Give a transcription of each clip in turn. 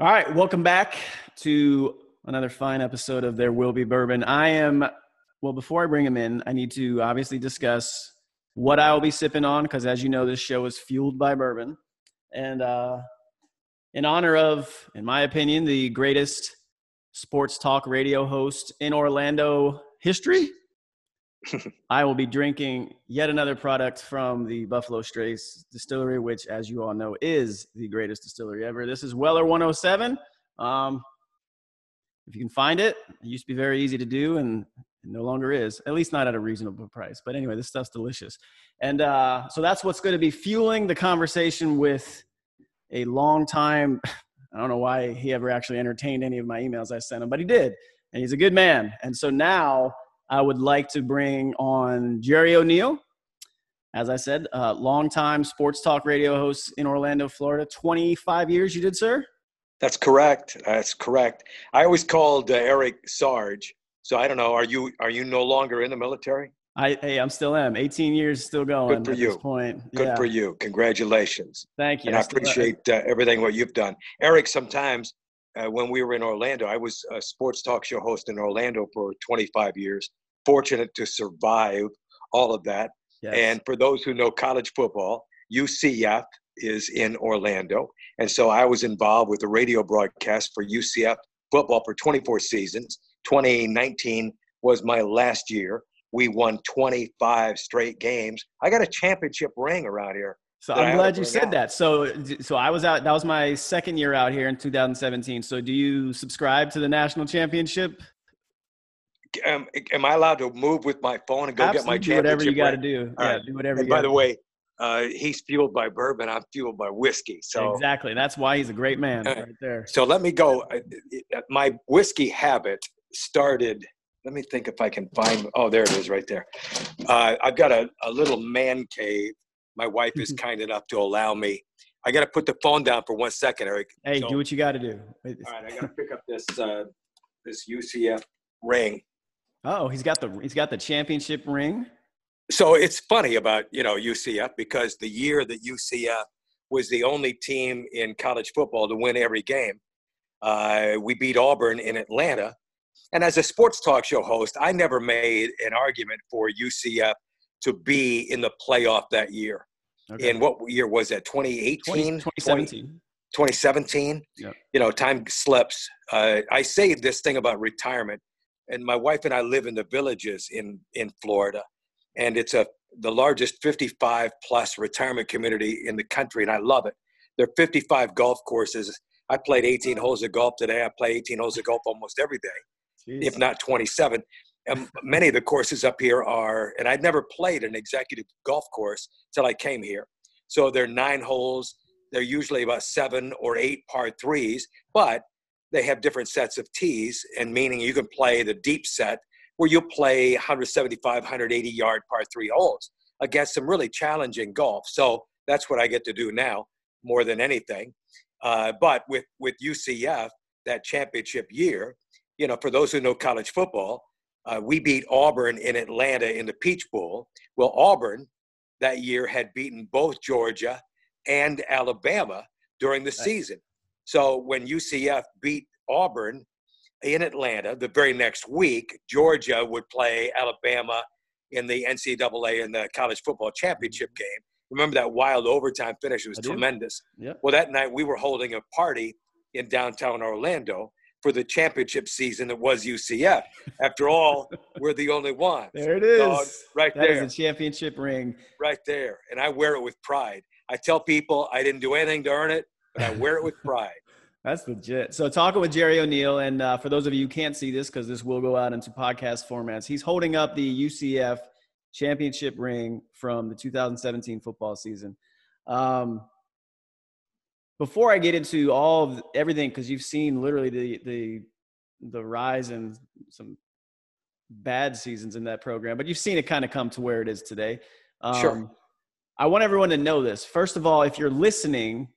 All right, welcome back to another fine episode of There Will Be Bourbon. I am, well, before I bring him in, I need to obviously discuss what I will be sipping on because, as you know, this show is fueled by bourbon. And uh, in honor of, in my opinion, the greatest sports talk radio host in Orlando history, I will be drinking yet another product from the Buffalo Trace distillery, which, as you all know, is the greatest distillery ever. This is Weller 107. Um, if you can find it, it used to be very easy to do and no longer is, at least not at a reasonable price. But anyway, this stuff's delicious. And uh, so that's what's going to be fueling the conversation with a long time. I don't know why he ever actually entertained any of my emails I sent him, but he did. And he's a good man. And so now I would like to bring on Jerry O'Neill. As I said, uh, longtime sports talk radio host in Orlando, Florida. 25 years you did, sir? That's correct. That's correct. I always called uh, Eric Sarge. So I don't know. Are you are you no longer in the military? I hey, I'm still am. 18 years, still going. Good for you. point. Good yeah. for you. Congratulations. Thank you. And I, I appreciate uh, everything what you've done, Eric. Sometimes uh, when we were in Orlando. I was a sports talk show host in Orlando for 25 years. Fortunate to survive all of that. Yes. And for those who know college football, UCF is in Orlando. And so I was involved with the radio broadcast for UCF football for 24 seasons. 2019 was my last year. We won 25 straight games. I got a championship ring around here so I'm glad you said out. that. So, so I was out. That was my second year out here in 2017. So, do you subscribe to the national championship? Um, am I allowed to move with my phone and go Absolutely, get my championship? do whatever you got to do. All yeah, right. do whatever. And by the way, uh, he's fueled by bourbon. I'm fueled by whiskey. So exactly, that's why he's a great man, right there. So let me go. My whiskey habit started. Let me think if I can find. Oh, there it is, right there. Uh, I've got a, a little man cave my wife is kind enough to allow me. I got to put the phone down for one second, Eric. Hey, so, do what you got to do. All right, I got to pick up this uh, this UCF ring. Oh, he's got the he's got the championship ring. So it's funny about you know UCF because the year that UCF was the only team in college football to win every game, uh, we beat Auburn in Atlanta. And as a sports talk show host, I never made an argument for UCF to be in the playoff that year. Okay. And what year was that? 2018? 2017. 2017. Yeah. You know, time slips. Uh, I say this thing about retirement, and my wife and I live in the villages in in Florida, and it's a the largest 55 plus retirement community in the country, and I love it. There are 55 golf courses. I played 18 holes of golf today. I play 18 holes of golf almost every day, Jeez. if not 27 and many of the courses up here are, and I'd never played an executive golf course until I came here. So they're nine holes. They're usually about seven or eight par threes, but they have different sets of tees, and meaning you can play the deep set where you'll play 175, 180 yard par three holes against some really challenging golf. So that's what I get to do now more than anything. Uh, but with with UCF that championship year, you know, for those who know college football, uh, we beat Auburn in Atlanta in the Peach Bowl. Well, Auburn that year had beaten both Georgia and Alabama during the season. So when UCF beat Auburn in Atlanta, the very next week, Georgia would play Alabama in the NCAA and the college football championship mm-hmm. game. Remember that wild overtime finish? It was tremendous. Yep. Well, that night we were holding a party in downtown Orlando for the championship season that was UCF. After all, we're the only ones. There it is. Dog, right that there. That is a championship ring. Right there. And I wear it with pride. I tell people I didn't do anything to earn it, but I wear it with pride. That's legit. So talking with Jerry O'Neill, and uh, for those of you who can't see this because this will go out into podcast formats, he's holding up the UCF championship ring from the 2017 football season. Um, before I get into all of everything, because you've seen literally the the the rise in some bad seasons in that program, but you've seen it kind of come to where it is today. Um, sure. I want everyone to know this. First of all, if you're listening,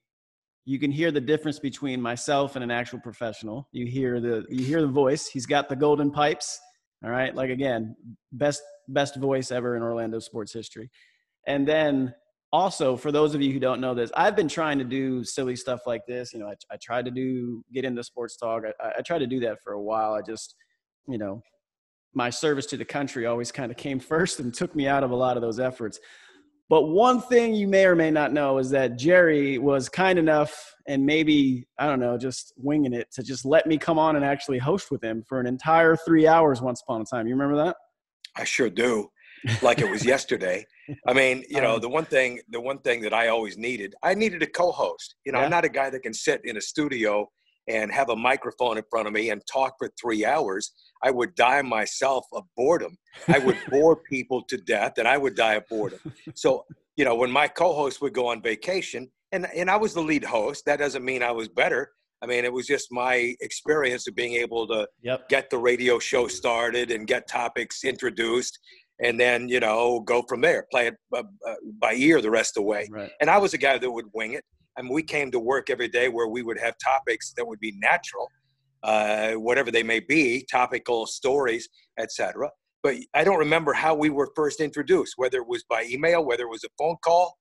you can hear the difference between myself and an actual professional. You hear the you hear the voice. He's got the golden pipes. All right, like again, best best voice ever in Orlando sports history. And then also for those of you who don't know this i've been trying to do silly stuff like this you know i, I tried to do get into sports talk I, I tried to do that for a while i just you know my service to the country always kind of came first and took me out of a lot of those efforts but one thing you may or may not know is that jerry was kind enough and maybe i don't know just winging it to just let me come on and actually host with him for an entire three hours once upon a time you remember that i sure do like it was yesterday. I mean, you know, um, the one thing, the one thing that I always needed, I needed a co-host. You know, yeah. I'm not a guy that can sit in a studio and have a microphone in front of me and talk for three hours. I would die myself of boredom. I would bore people to death, and I would die of boredom. So, you know, when my co-host would go on vacation, and and I was the lead host, that doesn't mean I was better. I mean, it was just my experience of being able to yep. get the radio show started and get topics introduced and then you know go from there play it uh, uh, by ear the rest of the way right. and i was a guy that would wing it I mean, we came to work every day where we would have topics that would be natural uh, whatever they may be topical stories etc but i don't remember how we were first introduced whether it was by email whether it was a phone call.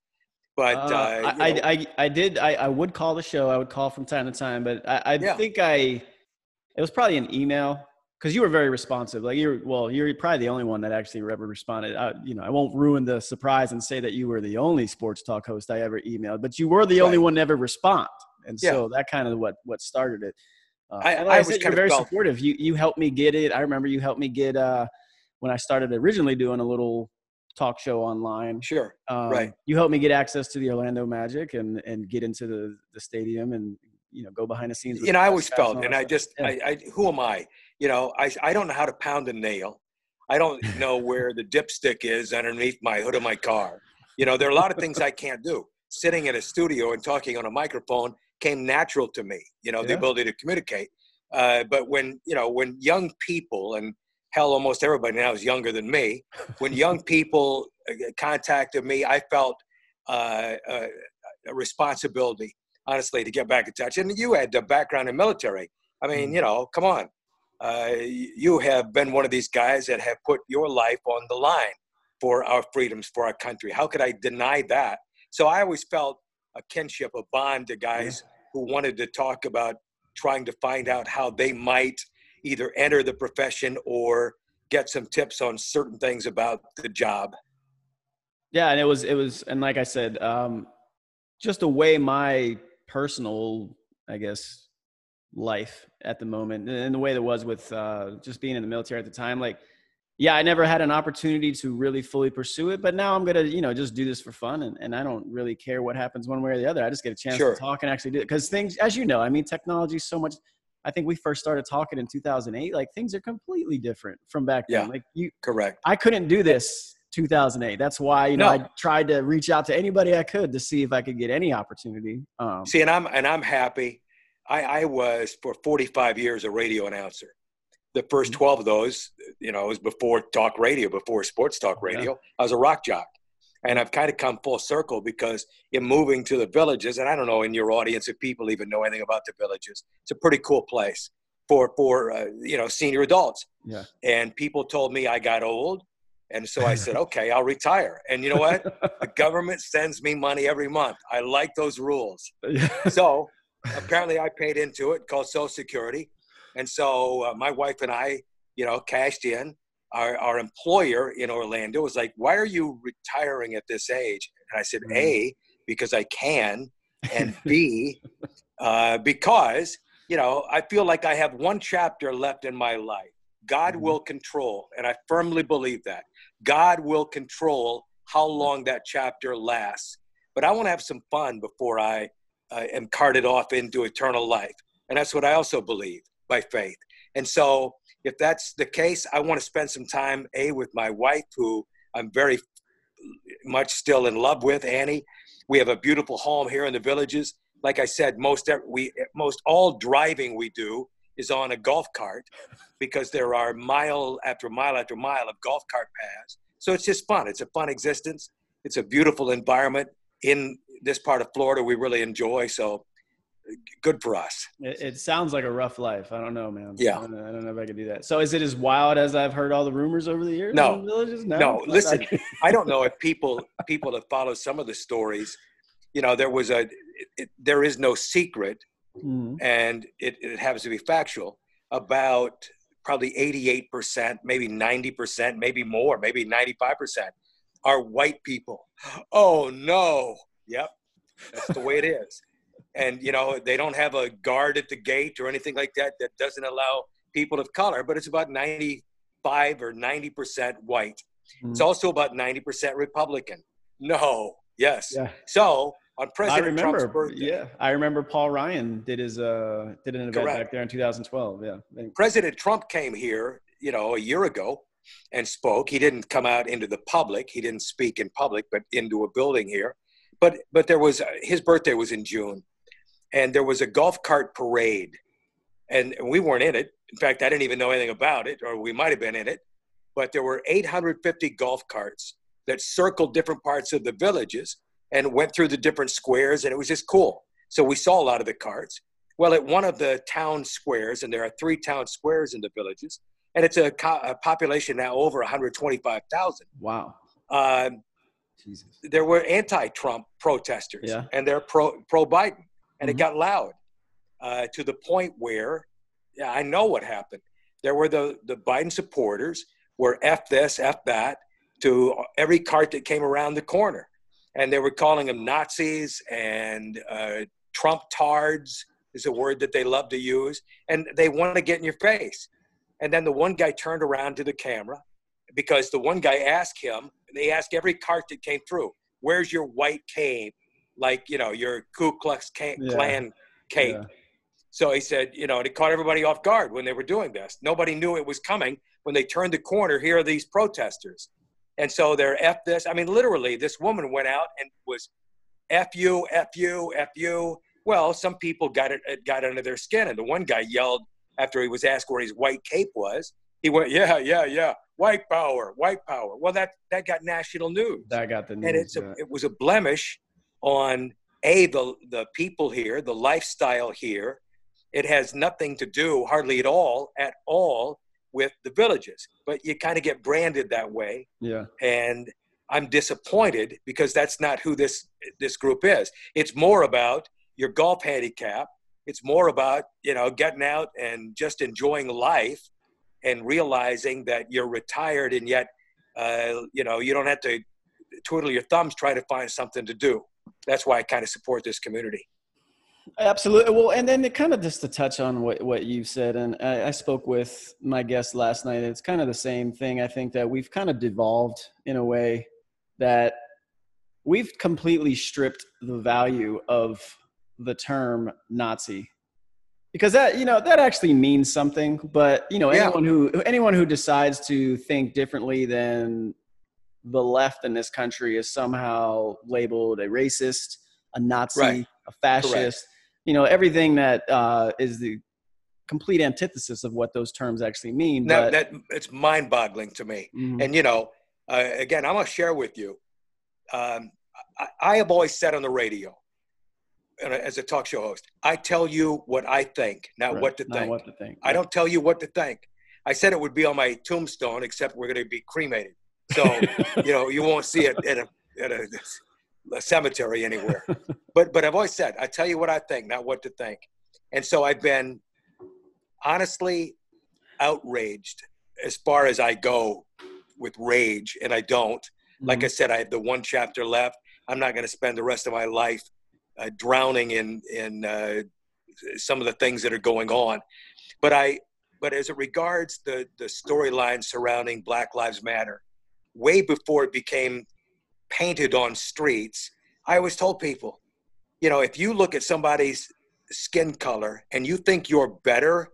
But uh, uh I, I, I, I, did I, I would call the show i would call from time to time but i, I yeah. think i it was probably an email because you were very responsive. Like you're, well, you're probably the only one that actually ever responded. I, you know, I won't ruin the surprise and say that you were the only sports talk host I ever emailed, but you were the right. only one to ever respond, and yeah. so that kind of what what started it. Uh, I, I, I said, you're very felt- supportive. You you helped me get it. I remember you helped me get uh, when I started originally doing a little talk show online. Sure. Um, right. You helped me get access to the Orlando Magic and and get into the the stadium and you know go behind the scenes. You know, I always felt, and, and I just, yeah. I, I, who am I? You know, I, I don't know how to pound a nail. I don't know where the dipstick is underneath my hood of my car. You know, there are a lot of things I can't do. Sitting in a studio and talking on a microphone came natural to me. You know, yeah. the ability to communicate. Uh, but when you know, when young people and hell, almost everybody now is younger than me. When young people uh, contacted me, I felt uh, uh, a responsibility honestly, to get back in touch. And you had the background in military. I mean, mm. you know, come on. Uh, you have been one of these guys that have put your life on the line for our freedoms, for our country. How could I deny that? So I always felt a kinship, a bond to guys yeah. who wanted to talk about trying to find out how they might either enter the profession or get some tips on certain things about the job. Yeah, and it was it was, and like I said, um, just the way my personal, I guess, life at the moment and the way that was with uh, just being in the military at the time. Like, yeah, I never had an opportunity to really fully pursue it, but now I'm gonna, you know, just do this for fun, and, and I don't really care what happens one way or the other. I just get a chance sure. to talk and actually do it because things, as you know, I mean, technology is so much. I think we first started talking in 2008. Like things are completely different from back then. Yeah, like you, correct. I couldn't do this 2008. That's why you know no. I tried to reach out to anybody I could to see if I could get any opportunity. Um, see, and I'm and I'm happy. I, I was for 45 years a radio announcer. The first mm-hmm. 12 of those, you know, was before talk radio, before sports talk radio. Yeah. I was a rock jock. And I've kind of come full circle because in moving to the villages, and I don't know in your audience if people even know anything about the villages, it's a pretty cool place for for uh, you know senior adults. Yeah. And people told me I got old and so I said, okay, I'll retire. And you know what? the government sends me money every month. I like those rules. so apparently I paid into it called Social Security. And so uh, my wife and I, you know, cashed in. Our, our employer in Orlando was like, why are you retiring at this age? And I said, mm-hmm. A, because I can, and B, uh, because, you know, I feel like I have one chapter left in my life. God mm-hmm. will control, and I firmly believe that. God will control how long that chapter lasts. But I want to have some fun before I uh, am carted off into eternal life. And that's what I also believe by faith. And so, if that's the case, I want to spend some time, A, with my wife, who I'm very much still in love with, Annie. We have a beautiful home here in the villages. Like I said, most we most all driving we do is on a golf cart because there are mile after mile after mile of golf cart paths. So it's just fun. It's a fun existence. It's a beautiful environment in this part of Florida we really enjoy. So good for us. It, it, sounds like a rough life. I don't know, man. Yeah. I don't, I don't, know if I could do that. So is it as wild as I've heard all the rumors over the years? No. villages? No. no. Listen, I don't know if people people that follow some of the stories, you know, there was a it, there is no secret, mm-hmm. and it, it happens to be factual about probably 88%, maybe 90%, maybe more, maybe 95% are white people. Oh no. Yep. That's the way it is. And you know they don't have a guard at the gate or anything like that that doesn't allow people of color but it's about 95 or 90 percent white. Mm-hmm. it's also about 90 percent republican. No. Yes. Yeah. so on president I remember, trump's birthday yeah i remember paul ryan did his uh did an event correct. back there in 2012 yeah. President trump came here you know a year ago and spoke. He didn't come out into the public. He didn't speak in public but into a building here but but there was his birthday was in june and there was a golf cart parade, and we weren't in it. In fact, I didn't even know anything about it, or we might have been in it. But there were 850 golf carts that circled different parts of the villages and went through the different squares, and it was just cool. So we saw a lot of the carts. Well, at one of the town squares, and there are three town squares in the villages, and it's a, co- a population now over 125,000. Wow. Um, Jesus. There were anti-Trump protesters, yeah. and they're pro pro Biden and mm-hmm. it got loud uh, to the point where yeah, I know what happened. There were the the Biden supporters were f this, f that to every cart that came around the corner, and they were calling them Nazis and uh, Trump tards is a word that they love to use, and they want to get in your face. And then the one guy turned around to the camera because the one guy asked him, they asked every cart that came through, "Where's your white cape? like you know your Ku Klux Klan yeah. cape. Yeah. So he said, you know, and it caught everybody off guard when they were doing this. Nobody knew it was coming. When they turned the corner, here are these protesters. And so they're F this. I mean, literally, this woman went out and was F you, F you, F you. Well, some people got it, it got under their skin. And the one guy yelled after he was asked where his white cape was. He went, yeah, yeah, yeah, white power, white power. Well, that, that got national news. That got the news. And it's a, it was a blemish on a the the people here, the lifestyle here. It has nothing to do, hardly at all, at all, with the villages. But you kind of get branded that way. Yeah. And I'm disappointed because that's not who this this group is. It's more about your golf handicap. It's more about you know getting out and just enjoying life and realizing that you're retired and yet uh, you know you don't have to twiddle your thumbs trying to find something to do that's why I kind of support this community. Absolutely. Well, and then it kind of just to touch on what, what you said, and I, I, spoke with my guest last night. It's kind of the same thing. I think that we've kind of devolved in a way that we've completely stripped the value of the term Nazi because that you know that actually means something but you know anyone who anyone who decides to think differently than the left in this country is somehow labeled a racist, a Nazi, right. a fascist. Correct. You know, everything that uh, is the complete antithesis of what those terms actually mean. Now, but, that it's mind-boggling to me. Mm-hmm. And you know, uh, again, I'm gonna share with you. Um, I, I, have always said on the radio, as a talk show host, I tell you what I think, not right. what to not think. What to think. I don't tell you what to think. I said it would be on my tombstone, except we're going to be cremated. So, you know, you won't see it at a, at a, a cemetery anywhere. But, but I've always said, I tell you what I think, not what to think. And so I've been honestly outraged as far as I go with rage, and I don't. Mm-hmm. Like I said, I have the one chapter left. I'm not going to spend the rest of my life uh, drowning in in uh, some of the things that are going on. But I, but as it regards the the storyline surrounding Black Lives Matter, way before it became painted on streets, I always told people, you know, if you look at somebody's skin color and you think you're better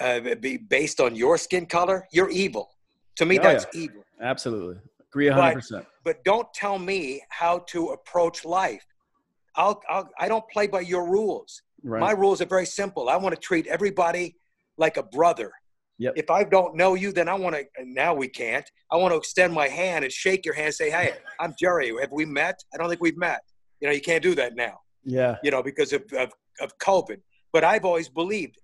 uh, be based on your skin color, you're evil. To me, oh, that's yeah. evil. Absolutely. Agree 100%. But, but, don't tell me how to approach life. I'll, I'll, I don't play by your rules. Right. My rules are very simple. I want to treat everybody like a brother. Yep. If I don't know you, then I want to. Now we can't. I want to extend my hand and shake your hand, and say, "Hey, I'm Jerry. Have we met? I don't think we've met. You know, you can't do that now. Yeah. You know, because of, of of COVID. But I've always believed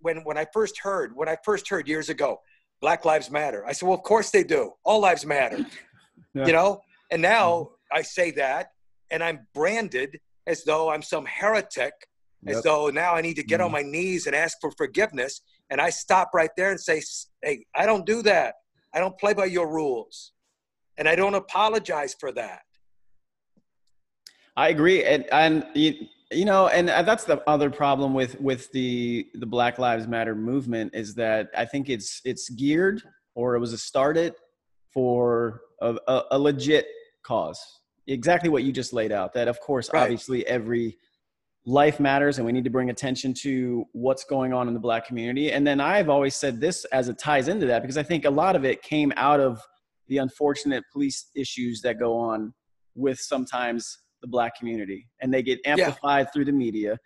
when when I first heard when I first heard years ago, Black Lives Matter. I said, well, of course they do. All lives matter. yeah. You know. And now mm-hmm. I say that, and I'm branded as though I'm some heretic, yep. as though now I need to get mm-hmm. on my knees and ask for forgiveness. And I stop right there and say, hey, I don't do that. I don't play by your rules. And I don't apologize for that. I agree. And, and you, you know, and that's the other problem with, with the, the Black Lives Matter movement is that I think it's, it's geared or it was started for a, a, a legit cause. Exactly what you just laid out. That, of course, right. obviously every life matters and we need to bring attention to what's going on in the black community and then i've always said this as it ties into that because i think a lot of it came out of the unfortunate police issues that go on with sometimes the black community and they get amplified yeah. through the media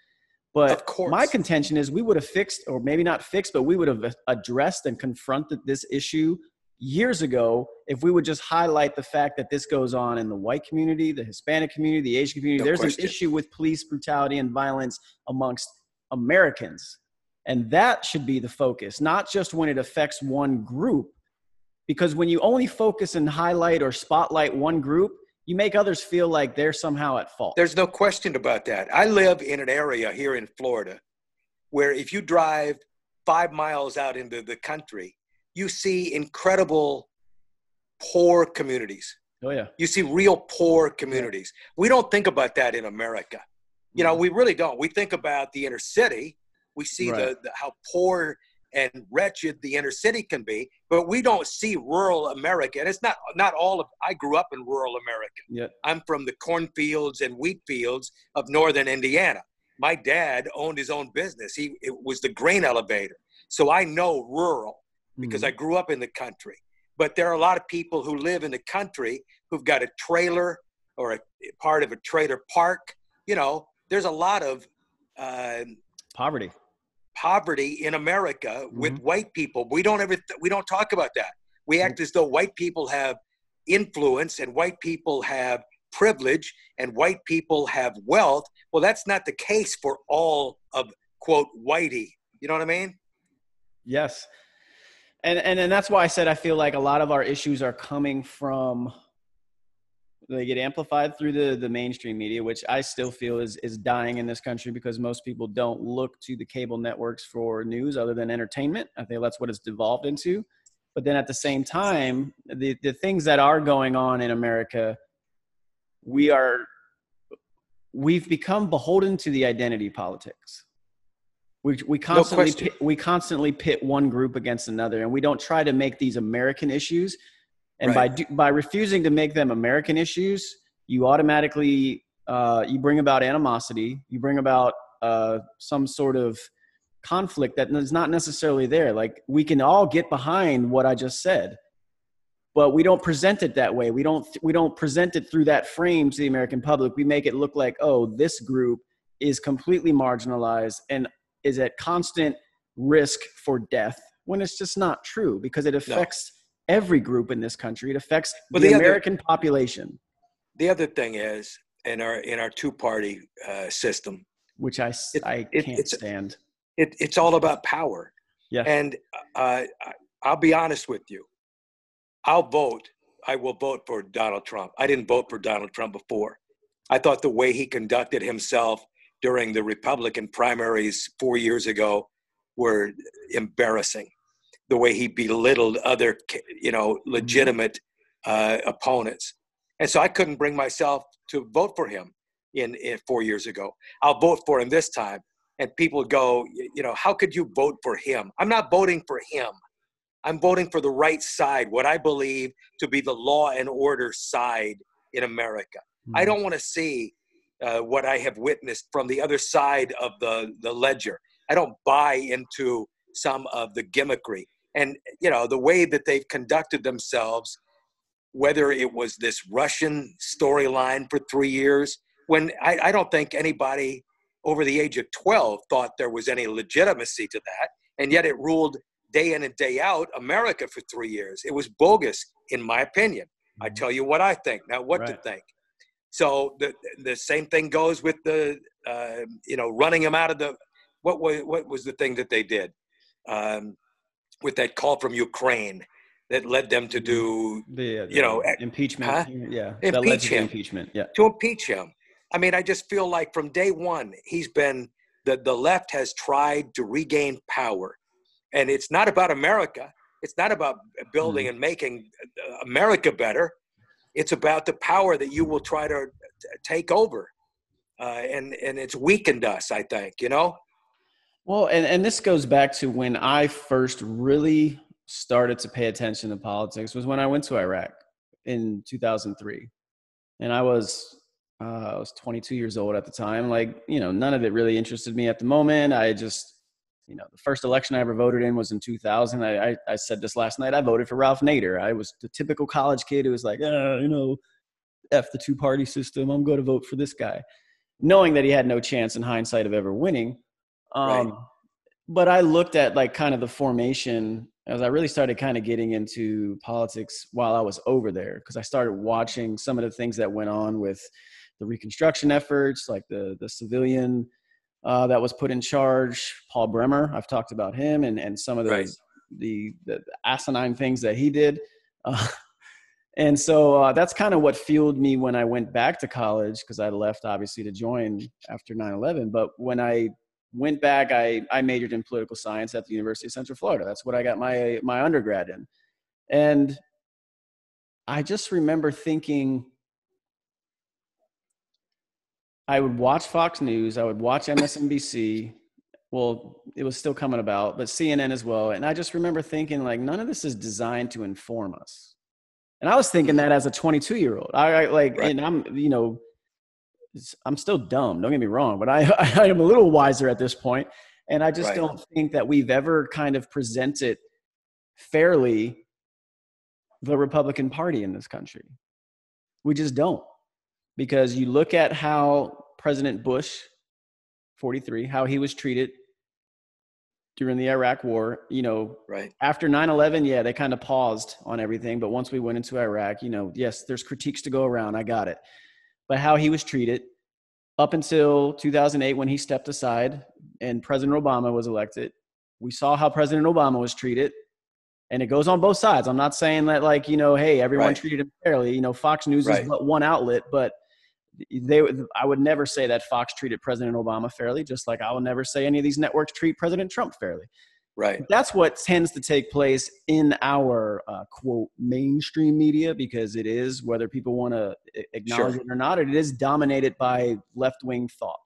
but my contention is we would have fixed or maybe not fixed but we would have addressed and confronted this issue years ago if we would just highlight the fact that this goes on in the white community, the Hispanic community, the Asian community. No There's question. an issue with police brutality and violence amongst Americans. And that should be the focus, not just when it affects one group. Because when you only focus and highlight or spotlight one group, you make others feel like they're somehow at fault. There's no question about that. I live in an area here in Florida where if you drive five miles out into the country, you see incredible poor communities. Oh yeah. You see real poor communities. We don't think about that in America. You know, mm-hmm. we really don't. We think about the inner city. We see right. the, the, how poor and wretched the inner city can be, but we don't see rural America. And it's not not all of. I grew up in rural America. Yeah. I'm from the cornfields and wheat fields of northern Indiana. My dad owned his own business. He it was the grain elevator, so I know rural because mm-hmm. I grew up in the country. But there are a lot of people who live in the country who've got a trailer or a part of a trailer park. You know, there's a lot of uh, poverty poverty in America mm-hmm. with white people. We don't ever th- we don't talk about that. We act mm-hmm. as though white people have influence and white people have privilege and white people have wealth. Well, that's not the case for all of quote whitey. You know what I mean? Yes and and and that's why I said I feel like a lot of our issues are coming from they get amplified through the the mainstream media, which I still feel is is dying in this country because most people don't look to the cable networks for news other than entertainment. I think that's what it's devolved into. But then at the same time, the the things that are going on in America, we are we've become beholden to the identity politics we, we constantly no pit, we constantly pit one group against another, and we don't try to make these American issues. And right. by do, by refusing to make them American issues, you automatically uh, you bring about animosity. You bring about uh, some sort of conflict that is not necessarily there. Like we can all get behind what I just said, but we don't present it that way. We don't we don't present it through that frame to the American public. We make it look like oh, this group is completely marginalized and is at constant risk for death when it's just not true because it affects no. every group in this country. It affects but the, the American population. The other thing is in our in our two party uh, system, which I it, I can't stand. It, it's all about power. Yeah. And uh, I'll be honest with you. I'll vote. I will vote for Donald Trump. I didn't vote for Donald Trump before. I thought the way he conducted himself during the Republican primaries four years ago were embarrassing. The way he belittled other, you know, mm-hmm. legitimate uh, opponents, and so I couldn't bring myself to vote for him in, in four years ago. I'll vote for him this time, and people go, you know, how could you vote for him? I'm not voting for him. I'm voting for the right side, what I believe to be the law and order side in America. Mm-hmm. I don't want to see uh, what I have witnessed from the other side of the, the ledger. I don't buy into some of the gimmickry. And, you know, the way that they've conducted themselves, whether it was this Russian storyline for three years, when I, I don't think anybody over the age of 12 thought there was any legitimacy to that. And yet it ruled day in and day out America for three years. It was bogus, in my opinion. I mm-hmm. tell you what I think, not what right. to think. So the the same thing goes with the uh, you know, running him out of the what was what was the thing that they did um, with that call from Ukraine that led them to do The, uh, you know, eh, impeachment. huh? Yeah. that led Impeach to him. Impeachment. Yeah. to impeach him. I mean, I just feel like from day one he's been the the left has tried to regain power, and it's not about America. It's not about building Mm. and making uh, America better. It's about the power that you will try to take over, uh, and and it's weakened us. I think you know. Well, and, and this goes back to when I first really started to pay attention to politics was when I went to Iraq in 2003. And I was uh, I was 22 years old at the time. Like, you know, none of it really interested me at the moment. I just, you know, the first election I ever voted in was in 2000. I, I, I said this last night. I voted for Ralph Nader. I was the typical college kid who was like, uh, you know, F the two party system. I'm going to vote for this guy, knowing that he had no chance in hindsight of ever winning. Um, Right. But I looked at like kind of the formation as I really started kind of getting into politics while I was over there because I started watching some of the things that went on with the reconstruction efforts, like the the civilian uh, that was put in charge, Paul Bremer. I've talked about him and and some of the Right. the, the asinine things that he did. Uh, and so uh, that's kind of what fueled me when I went back to college because I left obviously to join after 9/11. But when I went back, I I majored in political science at the University of Central Florida. That's what I got my my undergrad in, and I just remember thinking. I would watch Fox News. I would watch MSNBC. Well, it was still coming about, but CNN as well. And I just remember thinking, like, none of this is designed to inform us. And I was thinking that as a 22 year old. I, I like, Right. and I'm, you know, I'm still dumb. Don't get me wrong, but I, I am a little wiser at this point, and I just Right. don't think that we've ever kind of presented fairly the Republican Party in this country. We just don't, because you look at how President Bush, 43, how he was treated during the Iraq War. You know, Right. after 9-11 yeah they kind of paused on everything but once we went into iraq you know yes there's critiques to go around i got it but how he was treated up until 2008 when he stepped aside and president obama was elected we saw how president obama was treated and it goes on both sides i'm not saying that like you know hey everyone Right. treated him fairly you know fox news Right. is but one outlet but they i would never say that fox treated president obama fairly just like i will never say any of these networks treat president trump fairly Right. that's what tends to take place in our uh, quote mainstream media because it is whether people want to acknowledge Sure. it or not it is dominated by left-wing thought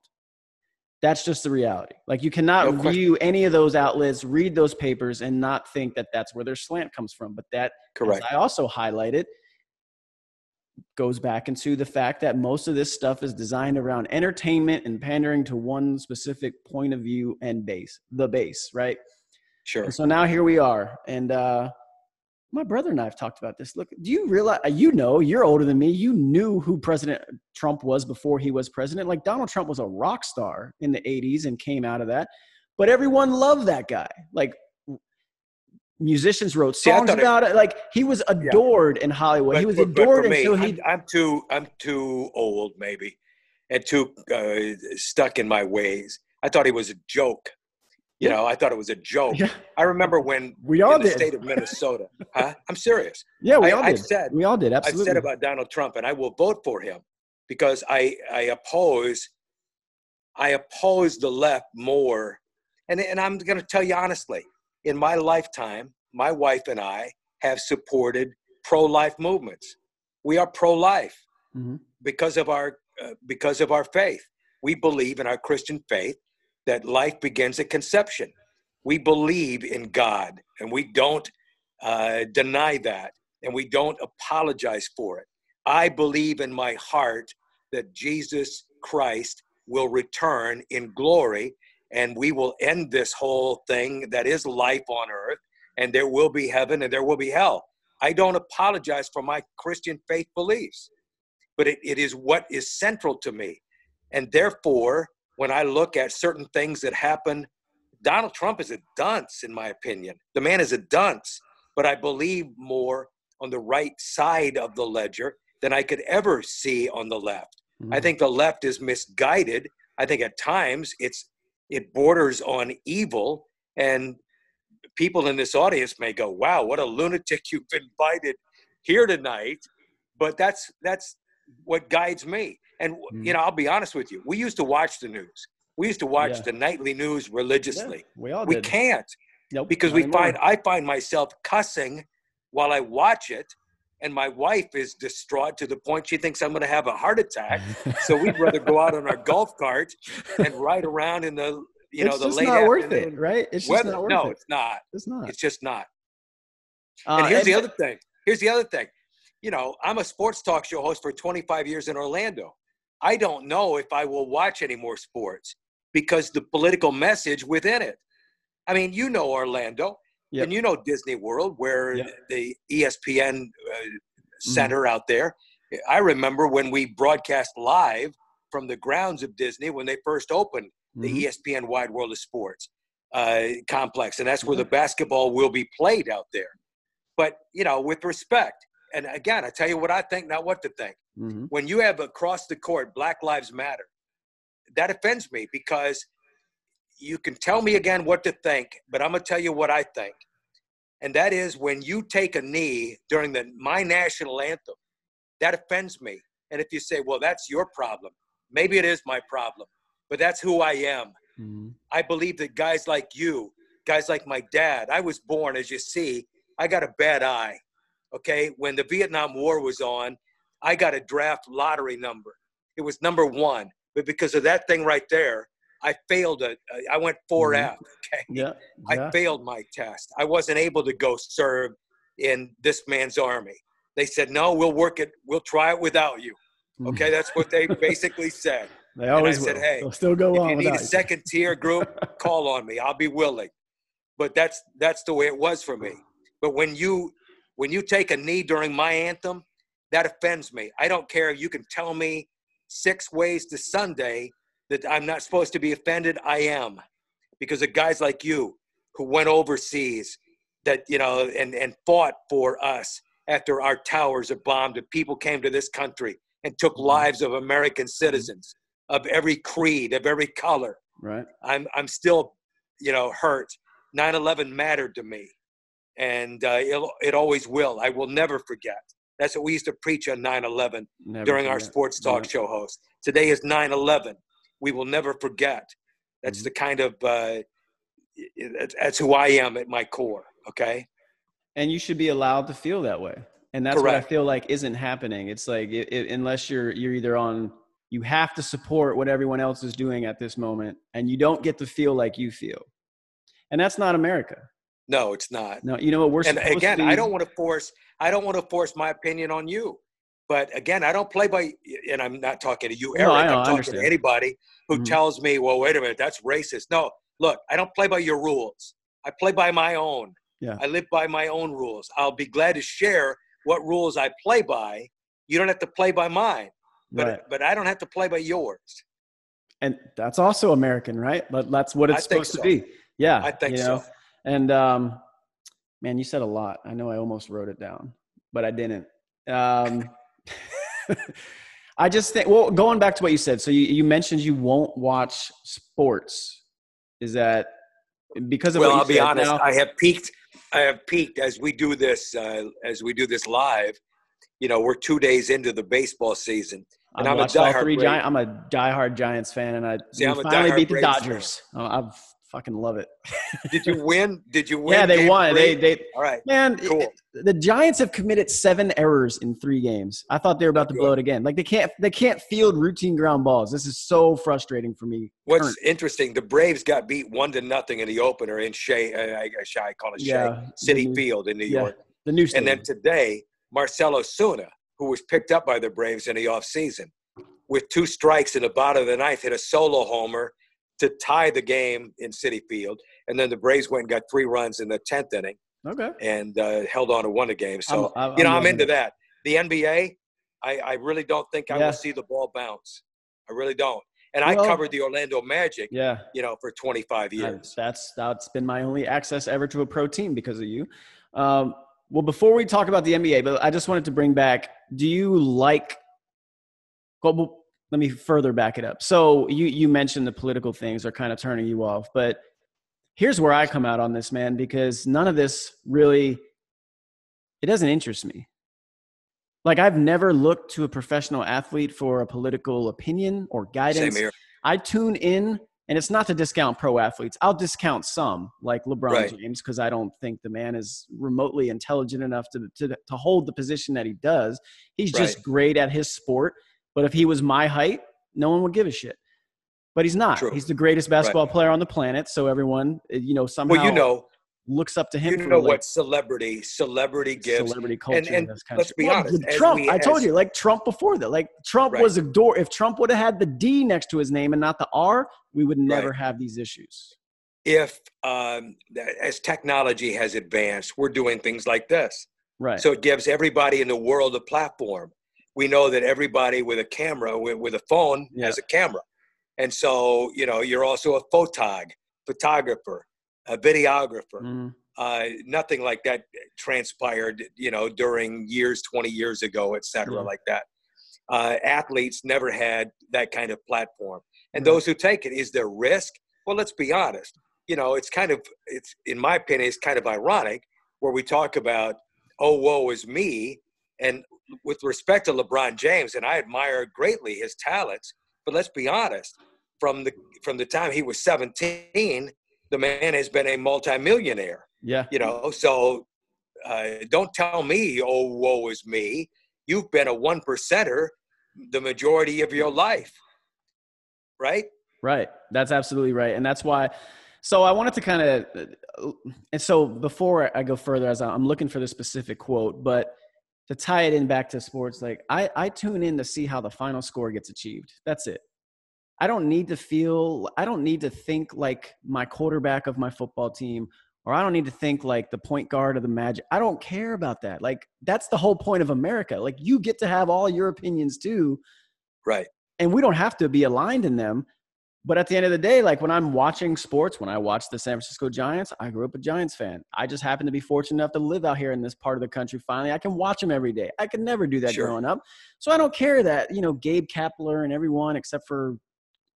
that's just the reality like you cannot No view any of those outlets read those papers and not think that that's where their slant comes from but that Correct. i also highlighted goes back into the fact that most of this stuff is designed around entertainment and pandering to one specific point of view and base the base right Sure. and so now here we are. And uh, my brother and I have talked about this. Look, do you realize, uh, you know, you're older than me. You knew who President Trump was before he was president. Like Donald Trump was a rock star in the 80s and came out of that. But everyone loved that guy. Like musicians wrote songs it- about it. Like he was adored in Hollywood. he was but- but adored for me, until he. I'm, I'm too I'm too old maybe, and too uh, stuck in my ways. I thought he was a joke. You Yeah. know, I thought it was a joke. yeah, I remember when we all in the did. state of Minnesota. huh? I'm serious. yeah, we I- all did. said- we all did. Absolutely. I've said about Donald Trump, and I will vote for him because I I oppose I oppose the left more. And and I'm going to tell you honestly, in my lifetime, my wife and I have supported pro-life movements. We are pro-life Mhm. because of our uh, because of our faith. We believe in our Christian faith that life begins at conception. We believe in God, and we don't uh, deny that, and we don't apologize for it. I believe in my heart that Jesus Christ will return in glory, and we will end this whole thing that is life on earth, and there will be heaven and there will be hell. I don't apologize for my Christian faith beliefs, but it, it is what is central to me. And therefore, when I look at certain things that happen, Donald Trump is a dunce, in my opinion. The man is a dunce, but I believe more on the right side of the ledger than I could ever see on the left. I Mhm. think the left is misguided I think at times it's it borders on evil, and people in this audience may go, "Wow, what a lunatic you've invited here tonight." But that's that's what guides me. And mm. you know, I'll be honest with you. We used to watch the news. We used to watch yeah. the nightly news religiously. Yeah, we all did. We can't nope, because we anymore. find I find myself cussing while I watch it, and my wife is distraught to the point she thinks I'm going to have a heart attack. so we'd rather go out on our golf cart and ride around in the you know it's the late not worth it, right? It's just weather. not worth no, it. it's not. It's not. It's just not. Uh, and here's and, the other thing. Here's the other thing. You know, I'm a sports talk show host for 25 years in Orlando. I don't know if I will watch any more sports because the political message within it. I mean, you know Orlando, yep. and you know Disney World, where yep. the ESPN uh, mm-hmm. center mm-hmm. out there. I remember when we broadcast live from the grounds of Disney when they first opened the mm-hmm. ESPN Wide World of Sports uh, complex, and that's where the basketball will be played out there. But you know, with respect, and again, I tell you what I think, not what to think. Mm-hmm. When you have across the court Black Lives Matter, that offends me because you can tell me again what to think, but I'm gonna tell you what I think. And that is when you take a knee during the my national anthem, that offends me. And if you say, well, that's your problem, maybe it is my problem, but that's who I am. Mm-hmm. I believe that guys like you, guys like my dad, I was born, as you see, I got a bad eye. Okay. When the Vietnam War was on, I got a draft lottery number. It was number one. But because of that thing right there, I failed it. I went 4F. Mm-hmm. Okay. Yeah, yeah. I failed my test. I wasn't able to go serve in this man's army. They said, no, we'll work it. We'll try it without you. Mm-hmm. Okay. That's what they basically said. They always and I will. said, hey, They'll still go if on. you need a second tier group, call on me. I'll be willing. But that's that's the way it was for me. But when you when you take a knee during my anthem, that offends me. I don't care. You can tell me six ways to Sunday that I'm not supposed to be offended. I am, because of guys like you who went overseas, that you know, and and fought for us after our towers are bombed and people came to this country and took mm-hmm. lives of American citizens of every creed, of every color. Right. I'm I'm still, you know, hurt. 9/11 mattered to me, and uh, it it always will. I will never forget. That's what we used to preach on 9/11 during forget. our sports talk show host. Today is 9/11. We will never forget. That's mm-hmm. the kind of uh, that's who I am at my core. Okay. And you should be allowed to feel that way. And that's Correct. what I feel like isn't happening. It's like it, it, unless you're you're either on you have to support what everyone else is doing at this moment and you don't get to feel like you feel and that's not america no it's not no you know what we're and again i don't want to force i don't want to force my opinion on you but again i don't play by and i'm not talking to you eric no, I i'm talking to anybody who mm-hmm. tells me well wait a minute that's racist no look i don't play by your rules i play by my own yeah. i live by my own rules i'll be glad to share what rules i play by you don't have to play by mine but right. but I don't have to play by yours. And that's also American, right? But that's what it's supposed so. to be. Yeah, I think you know? so. And um, man, you said a lot. I know I almost wrote it down, but I didn't. Um, I just think. Well, going back to what you said. So you, you mentioned you won't watch sports. Is that because of? Well, I'll be honest. Now? I have peaked. I have peaked as we do this. Uh, as we do this live. You know, we're two days into the baseball season and I'm a diehard. Gi- I'm a diehard Giants fan, and I See, finally beat the Dodgers. Oh, I fucking love it. Did you win? Did you win? Yeah, they won. Three? They they. All right, man. Cool. It, the Giants have committed seven errors in three games. I thought they were about to blow it again. Like they can't they can't field routine ground balls. This is so frustrating for me. What's Current. interesting? The Braves got beat one to nothing in the opener in Shea. Uh, I, I call it Shea yeah, Citi new, Field in New yeah, York. The new. Stadium. And then today, Marcelo Ozuna who was picked up by the Braves in the offseason, with two strikes in the bottom of the ninth, hit a solo homer to tie the game in Citi Field. And then the Braves went and got three runs in the 10th inning. Okay. And uh, held on to win the game. So, I'm, I'm, you know, I'm, I'm into that. The NBA, I, I really don't think I yeah. will see the ball bounce. I really don't. And well, I covered the Orlando Magic, yeah, you know, for 25 years. That's that's been my only access ever to a pro team because of you. Um, well, before we talk about the NBA, but I just wanted to bring back: Do you like? Well, let me further back it up. So you you mentioned the political things are kind of turning you off, but here's where I come out on this, man, because none of this really it doesn't interest me. Like I've never looked to a professional athlete for a political opinion or guidance. I tune in and it's not to discount pro athletes. I'll discount some, like LeBron right. James, because I don't think the man is remotely intelligent enough to, to, to hold the position that he does. He's just right. great at his sport. But if he was my height, no one would give a shit. But he's not. True. He's the greatest basketball right. player on the planet. So everyone, eh, you know, somehow. Well, you know, looks up to him. You know like, what celebrity celebrity gives celebrity culture. And, and let's be well, honest, Trump. We, I told you, like Trump before that. Like Trump right. was a door. If Trump would have had the D next to his name and not the R, we would never right. have these issues. If um, as technology has advanced, we're doing things like this. Right. So it gives everybody in the world a platform. We know that everybody with a camera, with, with a phone, yeah. has a camera, and so you know you're also a photog, photographer a videographer. Mm-hmm. Uh, nothing like that transpired, you know, during years, 20 years ago, et cetera, like that. Uh, athletes never had that kind of platform. And those who take it, is there risk? Well, let's be honest. You know, it's kind of, it's in my opinion, it's kind of ironic where we talk about, oh, woe is me. And with respect to LeBron James, and I admire greatly his talents, but let's be honest, from the from the time he was 17 the man has been a multimillionaire. Yeah. You know, so uh, don't tell me, oh, woe is me. You've been a one percenter the majority of your life. Right? Right. That's absolutely right. And that's why. So I wanted to kind of, and so before I go further, as I'm looking for the specific quote, but to tie it in back to sports, like I, I tune in to see how the final score gets achieved. That's it. I don't need to feel, I don't need to think like my quarterback of my football team, or I don't need to think like the point guard of the Magic. I don't care about that. Like, that's the whole point of America. Like, you get to have all your opinions too. Right. And we don't have to be aligned in them. But at the end of the day, like when I'm watching sports, when I watch the San Francisco Giants, I grew up a Giants fan. I just happen to be fortunate enough to live out here in this part of the country. Finally, I can watch them every day. I could never do that sure. growing up. So I don't care that, you know, Gabe Kapler and everyone except for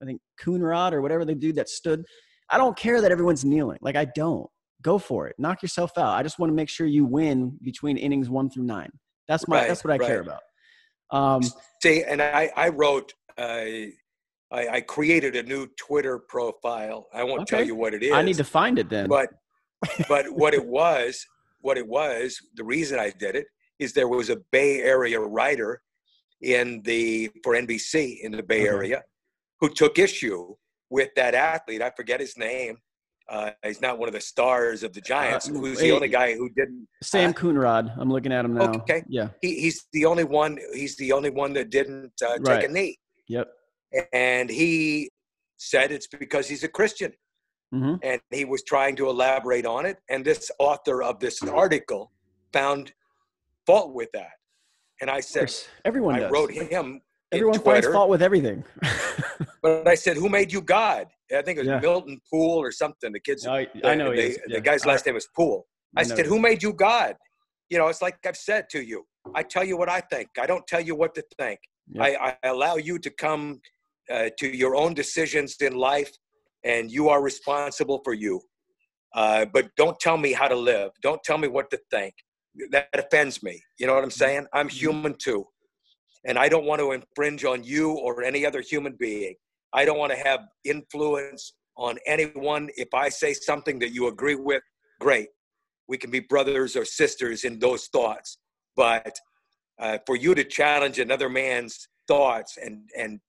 I think Coonrod or whatever the dude that stood. I don't care that everyone's kneeling. Like I don't. Go for it. Knock yourself out. I just want to make sure you win between innings one through nine. That's my. Right, that's what I right. care about. Um, See, and I, I wrote. Uh, I, I, created a new Twitter profile. I won't okay. tell you what it is. I need to find it then. But, but what it was, what it was, the reason I did it is there was a Bay Area writer in the for NBC in the Bay okay. Area who took issue with that athlete. I forget his name. Uh, he's not one of the stars of the Giants. Uh, who's the only guy who didn't? Sam uh, Coonrod. I'm looking at him now. Okay. Yeah. He, he's the only one. He's the only one that didn't uh, take a knee. Yep. And he said it's because he's a Christian. Mm-hmm. And he was trying to elaborate on it. And this author of this article found fault with that. And I said, everyone I does. wrote him Everyone finds fault with everything. but I said, "Who made you God?" I think it was yeah. Milton Poole or something. The kids, I, I know they, yeah. the guy's last name is Poole. I, I said, "Who made you God?" You know, it's like I've said to you. I tell you what I think. I don't tell you what to think. Yeah. I, I, allow you to come uh, to your own decisions in life, and you are responsible for you. Uh, but don't tell me how to live. Don't tell me what to think. That offends me. You know what I'm saying? I'm mm-hmm. human too and I don't want to infringe on you or any other human being. I don't want to have influence on anyone. If I say something that you agree with, great. We can be brothers or sisters in those thoughts. But uh, for you to challenge another man's thoughts and and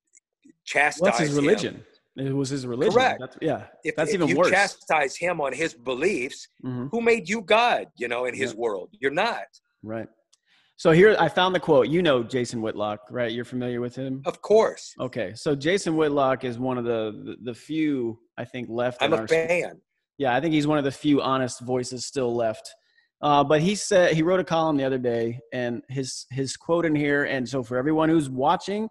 chastise What's his religion? Him, it was his religion. Correct. That's, yeah. If, that's if even you worse. chastise him on his beliefs, mm-hmm. who made you God? You know, in His yeah. world, you're not. Right. So here I found the quote. You know Jason Whitlock, right? You're familiar with him? Of course. Okay. So Jason Whitlock is one of the the, the few I think left. I'm a fan. Yeah, I think he's one of the few honest voices still left. Uh, but he said he wrote a column the other day, and his his quote in here. And so for everyone who's watching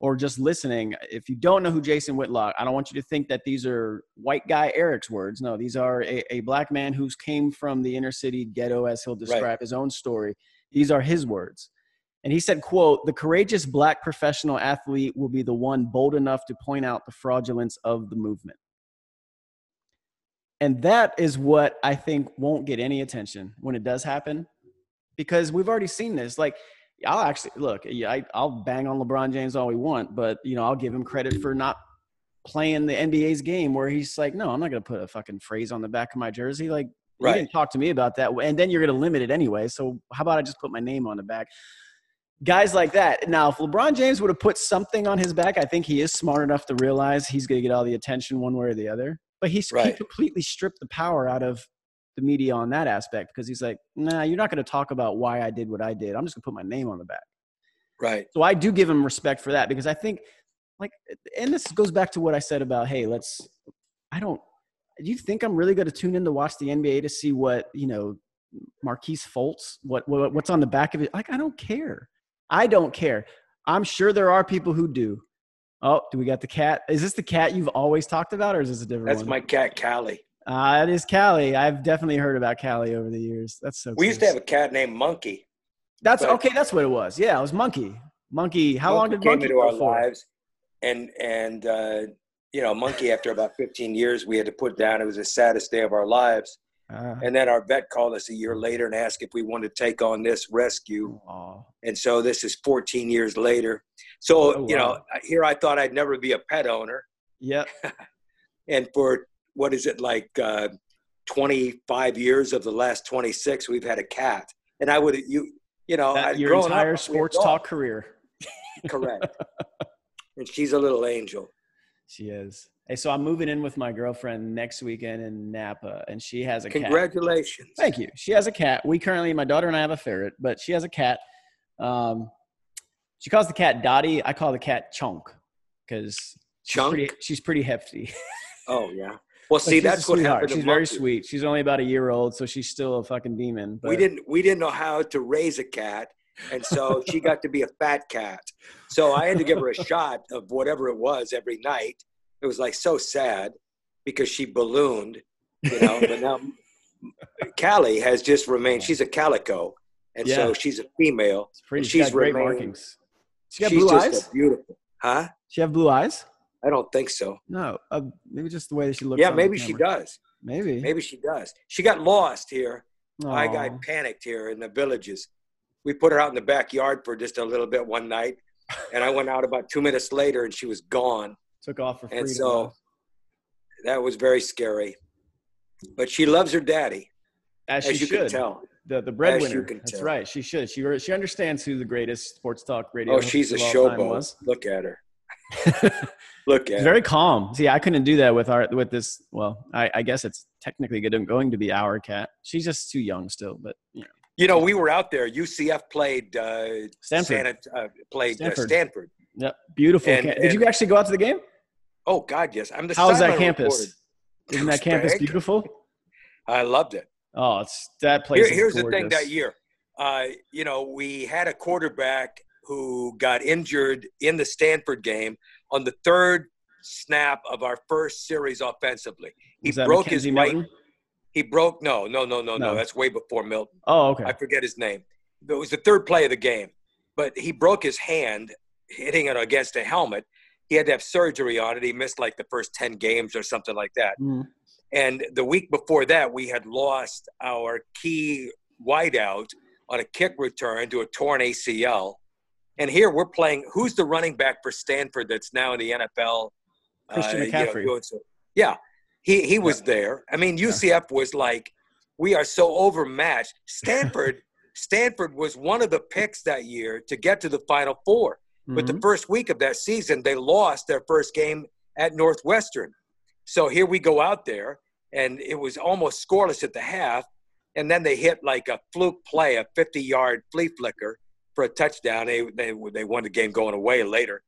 or just listening, if you don't know who Jason Whitlock, I don't want you to think that these are white guy Eric's words. No, these are a, a black man who's came from the inner city ghetto, as he'll describe right. his own story these are his words. And he said, quote, the courageous black professional athlete will be the one bold enough to point out the fraudulence of the movement. And that is what I think won't get any attention when it does happen because we've already seen this. Like, I'll actually look, I, I'll bang on LeBron James all we want, but you know, I'll give him credit for not playing the NBA's game where he's like, no, I'm not going to put a fucking phrase on the back of my jersey. Like, right. you didn't talk to me about that. And then you're going to limit it anyway. So how about I just put my name on the back? Guys like that. Now, if LeBron James would have put something on his back, I think he is smart enough to realize he's going to get all the attention one way or the other. But he's right. he completely stripped the power out of the media on that aspect because he's like, nah, you're not going to talk about why I did what I did. I'm just going to put my name on the back. Right. So I do give him respect for that because I think, like, and this goes back to what I said about, hey, let's, I don't, do you think I'm really going to tune in to watch the NBA to see what, you know, Markelle Fultz, what, what what's on the back of it? Like, I don't care. I don't care. I'm sure there are people who do. Oh, do we got the cat? Is this the cat you've always talked about, or is this a different That's one? my cat, Callie. Uh, it is Callie. I've definitely heard about Callie over the years. That's so. We used to have a cat named Monkey. That's okay. That's what it was. Yeah, it was Monkey. Monkey. How Monkey long did came Monkey into our for? lives? And and uh, you know, Monkey. After about 15 years, we had to put down. It was the saddest day of our lives. Uh, and then our vet called us a year later and asked if we wanted to take on this rescue. Aw. And so this is 14 years later. So, oh, wow. you know, here I thought I'd never be a pet owner. Yeah. and for what is it like uh, 25 years of the last 26, we've had a cat. And I would, you, you know, that, your entire up, sports talk career. Correct. and she's a little angel. She is. Hey, so I'm moving in with my girlfriend next weekend in Napa, and she has a cat Congratulations. cat. Thank you. She has a cat. We currently, my daughter and I have a ferret, but she has a cat. Um, she calls the cat Dottie. I call the cat Chunk because she's pretty, she's pretty hefty. oh yeah. Well, see, that's what happened. She's very sweet. She's only about a year old, so she's still a fucking demon. But. We didn't we didn't know how to raise a cat, and so she got to be a fat cat. So I had to give her a shot of whatever it was every night. It was like so sad because she ballooned, you know. but now Callie has just remained. She's a calico, and yeah. so she's a female. It's pretty. She's, she's great markings. She got she's blue eyes. Beautiful, huh? She have blue eyes. I don't think so. No, uh, maybe just the way she looks. Yeah, maybe she does. Maybe. Maybe she does. She got lost here. Aww. I got panicked here in the villages. We put her out in the backyard for just a little bit one night, and I went out about two minutes later, and she was gone. Took off for freedom. And so that was very scary. But she loves her daddy, as, as you should. can tell. The the breadwinner. That's tell. right. She should. She she understands who the greatest sports talk radio. Oh, she's a showboat. Look at her. Look at very calm. See, I couldn't do that with our with this. Well, I, I guess it's technically going to be our cat. She's just too young still, but you know. You know, we were out there. UCF played uh, Stanford. Santa, uh, played Stanford. Uh, Stanford. Yep, beautiful. And, Did you actually go out to the game? Oh God, yes. I'm the. How's that campus? Isn't that campus beautiful? I loved it. Oh, it's that place. Here, here's the thing that year. Uh, you know, we had a quarterback who got injured in the Stanford game on the third snap of our first series offensively. He broke his right. He broke no, no, no, no, no, no. That's way before Milton. Oh, okay. I forget his name. It was the third play of the game, but he broke his hand hitting it against a helmet. He had to have surgery on it. He missed like the first ten games or something like that. Mm. And the week before that, we had lost our key wideout on a kick return to a torn ACL. And here we're playing. Who's the running back for Stanford that's now in the NFL? Christian uh, McCaffrey. You know, yeah, he he was yeah. there. I mean, UCF was like, we are so overmatched. Stanford, Stanford was one of the picks that year to get to the Final 4 mm-hmm. But the mm-hmm. first week of that season, they lost their first game at Northwestern. So here we go out there, and it was almost scoreless at the half. And then they hit like a fluke play, a 50 yard flea flicker for a touchdown. They, they, they won the game going away later.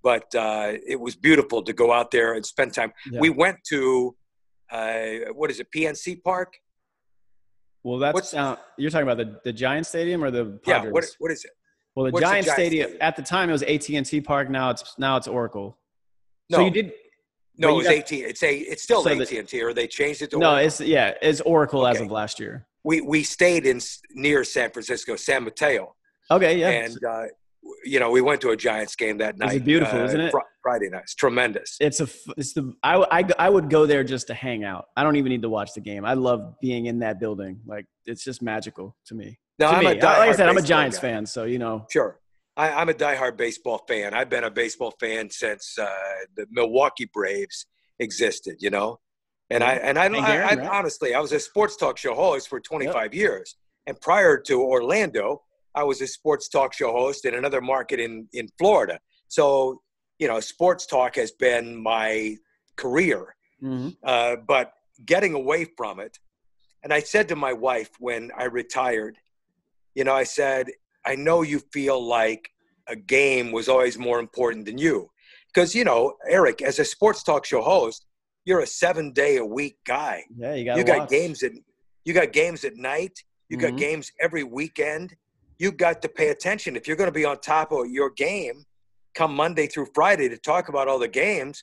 But uh, it was beautiful to go out there and spend time. Yeah. We went to, uh, what is it, PNC Park? Well, that's uh, you're talking about the, the Giant Stadium or the Padres? Yeah, what, what is it? Well, the Giant, the Giant Stadium, Stadium, at the time it was AT&T Park. Now it's now it's Oracle. No, so you did no, it's AT. It's a. It's still so AT and T, or they changed it to. No, Oracle? it's yeah, it's Oracle okay. as of last year. We we stayed in near San Francisco, San Mateo. Okay, yeah. And uh, you know, we went to a Giants game that night. It's beautiful, uh, isn't it? Fr- Friday night. It's tremendous. It's a it's the I, I I would go there just to hang out. I don't even need to watch the game. I love being in that building. Like it's just magical to me. No, to I'm me. a like I said, I'm a Giants guy. fan, so you know. Sure. I, I'm a diehard baseball fan. I've been a baseball fan since uh, the Milwaukee Braves existed, you know? And I, and I, I, Aaron, I right? honestly, I was a sports talk show host for 25 years. And prior to Orlando, I was a sports talk show host in another market in, in Florida. So, you know, sports talk has been my career. Mhm. uh, but getting away from it. And I said to my wife when I retired, you know, I said, I know you feel like a game was always more important than you. Because, you know, Eric, as a sports talk show host, you're a seven day a week guy. Yeah, you got You got games at you got games at night, you got Mhm. games every weekend. You got to pay attention. If you're going to be on top of your game come Monday through Friday to talk about all the games,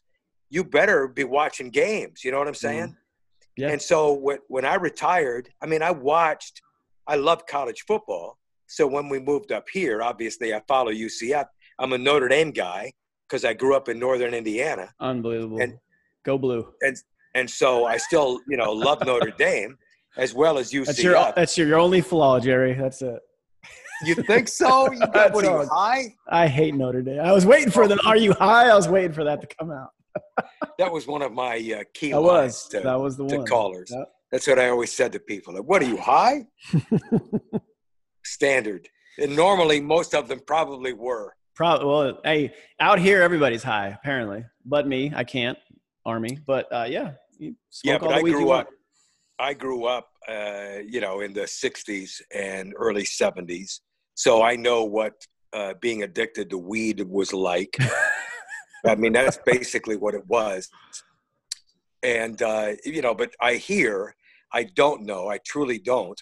you better be watching games. You know what I'm mm-hmm. saying? Yeah. And so when, when I retired, I mean, I watched, I love college football. So when we moved up here, obviously I follow UCF. I'm a Notre Dame guy because I grew up in Northern Indiana. Unbelievable. And- Go blue. And so I still, you know, love Notre Dame as well as UCF. That's your that's your only flaw, Jerry. That's it. You think so? You got That's what are you, high? I hate Notre Dame. I was waiting for the "Are you high?" I was waiting for that to come out. That was one of my uh, key That lines was to, that was the to one. callers. Yep. That's what I always said to people. Like, what are you high? Standard. And normally most of them probably were. Probably. Well, hey, out here everybody's high apparently, but me, I can't. Army, but uh, yeah, you smoke Yeah, all but the I weed you grew want. up. I grew up, uh, you know, in the '60s and early '70s, so I know what uh, being addicted to weed was like. I mean, that's basically what it was. And uh, you know, but I hear, I don't know, I truly don't,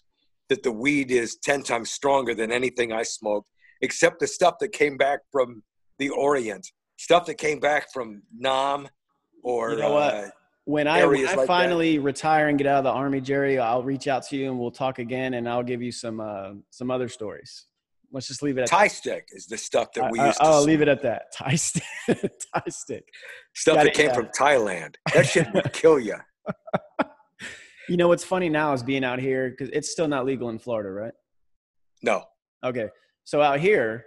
that the weed is ten times stronger than anything I smoked, except the stuff that came back from the Orient, stuff that came back from Nam, or You know what? uh, When I, when I like that. finally retire and get out of the army, Jerry, I'll reach out to you and we'll talk again, and I'll give you some uh, some other stories. Let's just leave it at Thai stick is the stuff that we I, used to will leave it at that. Thai stick. Thai stick. stuff that came from Thailand. That shit would kill you. You know what's funny now is being out here because it's still not legal in Florida, right? No, Okay. So out here,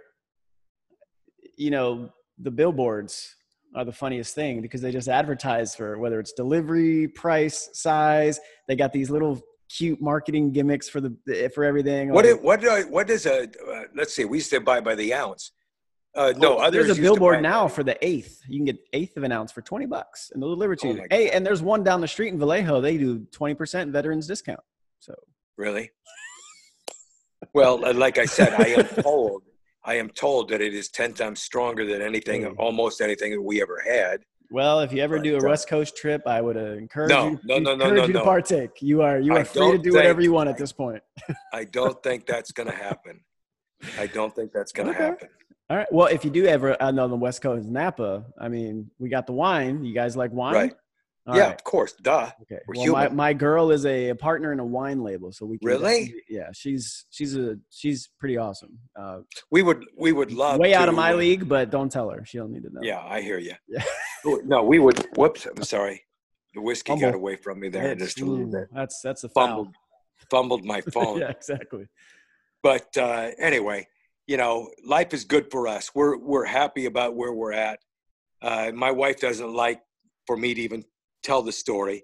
you know, the billboards are the funniest thing because they just advertise for whether it's delivery, price, size. They got these little cute marketing gimmicks for the for everything. what like- what what is a uh, let's see? We used to buy by the ounce. Uh, no, Oh, there's a billboard now for the eighth. You can get eighth of an ounce for twenty bucks, and they'll deliver to Oh you. Hey, God. and there's one down the street in Vallejo. They do twenty percent veterans discount. So Really? Well, uh, like I said, I am told I am told that it is ten times stronger than anything, Mm. almost anything that we ever had. Well, if you ever do a West Coast trip, I would uh, encourage No, you, no, no, no, encourage no, you to partake. You are you I are free to do whatever you want at this point. I don't think that's going to happen. I don't think that's going to Okay. happen. All right. Well, if you do ever uh, know the West Coast Napa, I mean, we got the wine. You guys like wine? Right. All yeah, right. of course. Duh. Okay. we're Well, my, human. my girl is a, a partner in a wine label, so we can Really? Yeah, she's she's a she's pretty awesome. Uh, We would we would love way out of my uh, league, but don't tell her. She don't need to know. Yeah, I hear you. Yeah. No, we would. Whoops, I'm sorry. The whiskey got Fumble. away from me there It's- just a little bit. That's that's a foul. Fumbled, fumbled my phone. yeah, exactly. But uh, anyway, you know, life is good for us. We're we're happy about where we're at. Uh, my wife doesn't like for me to even tell the story,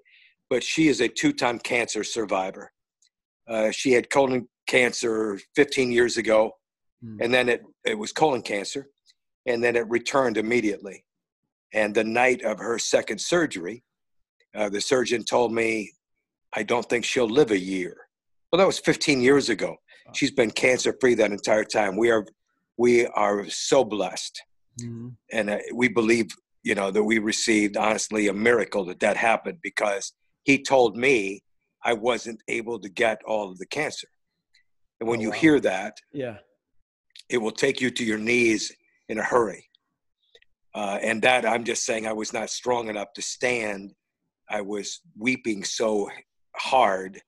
but she is a two-time cancer survivor. Uh, she had colon cancer 15 years ago, Hmm. and then it it was colon cancer, and then it returned immediately. And the night of her second surgery, uh, the surgeon told me, "I don't think she'll live a year." Well, that was 15 years ago. She's been cancer free that entire time. We are we are so blessed, Mhm. and uh, we believe you know that we received honestly a miracle that that happened because he told me I wasn't able to get all of the cancer. And when Oh, you wow. hear that, Yeah. it will take you to your knees in a hurry. Uh, and that I'm just saying I was not strong enough to stand. I was weeping so hard.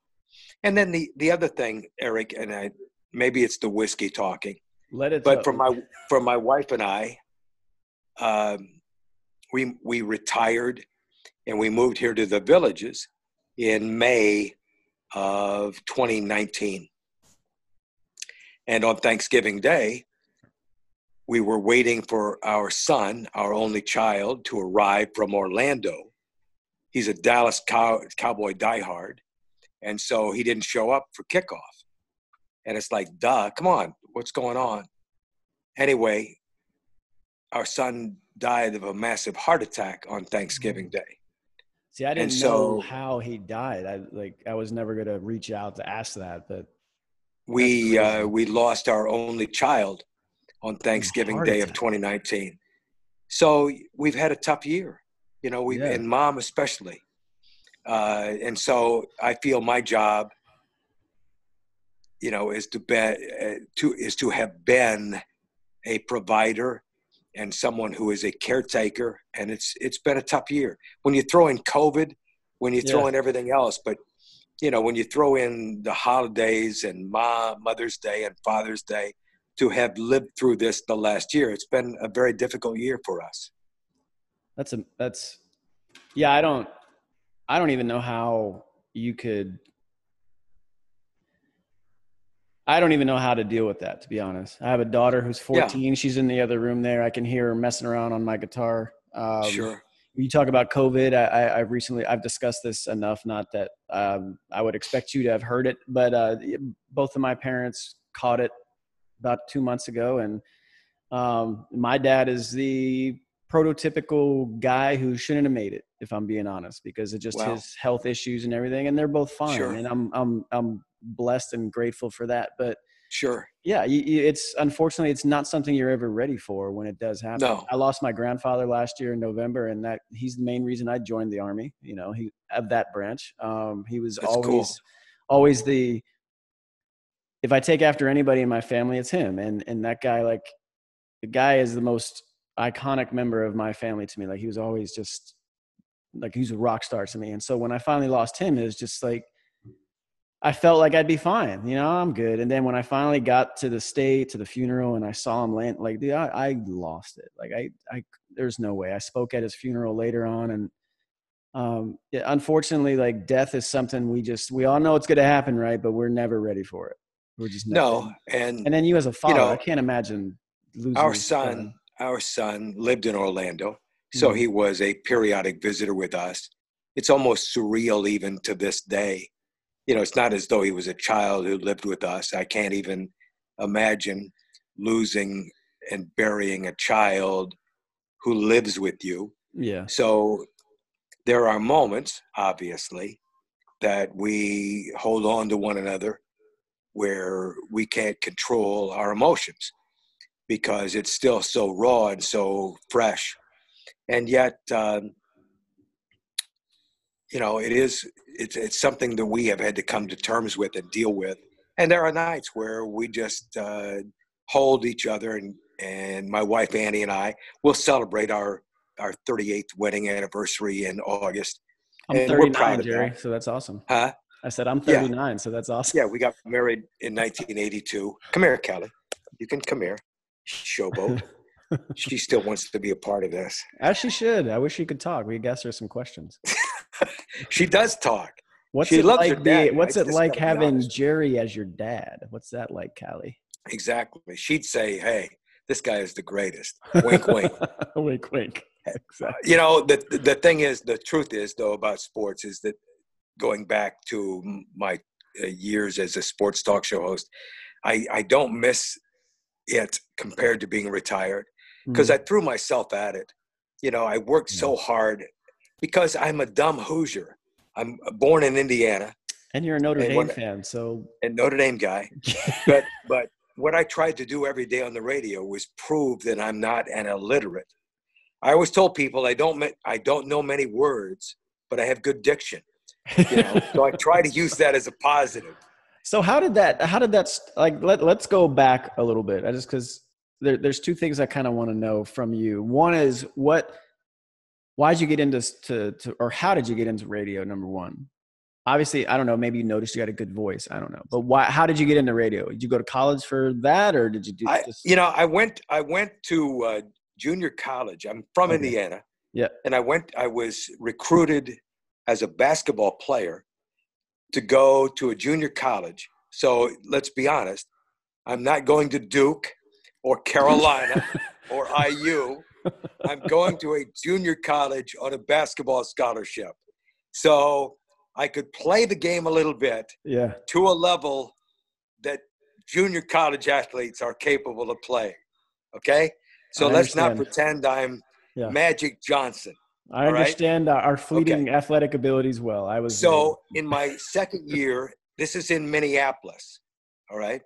And then the, the other thing, Eric, and I, maybe it's the whiskey talking. Let it. But for my for my wife and I, um, we we retired, and we moved here to the villages in May of 2019. And on Thanksgiving Day, we were waiting for our son, our only child, to arrive from Orlando. He's a Dallas cow, Cowboy diehard. And so he didn't show up for kickoff. And it's like, duh, come on, what's going on? Anyway, our son died of a massive heart attack on Thanksgiving mm. Day. See, I didn't so, know how he died. I like I was never gonna reach out to ask that, but we uh, we lost our only child on Thanksgiving Day attack. of 2019. So we've had a tough year, you know. We yeah. and mom especially, uh, and so I feel my job, you know, is to be uh, to is to have been a provider and someone who is a caretaker and it's it's been a tough year when you throw in covid when you throw yeah. in everything else but you know when you throw in the holidays and Ma, mother's day and father's day to have lived through this the last year it's been a very difficult year for us that's a that's yeah i don't i don't even know how you could I don't even know how to deal with that, to be honest. I have a daughter who's 14. Yeah. She's in the other room there. I can hear her messing around on my guitar. Um, sure. You talk about COVID. I, I, have recently I've discussed this enough. Not that um, I would expect you to have heard it, but uh, both of my parents caught it about two months ago, and um, my dad is the prototypical guy who shouldn't have made it, if I'm being honest, because of just wow. his health issues and everything. And they're both fine, sure. and I'm I'm I'm blessed and grateful for that. But sure, yeah, you, you, it's unfortunately it's not something you're ever ready for when it does happen. No. I lost my grandfather last year in November, and that he's the main reason I joined the army. You know, he of that branch. Um, he was That's always cool. always the. If I take after anybody in my family, it's him, and and that guy like the guy is the most iconic member of my family to me. Like he was always just like he was a rock star to me. And so when I finally lost him, it was just like I felt like I'd be fine. You know, I'm good. And then when I finally got to the state, to the funeral, and I saw him land, like, dude, I, I lost it. Like, I, I, there's no way. I spoke at his funeral later on, and um, yeah, unfortunately, like, death is something we just, we all know it's going to happen, right? But we're never ready for it. We're just no. And and then you as a father, you know, I can't imagine losing our son. son. Our son lived in Orlando, so mm-hmm. he was a periodic visitor with us. It's almost surreal even to this day you know, it's not as though he was a child who lived with us. I can't even imagine losing and burying a child who lives with you. Yeah. So there are moments, obviously, that we hold on to one another where we can't control our emotions because it's still so raw and so fresh. And yet, um, you know, it is it's it's something that we have had to come to terms with and deal with. And there are nights where we just uh, hold each other, and and my wife Annie and I will celebrate our our 38th wedding anniversary in August. I'm and 39, Jerry, that. so that's awesome. Huh? I said I'm 39, yeah. so that's awesome. Yeah, we got married in 1982. Come here, Callie. You can come here, showboat. she still wants to be a part of this. As she should. I wish she could talk. We could ask her some questions. she does talk. What's she it like? The, what's it like having Jerry as your dad? What's that like, Callie? Exactly. She'd say, "Hey, this guy is the greatest." Wink, wink. wink, wink. Exactly. You know, the the thing is, the truth is, though, about sports is that going back to my uh, years as a sports talk show host, I I don't miss it compared to being retired because mm-hmm. I threw myself at it. You know, I worked yeah. so hard because I'm a dumb Hoosier. I'm born in Indiana. And you're a Notre Dame what, fan, so and Notre Dame guy. but but what I tried to do every day on the radio was prove that I'm not an illiterate. I always told people I don't I don't know many words, but I have good diction. You know, so I try to use that as a positive. So how did that? How did that? Like, let let's go back a little bit. I just because there, there's two things I kind of want to know from you. One is what why did you get into to, to or how did you get into radio number one obviously, I don't know. Maybe you noticed you had a good voice. I don't know. But why? How did you get into radio? Did you go to college for that, or did you do? I, you know, I went. I went to uh, junior college. I'm from okay. Indiana. Yeah. And I went. I was recruited as a basketball player to go to a junior college. So let's be honest. I'm not going to Duke or Carolina or IU. I'm going to a junior college on a basketball scholarship. So I could play the game a little bit yeah. to a level that junior college athletes are capable of playing. Okay? So I let's understand. not pretend I'm yeah. Magic Johnson. I understand right? our fleeting okay. athletic abilities well. I was So in my second year, this is in Minneapolis. All right?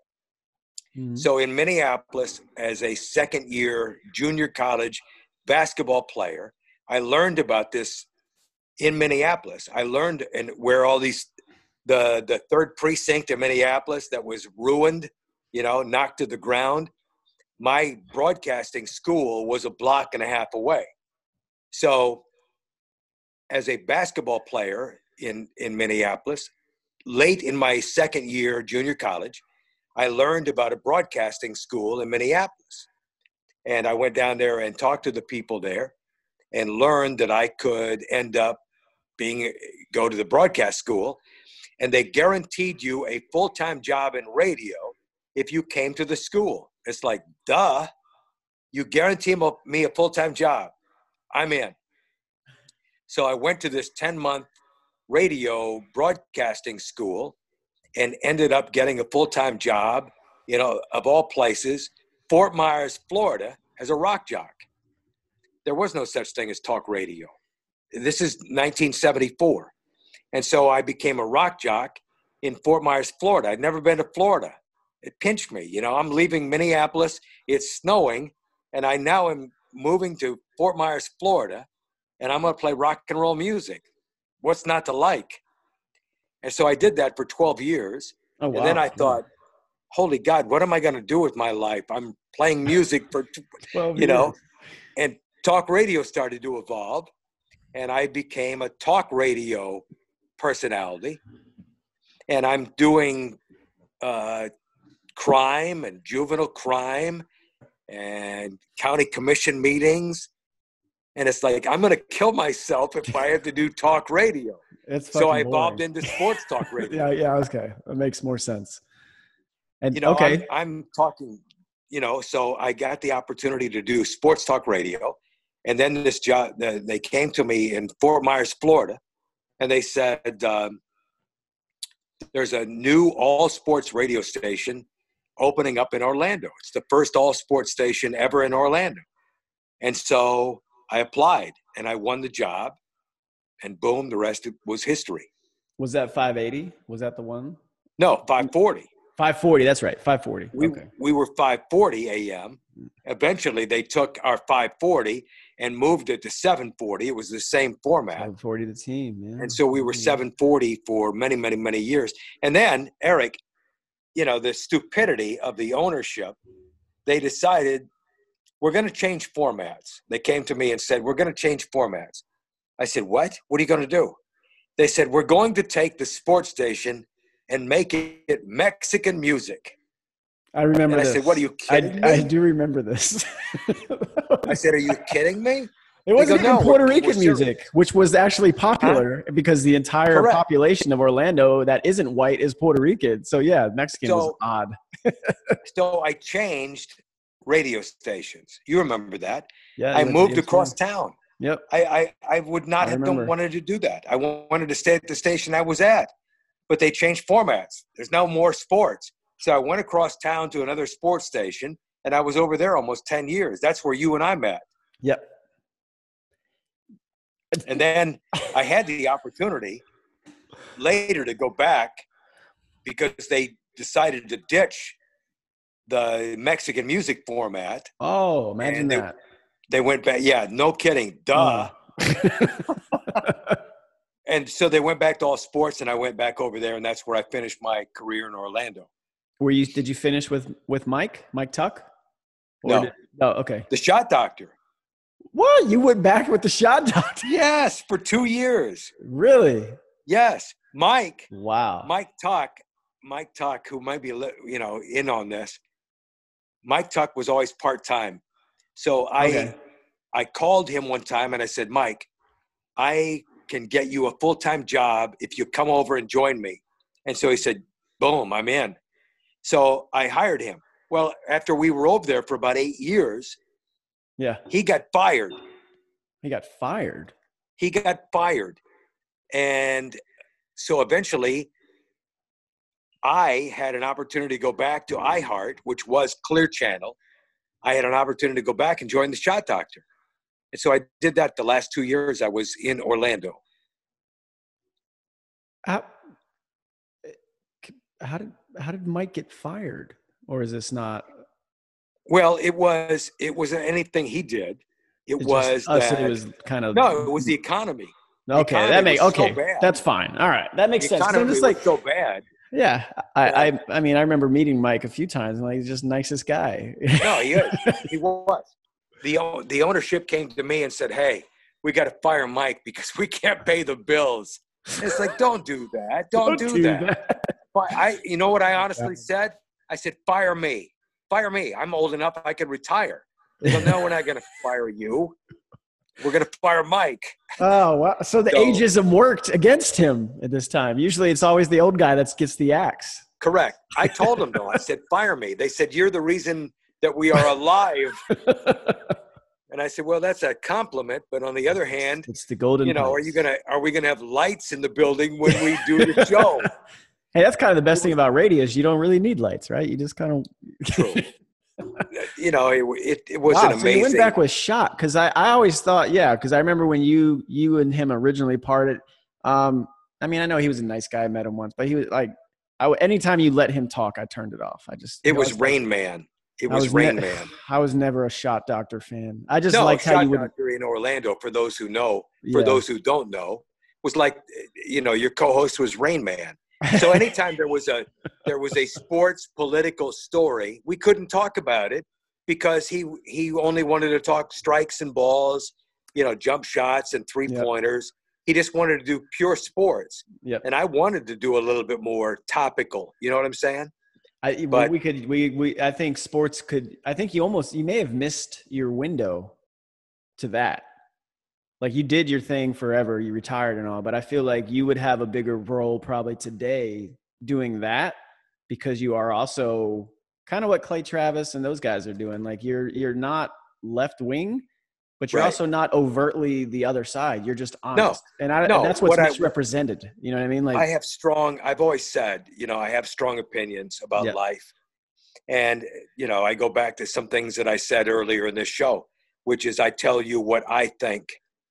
Mm-hmm. So in Minneapolis, as a second year junior college basketball player, I learned about this in Minneapolis. I learned and where all these the the third precinct in Minneapolis that was ruined, you know, knocked to the ground. My broadcasting school was a block and a half away. So as a basketball player in in Minneapolis, late in my second year junior college, I learned about a broadcasting school in Minneapolis. And I went down there and talked to the people there and learned that I could end up being go to the broadcast school. And they guaranteed you a full-time job in radio if you came to the school. It's like duh. You guarantee me a full-time job. I'm in. So i went to this 10-month radio broadcasting school and ended up getting a full-time job you know of all places fort myers florida as a rock jock there was no such thing as talk radio this is 1974. And so I became a rock jock in Fort Myers, Florida. I'd never been to Florida. It pinched me. You know, I'm leaving Minneapolis, it's snowing, and I now am moving to Fort Myers, Florida, and I'm going to play rock and roll music. What's not to like? And so I did that for 12 years. Oh, wow. And then I thought, holy God, what am I going to do with my life? I'm playing music for, 12 you know, and talk radio started to evolve and I became a talk radio personality. And I'm doing uh, crime and juvenile crime and county commission meetings. And it's like, I'm going to kill myself if I have to do talk radio. It's so I evolved into sports talk radio. yeah, yeah, okay. That makes more sense. And you know, okay. I'm, I'm talking, you know, so I got the opportunity to do sports talk radio and then this job, they came to me in Fort Myers, Florida, and they said, um, "There's a new all sports radio station opening up in Orlando. It's the first all sports station ever in Orlando." And so I applied, and I won the job, and boom, the rest was history. Was that 580? Was that the one? No, 540. 540. That's right. 540. We, okay. we were 540 a.m. Eventually, they took our 540 and moved it to 740. It was the same format. 740 the team, yeah. And so we were 740 for many, many, many years. And then, Eric, you know, the stupidity of the ownership, they decided we're going to change formats. They came to me and said, We're going to change formats. I said, What? What are you going to do? They said, We're going to take the sports station and make it Mexican music. I remember. And I said, "What are you kidding I, me?" I do remember this. I said, "Are you kidding me?" It wasn't go, even no, Puerto Rican we're music, which was actually popular huh? because the entire Correct. population of Orlando that isn't white is Puerto Rican. So yeah, Mexican so, was odd. so I changed radio stations. You remember that? Yeah. I moved across town. Yep. I, I, I would not I have done, wanted to do that. I wanted to stay at the station I was at, but they changed formats. There's no more sports. So I went across town to another sports station, and I was over there almost 10 years. That's where you and I met. Yep. And then I had the opportunity later to go back because they decided to ditch the Mexican music format. Oh, imagine that. They went back. Yeah, no kidding. Duh. Uh. and so they went back to all sports, and I went back over there, and that's where I finished my career in Orlando. Were you? Did you finish with with Mike? Mike Tuck? Or no. Did, oh, okay. The shot doctor. What? You went back with the shot doctor? Yes, for two years. Really? Yes, Mike. Wow. Mike Tuck. Mike Tuck, who might be a little you know in on this. Mike Tuck was always part time, so I Okay. I called him one time and I said, Mike, I can get you a full time job if you come over and join me. And so he said, Boom, I'm in. So I hired him. Well, after we were over there for about eight years, Yeah. he got fired. He got fired. He got fired. And so eventually, I had an opportunity to go back to iHeart, which was Clear Channel. I had an opportunity to go back and join the Shot Doctor. And so I did that the last two years I was in Orlando. How, how did how did Mike get fired? Or is this not? Well, it was it wasn't anything he did. It, it was us, that, it was kind of no, it was the economy. okay. economy That makes so okay. bad. that's fine. All right, that makes The sense. I'm just like, so bad. yeah, I, I I mean, I remember meeting Mike a few times, and like, he's just nicest guy. No, he he was. The the ownership came to me and said, "Hey, we got to fire Mike because we can't pay the bills." It's like, don't do that. Don't, do, that. But I, you know what I honestly said? I said, fire me. Fire me. I'm old enough. I can retire. Well, no, we're not going to fire you. We're going to fire Mike. Oh wow! So the So- ageism worked against him at this time. Usually, it's always the old guy that gets the axe. Correct. I told them though. I said, fire me. They said, you're the reason that we are alive. And I said, well, that's a compliment. But on the other hand, it's the golden. you know, are pipes. you gonna are we gonna have lights in the building when we do the show? Hey, that's kind of the best thing about radio is you don't really need lights, right? You just kind of. You know, it it, it was wow, an so you went back with shock because I, I always thought yeah because I remember when you you and him originally parted. Um, I mean I know he was a nice guy. I met him once, but he was like, I anytime you let him talk, I turned it off. I just it was Rain Man. It was, was Rain ne- Man. I was never a shot doctor fan. I just No, liked how Shot you would. Doctor in Orlando. For those who know, for yeah. those who don't know, was like you know your co-host was Rain Man. So anytime there was a there was a sports political story, we couldn't talk about it because he he only wanted to talk strikes and balls, you know, jump shots and three pointers. He just wanted to do pure sports, Yep. and I wanted to do a little bit more topical. You know what I'm saying? I, But- we could we we I think sports could I think you almost you may have missed your window to that. Like you did your thing forever, you retired and all, but I feel like you would have a bigger role probably today doing that because you are also kind of what Clay Travis and those guys are doing. Like you're you're not left wing, but you're Right. also not overtly the other side. You're just honest. and I no, and that's what's what I- misrepresented. You know what I mean? Like I have strong. I've always said, you know, I have strong opinions about Yeah. life, and you know, I go back to some things that I said earlier in this show, which is I tell you what I think.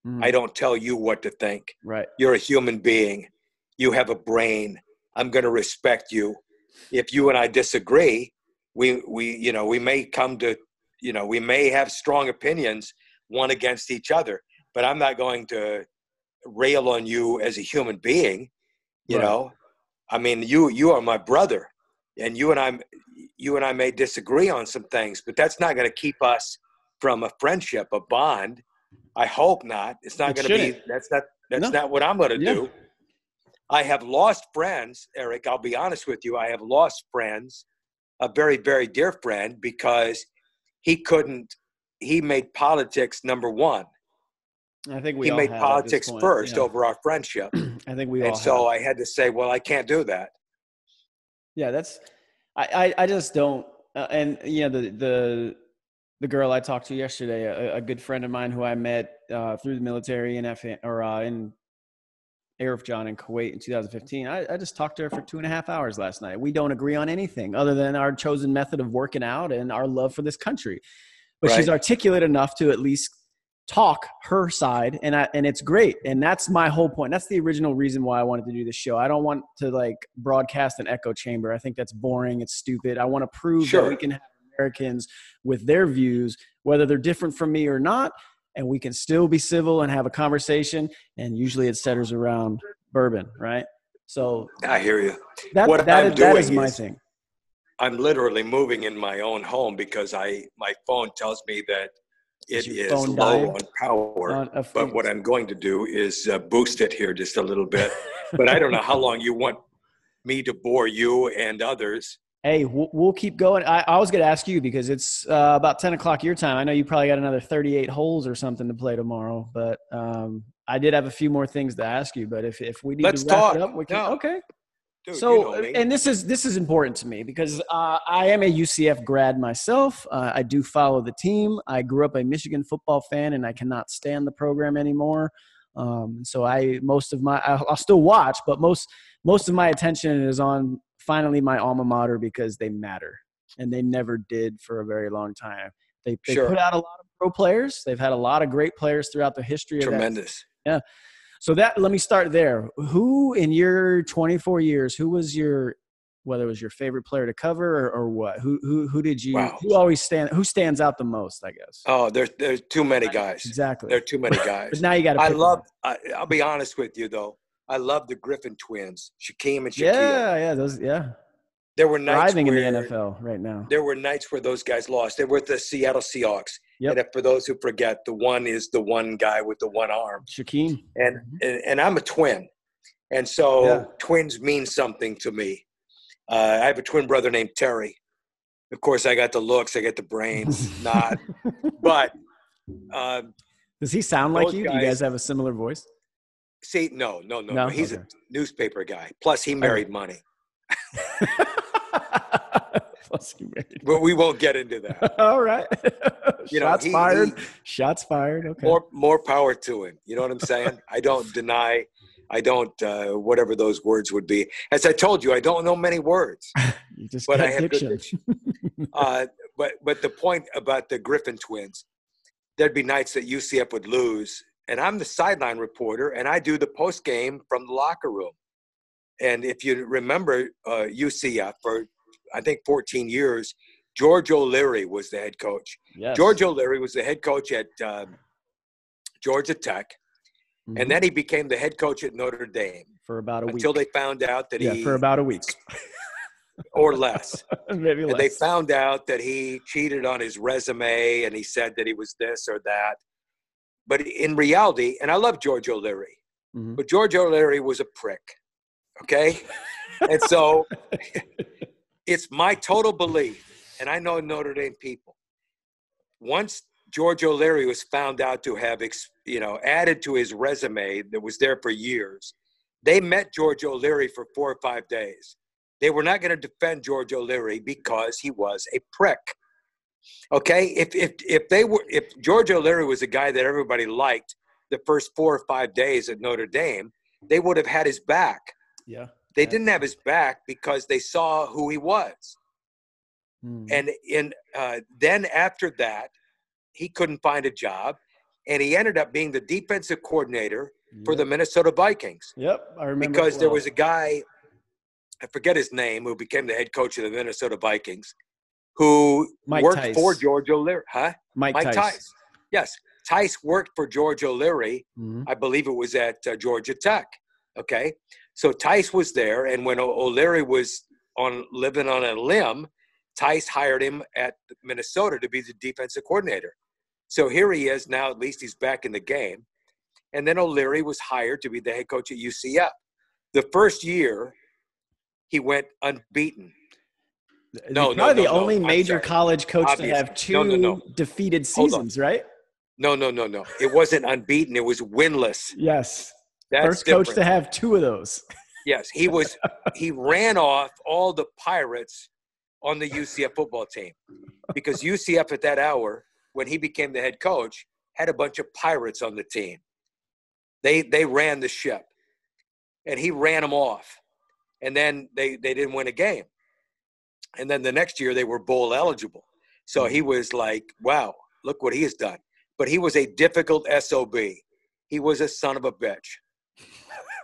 mm, I don't tell you what to think. right. You're a human being. You have a brain. I'm going to respect you. If you and I disagree, we we you know we may come to you know we may have strong opinions one against each other, but I'm not going to rail on you as a human being. You Right. know, I mean you you are my brother, and you and I you and I may disagree on some things, but that's not going to keep us from a friendship, a bond. I hope not. It's not It going to be. That's not. That's No. not what I'm going to Yeah. do. I have lost friends, Eric. I'll be honest with you. I have lost friends, a very, very dear friend, because he couldn't. He made politics number one. I think we he all made have at this politics point, first yeah. over our friendship, I think we all and so have. I had to say, "Well, I can't do that." yeah, that's I, I I just don't uh, and you know the the the girl I talked to yesterday, a, a good friend of mine who I met uh, through the military in F or uh, in Arifjan in Kuwait in 2015. I, I just talked to her for two and a half hours last night. We don't agree on anything other than our chosen method of working out and our love for this country. But she's articulate enough to at least talk her side and I, and it's great and that's my whole point. That's the original reason why i wanted to do this show. I don't want to like broadcast an echo chamber. I think that's boring. It's stupid. I want to prove that we can have americans with their views whether they're different from me or not and we can still be civil and have a conversation and usually it centers around bourbon right? So I hear you. that, What that I'm is- that is doing my is- thing I'm literally moving in my own home because I my phone tells me that it is low on power. But what I'm going to do is uh, boost it here just a little bit. but I don't know how long you want me to bore you and others. Hey, we'll, we'll keep going. I, I was going to ask you because it's uh, about 10 o'clock your time. I know you probably got another 38 holes or something to play tomorrow, but um, I did have a few more things to ask you. But if, if we need Let's to wrap talk. it up, we can. No. Okay. Dude, so, you know and this is this is important to me because uh, I am a UCF grad myself. Uh, I do follow the team. I grew up a Michigan football fan, and I cannot stand the program anymore. Um, so I most of my I'll, I'll still watch, but most most of my attention is on finally my alma mater because they matter, and they never did for a very long time. They they Sure. put out a lot of pro players. They've had a lot of great players throughout the history Tremendous. So that let me start there. Who in your 24 years, who was your whether it was your favorite player to cover or, or what? Who who who did you Wow. who always stand who stands out the most, I guess. Oh, there's there's too many guys. Exactly. There are too many guys. But now you got to I love. I, I'll be honest with you though. I love the Griffin twins, Shaquem and Shaquille. Yeah, yeah, those yeah. There were nights Thriving in the NFL right now. there were nights where those guys lost. They were the Seattle Seahawks. Yep. And if, for those who forget, the one is the one guy with the one arm. Shaquem. And and, and I'm a twin, and so Yeah. twins mean something to me. Uh, I have a twin brother named Terry. Of course, I got the looks, I got the brains, not. But uh, Does he sound like you? Do you guys- guys have a similar voice? see, no, no, no, No? He's Okay. a newspaper guy. Plus, he married money. Married. But we won't get into that. All right. You know, Shots he- fired. he- Shots fired. Okay. more more power to him you know what i'm saying i don't deny i don't uh, whatever those words would be as i told you i don't know many words you just but i have diction. good diction uh, but but the point about the griffin twins there'd be nights that ucf would lose and i'm the sideline reporter and i do the post game from the locker room and if you remember uh, ucf for i think 14 years george o'leary was the head coach Yes. george o'leary was the head coach at um, georgia tech Mhm. and then he became the head coach at Notre Dame for about a week. until they found out that yeah, he, for about a week, or less, maybe and they found out that he cheated on his resume and he said that he was this or that. But in reality, and I love George O'Leary, Mhm. but George O'Leary was a prick. Okay. and so it's my total belief, and I know Notre Dame people, once George O'Leary was found out to have, you know, added to his resume that was there for years, they met George O'Leary for four or five days. They were not going to defend George O'Leary because he was a prick. Okay, if if if they were if George O'Leary was a guy that everybody liked the first four or five days at Notre Dame, they would have had his back. yeah. They Yeah. didn't have his back because they saw who he was. Mm. And in uh, then after that, he couldn't find a job, and he ended up being the defensive coordinator for the Minnesota Vikings Yep, I remember. because there was a guy, I forget his name, who became the head coach of the Minnesota Vikings, who Mike worked Tice. for George O'Leary. Huh? Mike, Mike Tice. Tice. Yes, Tice worked for George O'Leary. Mhm. I believe it was at uh, Georgia Tech. Okay, so Tice was there, and when O'Leary was on living on a limb, Tice hired him at Minnesota to be the defensive coordinator. So here he is now. At least he's back in the game. And then O'Leary was hired to be the head coach at UCF. The first year, he went unbeaten. No, no, no, the no. only I'm major college coach Obvious. to have two No, no, no. defeated seasons, right? No, no, no, no. It wasn't unbeaten. It was winless. Yes. That's First coach to have two of those. Yes, he was. he ran off all the pirates on the UCF football team because UCF at that hour, when he became the head coach, had a bunch of pirates on the team. They they ran the ship, and he ran them off, and then they they didn't win a game, and then the next year they were bowl eligible. So he was like, "Wow, look what he has done." But he was a difficult sob. He was a son of a bitch,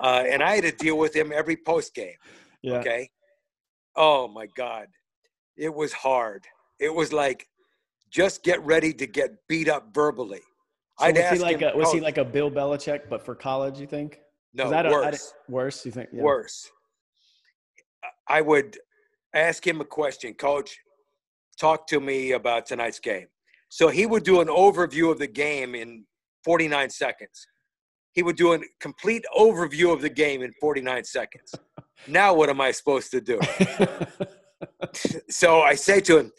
uh, and I had to deal with him every post game. Yeah. Okay. Oh my God. It was hard. It was like, just get ready to get beat up verbally. So I'd was he ask like him, a, was he like a Bill Belichick, but for college? You think? no, I don't- I worse, worse. You think? Yeah. worse. I would ask him a question, coach, talk to me about tonight's game. So he would do an overview of the game in 49 seconds. He would do a complete overview of the game in 49 seconds. Now, what am I supposed to do? so I say to him,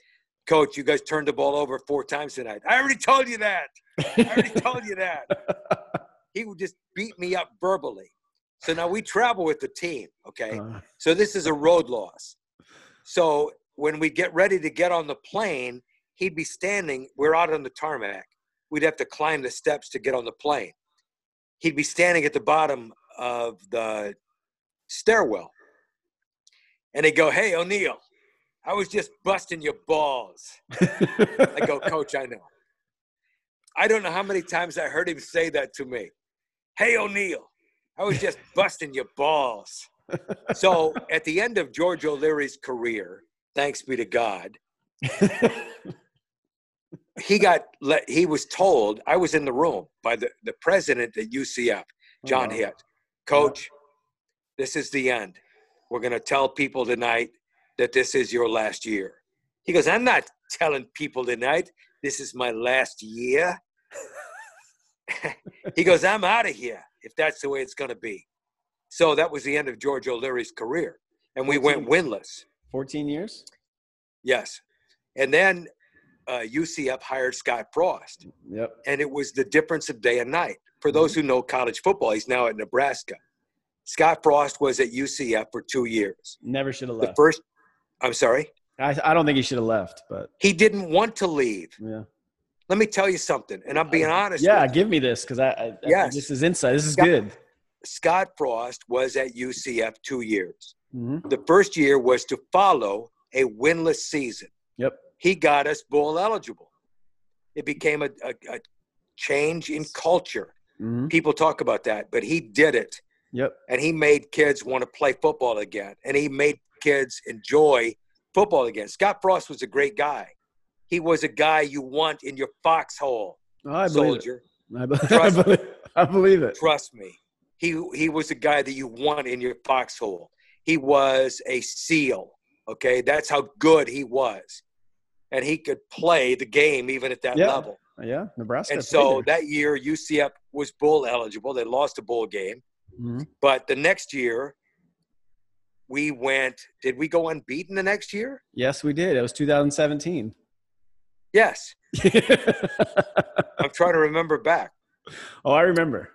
Coach, you guys turned the ball over four times tonight. I already told you that. I already told you that. He would just beat me up verbally. So now we travel with the team, okay? Uh, So this is a road loss. So when we get ready to get on the plane, he'd be standing. We're out on the tarmac. We'd have to climb the steps to get on the plane. He'd be standing at the bottom of the stairwell. And he'd go, Hey, O'Neill, I was just busting your balls. I go, Coach, I know. I don't know how many times I heard him say that to me. Hey, O'Neill, I was just busting your balls. So at the end of George O'Leary's career, thanks be to God, he got let, he was told, I was in the room by the, the president at UCF, oh, John wow. Hitt, Coach, this is the end. We're going to tell people tonight that this is your last year. He goes, I'm not telling people tonight this is my last year. he goes, I'm out of here if that's the way it's going to be. So that was the end of George O'Leary's career. And we went winless. 14 years? Yes. And then uh, UCF hired Scott Frost. Yep. And it was the difference of day and night. For those who know college football, he's now at Nebraska. Scott Frost was at UCF for two years. Never should have The left. first, I'm sorry, I, I don't think he should have left, but he didn't want to leave. yeah. Let me tell you something, and I'm being honest. Yeah, give me this because I, I Yes. this is insight. This is Scott- good. Scott Frost was at UCF two years. Mhm. The first year was to follow a winless season. Yep. He got us bowl eligible. It became a, a, a change in culture. hmm People talk about that, but he did it. Yep. and he made kids want to play football again and he made kids enjoy football again scott frost was a great guy he was a guy you want in your foxhole Oh, I believe soldier it. I, be- I, believe, I believe it. trust me he he was a guy that you want in your foxhole he was a seal okay that's how good he was and he could play the game even at that Yeah. level Yeah, Nebraska. and so that year ucf was bowl eligible they lost a bowl game Mhm. But the next year, we went. Did we go unbeaten the next year? yes, we did. It was 2017. Yes. I'm trying to remember back. oh, I remember.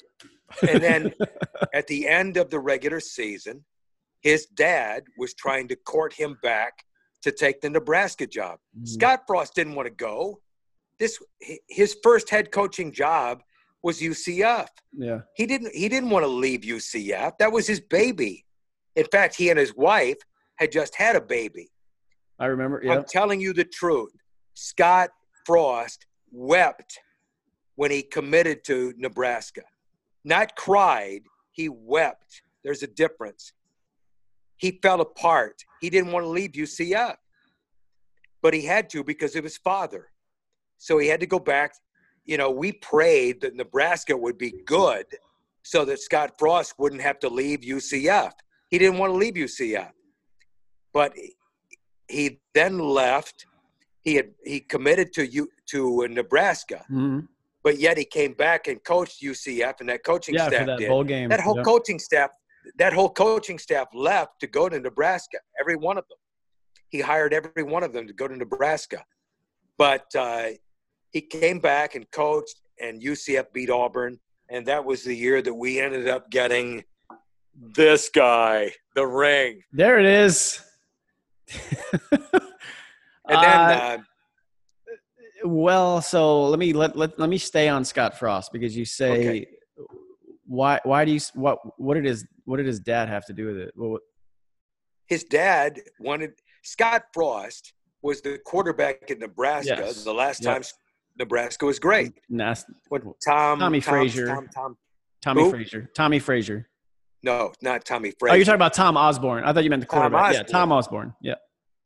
And then at the end of the regular season, his dad was trying to court him back to take the Nebraska job. Mhm. Scott Frost didn't want to go. This his first head coaching job was UCF. Yeah. He didn't he didn't want to leave UCF. That was his baby. In fact, he and his wife had just had a baby. I remember. Yeah. I'm telling you the truth. Scott Frost wept when he committed to Nebraska. Not cried, he wept. There's a difference. He fell apart. He didn't want to leave UCF, but he had to because of his father. So he had to go back. You know, we prayed that Nebraska would be good so that Scott Frost wouldn't have to leave UCF. He didn't want to leave UCF. But he then left. He had he committed to you to Nebraska, Mhm. but yet he came back and coached UCF, and that coaching Yeah, staff that did. bowl game. That whole yeah. coaching staff, that whole coaching staff left to go to Nebraska. Every one of them. He hired every one of them to go to Nebraska, but uh, he came back and coached, and UCF beat Auburn, and that was the year that we ended up getting this guy, the ring. There it is. And then Uh, uh, well, so let me let, let let me stay on Scott Frost because you say Okay. Why why do you what what did his what did his dad have to do with it? Well, what- his dad wanted Scott Frost was the quarterback at Nebraska Yes. the last Yep. time Nebraska was great. nas- Tom Tommy Tom, Frazier. Tom, Tom, Tommy Who? Frazier. Tommie Frazier. no, not Tommie Frazier. Oh, you're talking about Tom Osborne. I thought you meant the Tom quarterback. yeah, Tom Osborne. Yeah.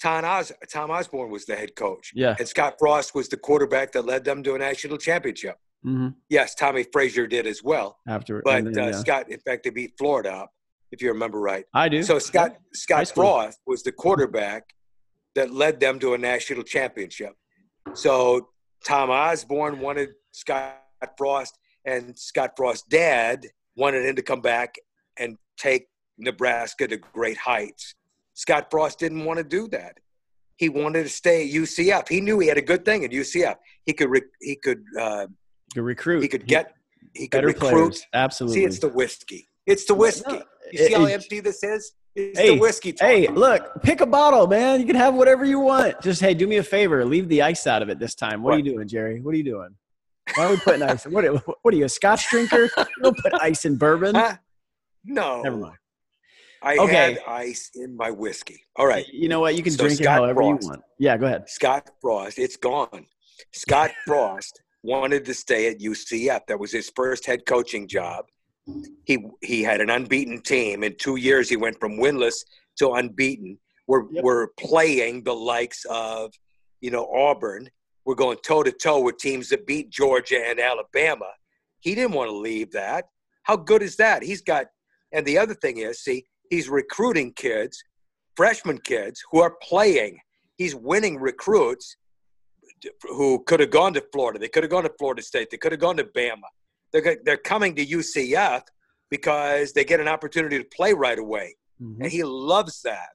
Tom, Os- Tom Osborne was the head coach, Yeah. and Scott Frost was the quarterback that led them to a national championship. Hmm Yes, Tommie Frazier did as well, After, but then, uh, yeah. Scott, in fact, they beat Florida up, if you remember right. I do. So Scott Scott. Frost was the quarterback that led them to a national championship. So Tom Osborne wanted Scott Frost, and Scott Frost's dad wanted him to come back and take Nebraska to great heights. Scott Frost didn't want to do that. He wanted to stay at UCF. He knew he had a good thing at UCF. He could re- he could uh, Could recruit. he could get he could better recruit. players. Absolutely. See, it's the whiskey. It's the whiskey. No, you see it- how it- empty this is? It's Hey, the whiskey. Hey, talking. look, pick a bottle, man. You can have whatever you want. Just hey, do me a favor. Leave the ice out of it this time. What, are you doing, Jerry? What are you doing? Why are we putting ice? What, what are you, a Scotch drinker? You don't put ice in bourbon. Huh? No. Never mind. I Okay. had ice in my whiskey. All right. You know what? You can So drink it however Frost. you want. Yeah, go ahead. Scott Frost, it's gone. Scott Frost wanted to stay at UCF. That was his first head coaching job. He he had an unbeaten team. In two years, he went from winless to unbeaten. We're Yep. we're playing the likes of, you know, Auburn. We're going toe to toe with teams that beat Georgia and Alabama. He didn't want to leave that. How good is that? He's got, and the other thing is, see, he's recruiting kids, freshman kids who are playing. He's winning recruits who could have gone to Florida. They could have gone to Florida State. They could have gone to Bama. They're, they're coming to UCF because they get an opportunity to play right away. Mhm. And he loves that.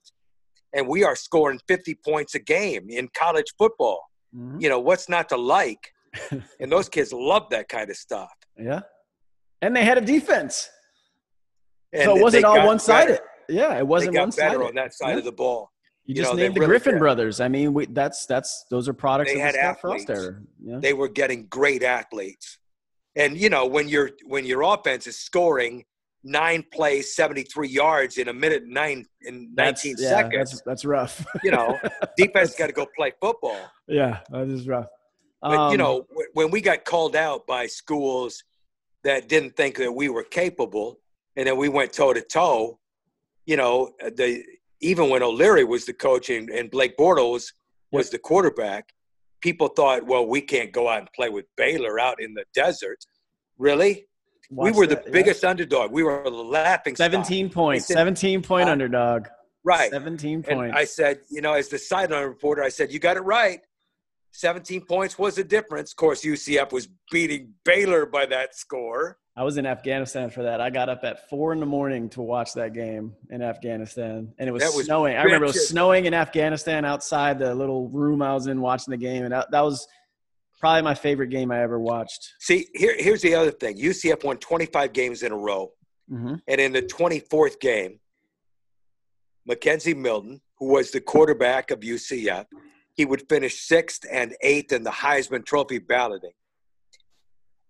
And we are scoring 50 points a game in college football. Mhm. You know, what's not to like? and those kids love that kind of stuff. Yeah. And they had a defense. And so it wasn't all one sided. Yeah, it wasn't one sided. better on that side Yeah. of the ball. You you just know, named the really Griffin did. brothers. I mean, we, that's that's those are products They had the athletes. Yeah. they were getting great athletes. And you know, when your when your offense is scoring nine plays, seventy three yards in a minute nine in That's- nineteen yeah, seconds, That's, that's rough. you know, defense got to go play football. yeah, that is rough. But you Um, know, when we got called out by schools that didn't think that we were capable, and then we went toe to toe, you know, the even when O'Leary was the coach and, and Blake Bortles was the quarterback, people thought, well, we can't go out and play with Baylor out in the desert. Really? we watch were the that, yeah. biggest underdog. We were the laughing stock. 17 points, said- 17 point Uh, underdog. Right. 17 And points. I said, you know, as the sideline reporter, I said, you got it right. 17 points was the difference. Of course, UCF was beating Baylor by that score. I was in Afghanistan for that. I got up at four in the morning to watch that game in Afghanistan, and it was, was snowing. I remember it was snowing in Afghanistan outside the little room I was in watching the game, and that, that was probably my favorite game I ever watched. See, here, here's the other thing UCF won 25 games in a row. hmm And in the 24th game, McKenzie Milton, who was the quarterback of UCF, he would finish sixth and eighth in the Heisman Trophy balloting,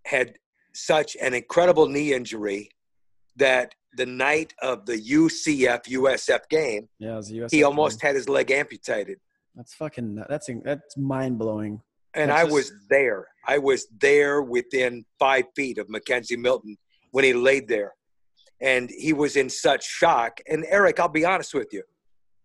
had such an incredible knee injury that the night of the UCF USF game, Yeah, it was a US. he almost had his leg amputated. That's fucking. That's that's mind blowing. And That's I just- was there. I was there within five feet of McKenzie Milton when he laid there. And he was in such shock. And Eric, I'll be honest with you,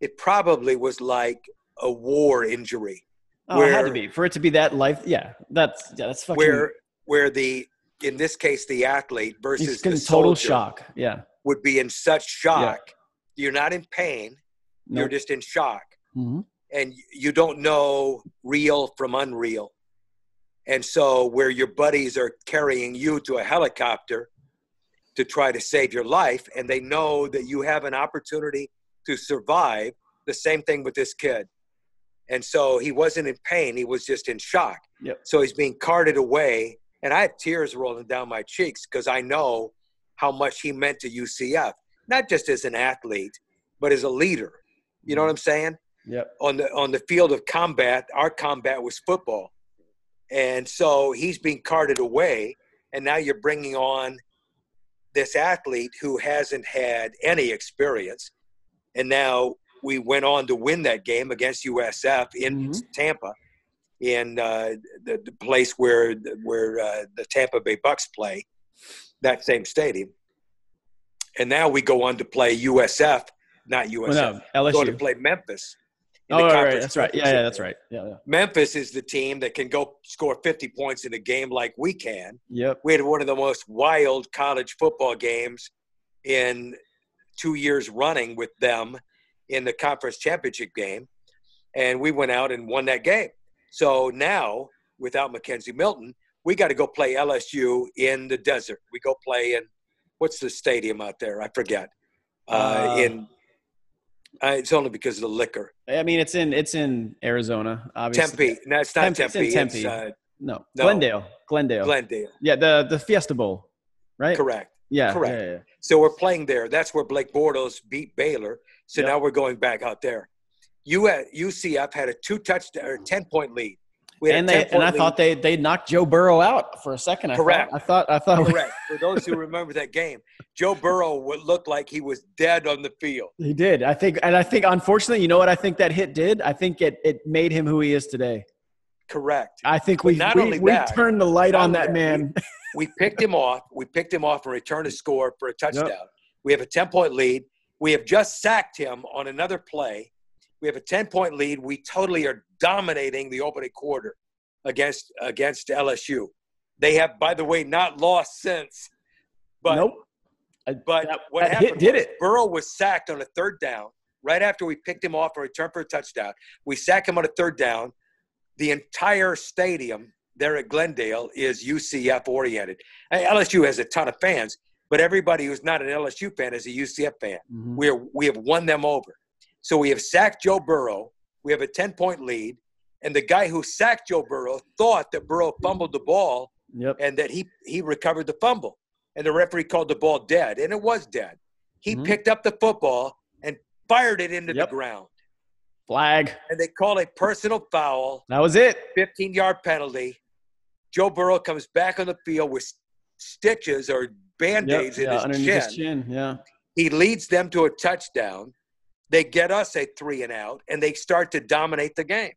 it probably was like a war injury Oh, it had to be for it to be that life. Yeah, that's yeah, that's fucking. where where the in this case the athlete versus the total shock. Yeah. would be in such shock. You're not in pain, you're just in shock. Mhm. and you don't know real from unreal. And so, where your buddies are carrying you to a helicopter to try to save your life, and they know that you have an opportunity to survive, the same thing with this kid. And so, he wasn't in pain, he was just in shock. Yep. So, he's being carted away, and I had tears rolling down my cheeks because I know how much he meant to UCF, not just as an athlete, but as a leader. You know what I'm saying? Yep. on the on the field of combat our combat was football and so he's being carted away and now you're bringing on this athlete who hasn't had any experience and now we went on to win that game against USF in Mhm. Tampa in uh, the, the place where where uh, the Tampa Bay Bucks play that same stadium and now we go on to play USF not USF Well, no, go to play Memphis in Oh, the right, right, that's right. Yeah, yeah, that's right. Yeah, yeah. Memphis is the team that can go score 50 points in a game like we can. Yep. We had one of the most wild college football games in two years running with them in the conference championship game. And we went out and won that game. So now without McKenzie Milton, we got to go play LSU in the desert. We go play in what's the stadium out there? I forget. Uh, Uh, in uh, it's only because of the liquor. I mean, it's in it's in Arizona, obviously. Tempe. No, it's not Tempe, it's in Tempe. It's, uh, No, No. Glendale. Glendale. Glendale. yeah, the the Fiesta Bowl, right? Correct. Yeah, Correct. yeah, yeah. So we're playing there. That's where Blake Bortles beat Baylor. So Yep. now we're going back out there. You at uh, UCF had a two touchdown or ten point lead. We And they and I lead. thought they they knocked Joe Burrow out for a second. I Correct. Thought, I thought I thought correct. For those who remember that game, Joe Burrow would look like he was dead on the field. he did. I think and I think unfortunately, you know what I think that hit did? I think it it made him who he is today. Correct. I think we not we, only we that- turned the light on that that, man. We picked him off. We picked him off and returned a score for a touchdown. We have a 10 point lead. We have just sacked him on another play. We have a 10 point lead. We totally are dominating the opening quarter against against LSU. They have, by the way, not lost since. But nope. I- but that- what that happened hit did was it. Burrow was sacked on a third down right after we picked him off for a returned for a touchdown. We sack him on a third down. The entire stadium there at Glendale is UCF oriented. LSU has a ton of fans, but everybody who's not an LSU fan is a UCF fan. Mhm. We are we have won them over. So we have sacked Joe Burrow. We have a 10 point lead. And the guy who sacked Joe Burrow thought that Burrow fumbled the ball Yep. and that he he recovered the fumble. And the referee called the ball dead, and it was dead. He Mhm. picked up the football and fired it into Yep. the ground. Flag. And they call a personal foul, That was it. 15 yard penalty. Joe Burrow comes back on the field with stitches or band Yep. aids in Yeah, his underneath chin. his chin. Yeah. He leads them to a touchdown. They get us a three and out, and they start to dominate the game.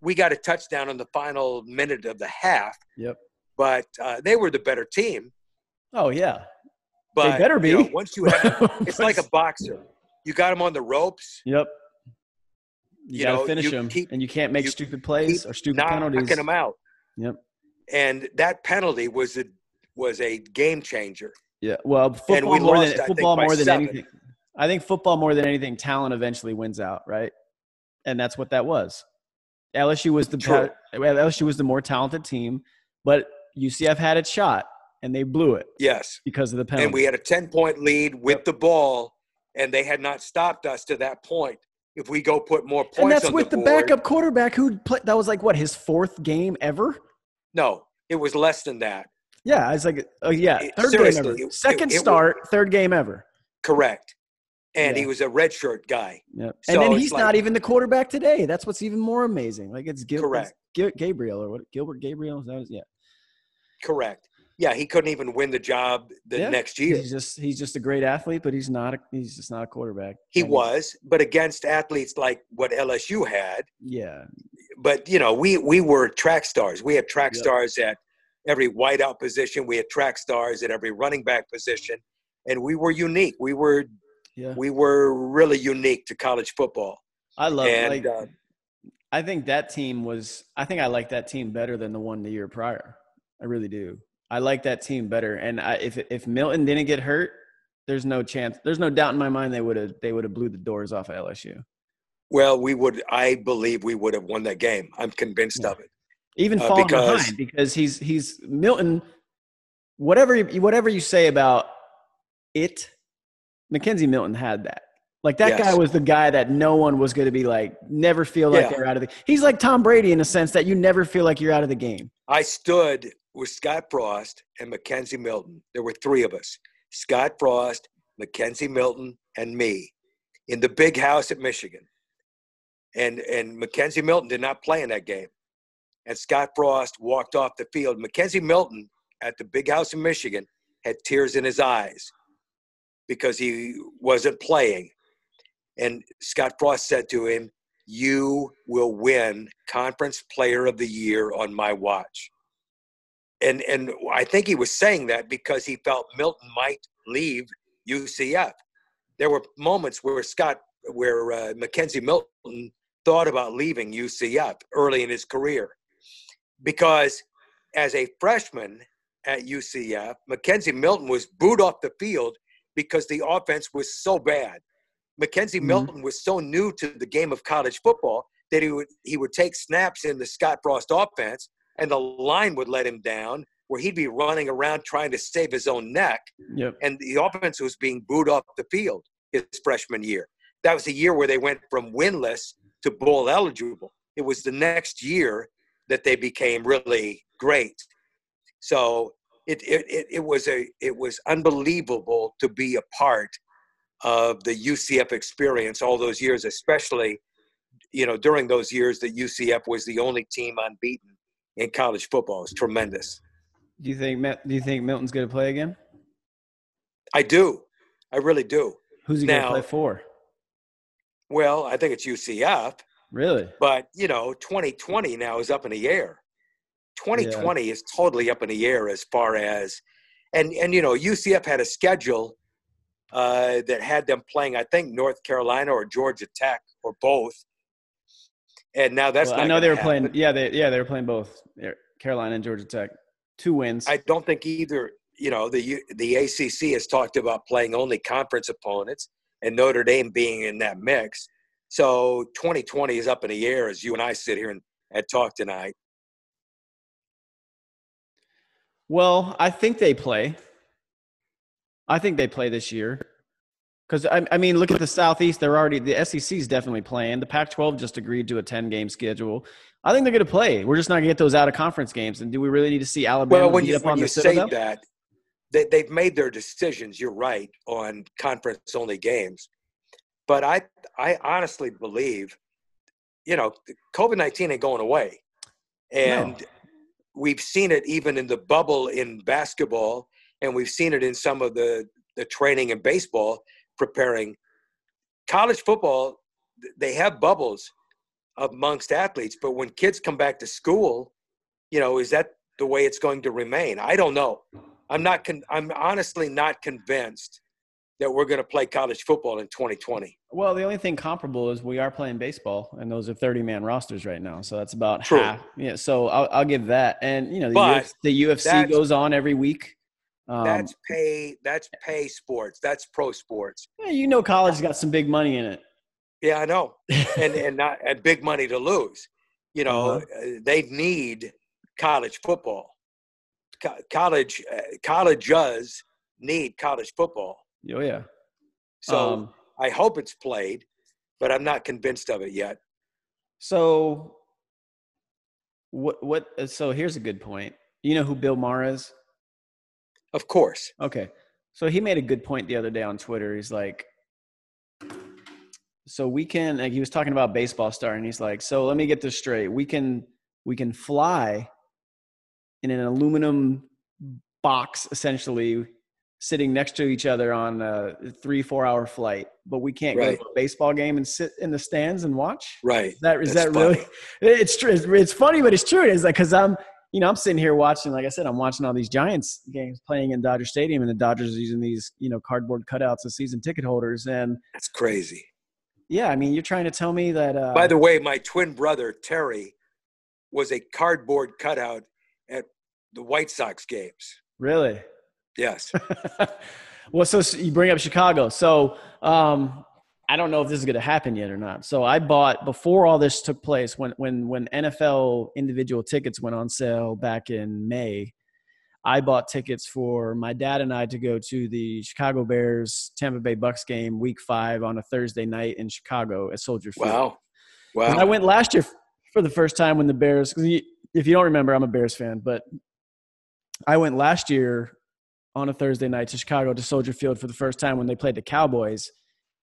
We got a touchdown in the final minute of the half, Yep. but uh, they were the better team. Oh yeah. But better you know, be. once you have, it's like a boxer. You got him on the ropes. Yep. You, You gotta know, finish you keep- and you can't make you stupid plays or stupid knocking penalties. him out. Yep. And that penalty was a was a game changer. Yeah. Well, football we more lost, than think, football by more than seven. anything. I think football more than anything, talent eventually wins out, right? And that's what that was. LSU was the True. LSU was the more talented team, but UCF had its shot and they blew it Yes. because of the penalty. And we had a 10 point lead with Yep. the ball, and they had not stopped us to that point. If we go put more points and that's with the, board, backup quarterback who played. That was like what his fourth game ever. No, it was less than that. Yeah, it's like oh yeah, third seriously, game ever, second it- it was- start, third game ever. Correct. And Yeah. he was a redshirt guy. Yep. So and then he's like- not even the quarterback today. That's what's even more amazing. Like it's Gil- Correct. it's Gabriel or what? Gilbert Gabriel? Is that yeah. Correct. Yeah, he couldn't even win the job the Yeah. next year. He's just he's just a great athlete, but he's not a, he's just not a quarterback. He I mean, was, but against athletes like what LSU had, Yeah. but you know, we we were track stars. We had track Yep. stars at every wideout position. We had track stars at every running back position, and we were unique. We were Yeah. we were really unique to college football. I love and like uh, I think that team was I think I like that team better than the one the year prior. I really do. I like that team better. And I, if if Milton didn't get hurt, there's no chance. There's no doubt in my mind they would have they would have blew the doors off of LSU. well, we would. I believe we would have won that game. I'm convinced Yeah. of it. even Uh, falling because- behind because he's he's Milton. Whatever whatever you say about it, McKenzie Milton had that. Like that Yes. guy was the guy that no one was going to be like never feel like Yeah. they're out of the. He's like Tom Brady in a sense that you never feel like you're out of the game. I stood with Scott Frost and McKenzie Milton. There were three of us Scott Frost, McKenzie Milton, and me in the big house at Michigan. And, and McKenzie Milton did not play in that game. And Scott Frost walked off the field. McKenzie Milton at the big house in Michigan had tears in his eyes because he wasn't playing. And Scott Frost said to him, You will win Conference Player of the Year on my watch and and I think he was saying that because he felt Milton might leave UCF. There were moments where Scott, where uh, McKenzie Milton thought about leaving UCF early in his career, because as a freshman at UCF, McKenzie Milton was booed off the field because the offense was so bad. McKenzie Mhm. Milton was so new to the game of college football that he would he would take snaps in the Scott Frost offense and the line would let him down, where he'd be running around trying to save his own neck, Yep. and the offense was being booed off the field his freshman year. That was the year where they went from winless to bowl eligible. It was the next year that they became really great. So it it, it, was a it was unbelievable to be a part of the UCF experience all those years, especially you know during those years that UCF was the only team unbeaten in college football. It's tremendous. Do you think Do you think Milton's going to play again? I do, I really do. Who's he going to play for? Well, I think it's UCF, Really? but you know, 2020 now is up in the air. 2020 is totally up in the air as far as, and and you know, UCF had a schedule uh, that had them playing, I think, North Carolina or Georgia Tech or both, and now that's. Well, not I know they were gonna playing. Yeah, they yeah they were playing both. Carolina and Georgia Tech, two wins. I don't think either. You know, the the ACC has talked about playing only conference opponents, and Notre Dame being in that mix. So 2020 is up in the air as you and I sit here and, and talk tonight. Well, I think they play. I think they play this year. Because I, I mean, look at the Southeast. They're already the SEC is definitely playing. The Pac-12 just agreed to a ten-game schedule. I think they're going to play. We're just not going to get those out of conference games. And do we really need to see Alabama Well, when you, up when on you the say Citadel? that, they, they've made their decisions. You're right on conference only games, but I I honestly believe, you know, COVID nineteen ain't going away, and No. We've seen it even in the bubble in basketball, and we've seen it in some of the the training in baseball preparing. College football, they have bubbles amongst athletes, but when kids come back to school, you know, is that the way it's going to remain? I don't know. I'm not. Con- I'm honestly not convinced that we're going to play college football in 2020. Well, the only thing comparable is we are playing baseball, and those are thirty-man rosters right now. So that's about True. half. Yeah, so I'll, I'll give that. And you know, the, the UFC goes on every week. Um, that's pay. That's pay sports. That's pro sports. yeah, you know, college's got some big money in it. Yeah, I know, and and not and big money to lose. You know, Uh-huh. uh they need college football. Co- college uh, colleges need college football. Oh yeah. So um, I hope it's played, but I'm not convinced of it yet. so what? What? uh, So here's a good point. You know who Bill Maher is? Of course. Okay. So he made a good point the other day on Twitter. He's like, so we can like he was talking about baseball star and he's like, so let me get this straight. We can we can fly in an aluminum box essentially sitting next to each other on a three, four hour flight, but we can't go to a baseball game and sit in the stands and watch. Right. Is that is That's that really? It's true. It's, funny, but it's true. It's like because I'm, you know, I'm sitting here watching. Like I said, I'm watching all these Giants games playing in Dodger Stadium, and the Dodgers are using these, you know, cardboard cutouts of season ticket holders. And That's crazy. yeah, I mean, you're trying to tell me that. Uh, By the way, my twin brother Terry was a cardboard cutout at the White Sox games. really. Yes. well, so you bring up Chicago. So um, I don't know if this is going to happen yet or not. So I bought before all this took place when when when NFL individual tickets went on sale back in May. I bought tickets for my dad and I to go to the Chicago Bears Tampa Bay Bucks game week 5 on a Thursday night in Chicago at Soldier Field. Wow. 'Cause I went last year for the first time when the Bears If you don't remember, I'm a Bears fan, but I went last year on a Thursday night to Chicago to Soldier Field for the first time when they played the Cowboys,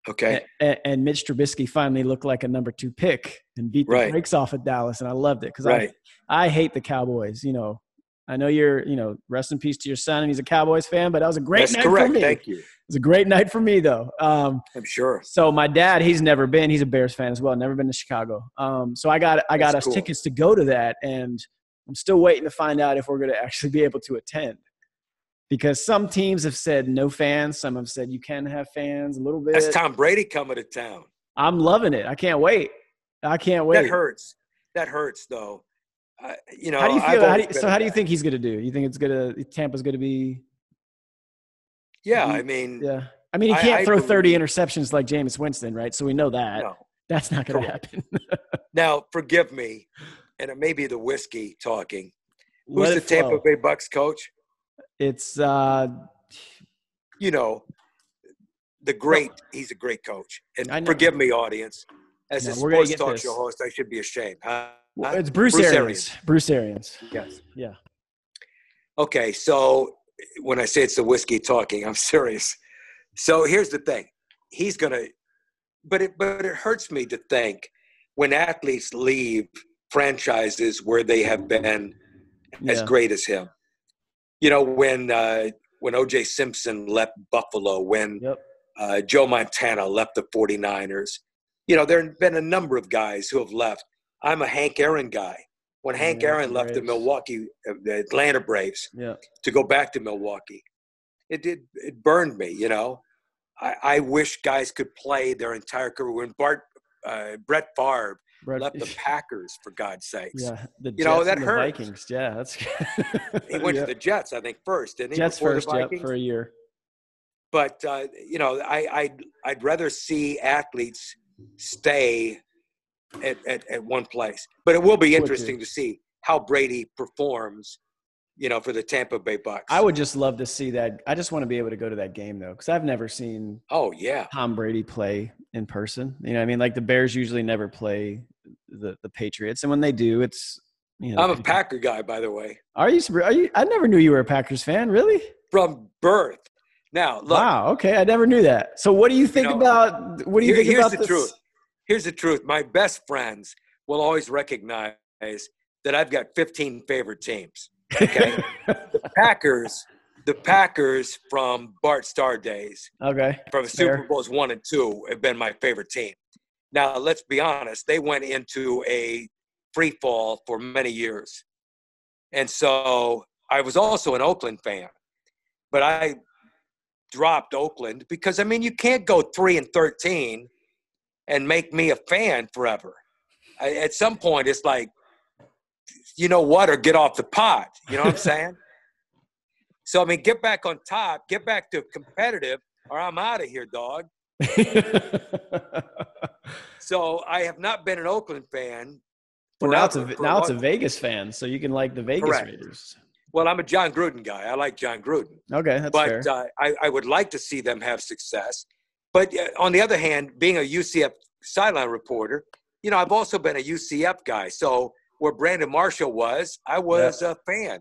Okay. and, and Mitch Trubisky finally looked like a number two pick and beat the Right. brakes off of Dallas, and I loved it because Right. I I hate the Cowboys. You know, I know you're you know rest in peace to your son, and he's a Cowboys fan, but that was a great That's night for me. Thank you. It was a great night for me though. Um, I'm sure. so my dad, he's never been. He's a Bears fan as well. Never been to Chicago. Um, so I got I got That's us cool. tickets to go to that, and I'm still waiting to find out if we're going to actually be able to attend. Because some teams have said no fans, some have said you can have fans a little bit. That's Tom Brady coming to town. I'm loving it. I can't wait. I can't wait. That hurts. That hurts though. Uh, you know. How do you feel? How do you, so how do you think he's going to do? You think it's going to Tampa's going to be? Yeah. I mean. Yeah. I mean, he can't I throw 30 interceptions like Jameis Winston, right? So we know that No. that's not going to happen. Now, forgive me, and it may be the whiskey talking. Who's the it Tampa. Bay Bucks coach? It's uh, You know, the great. He's a great coach. And forgive me, audience. As No, a sports talk this. show host, I should be ashamed. Huh? well, it's Bruce, Bruce Arians. Arians. Bruce Arians. Yes. Yeah. Okay, so when I say it's the whiskey talking, I'm serious. So here's the thing: he's gonna, but it but it hurts me to think when athletes leave franchises where they have been as Yeah. great as him. You know, when uh, when O.J. Simpson left Buffalo, when Yep. uh, Joe Montana left the 49ers. You know, there have been a number of guys who have left. I'm a Hank Aaron guy. When Hank Yeah, Aaron left the Milwaukee, uh, the Atlanta Braves, Yeah. to go back to Milwaukee. It did. It burned me. You know, I, I wish guys could play their entire career. When Bart, uh, Brett Favre Brett- left the Packers, for God's sakes, yeah. The You know, that hurts. Vikings. Yeah. That's. he went Yeah. to the Jets, I think, first, didn't he? Jets first. Yep. For a year. but uh, you know, I, I'd I'd rather see athletes stay at, at, at one place. But it will be interesting to see how Brady performs, you know, for the Tampa Bay Bucks. I would just love to see that. I just want to be able to go to that game though, because I've never seen Oh yeah, Tom Brady play in person. You know, I mean, like the Bears usually never play the the Patriots, and when they do, it's you know. I'm a Packer guy, by the way, Are you? Are you? I never knew you were a Packers fan. Really? from birth. Now look, wow. Okay, I never knew that. So, what do you think know, about? What do you here- think here's about the this? truth. Here's the truth. My best friends will always recognize that I've got 15 favorite teams. Okay, the Packers, the Packers from Bart Starr days. okay. from Fair. Super Bowls one and two have been my favorite team. Now, let's be honest, they went into a free fall for many years. And so I was also an Oakland fan, but I dropped Oakland because, I mean, you can't go three and 13 and make me a fan forever. I, at some point, it's like, you know what, or get off the pot. You know what I'm saying? So, I mean, get back on top, get back to competitive, or I'm out of here, dog. So I have not been an Oakland fan. well, now it's a now it's a Vegas fan, so you can like the Vegas Correct. Raiders. Well, I'm a Jon Gruden guy. I like Jon Gruden, Okay, that's but fair. uh, I, I would like to see them have success. But uh, on the other hand, being a UCF sideline reporter, you know, I've also been a UCF guy. So where Brandon Marshall was, I was a fan.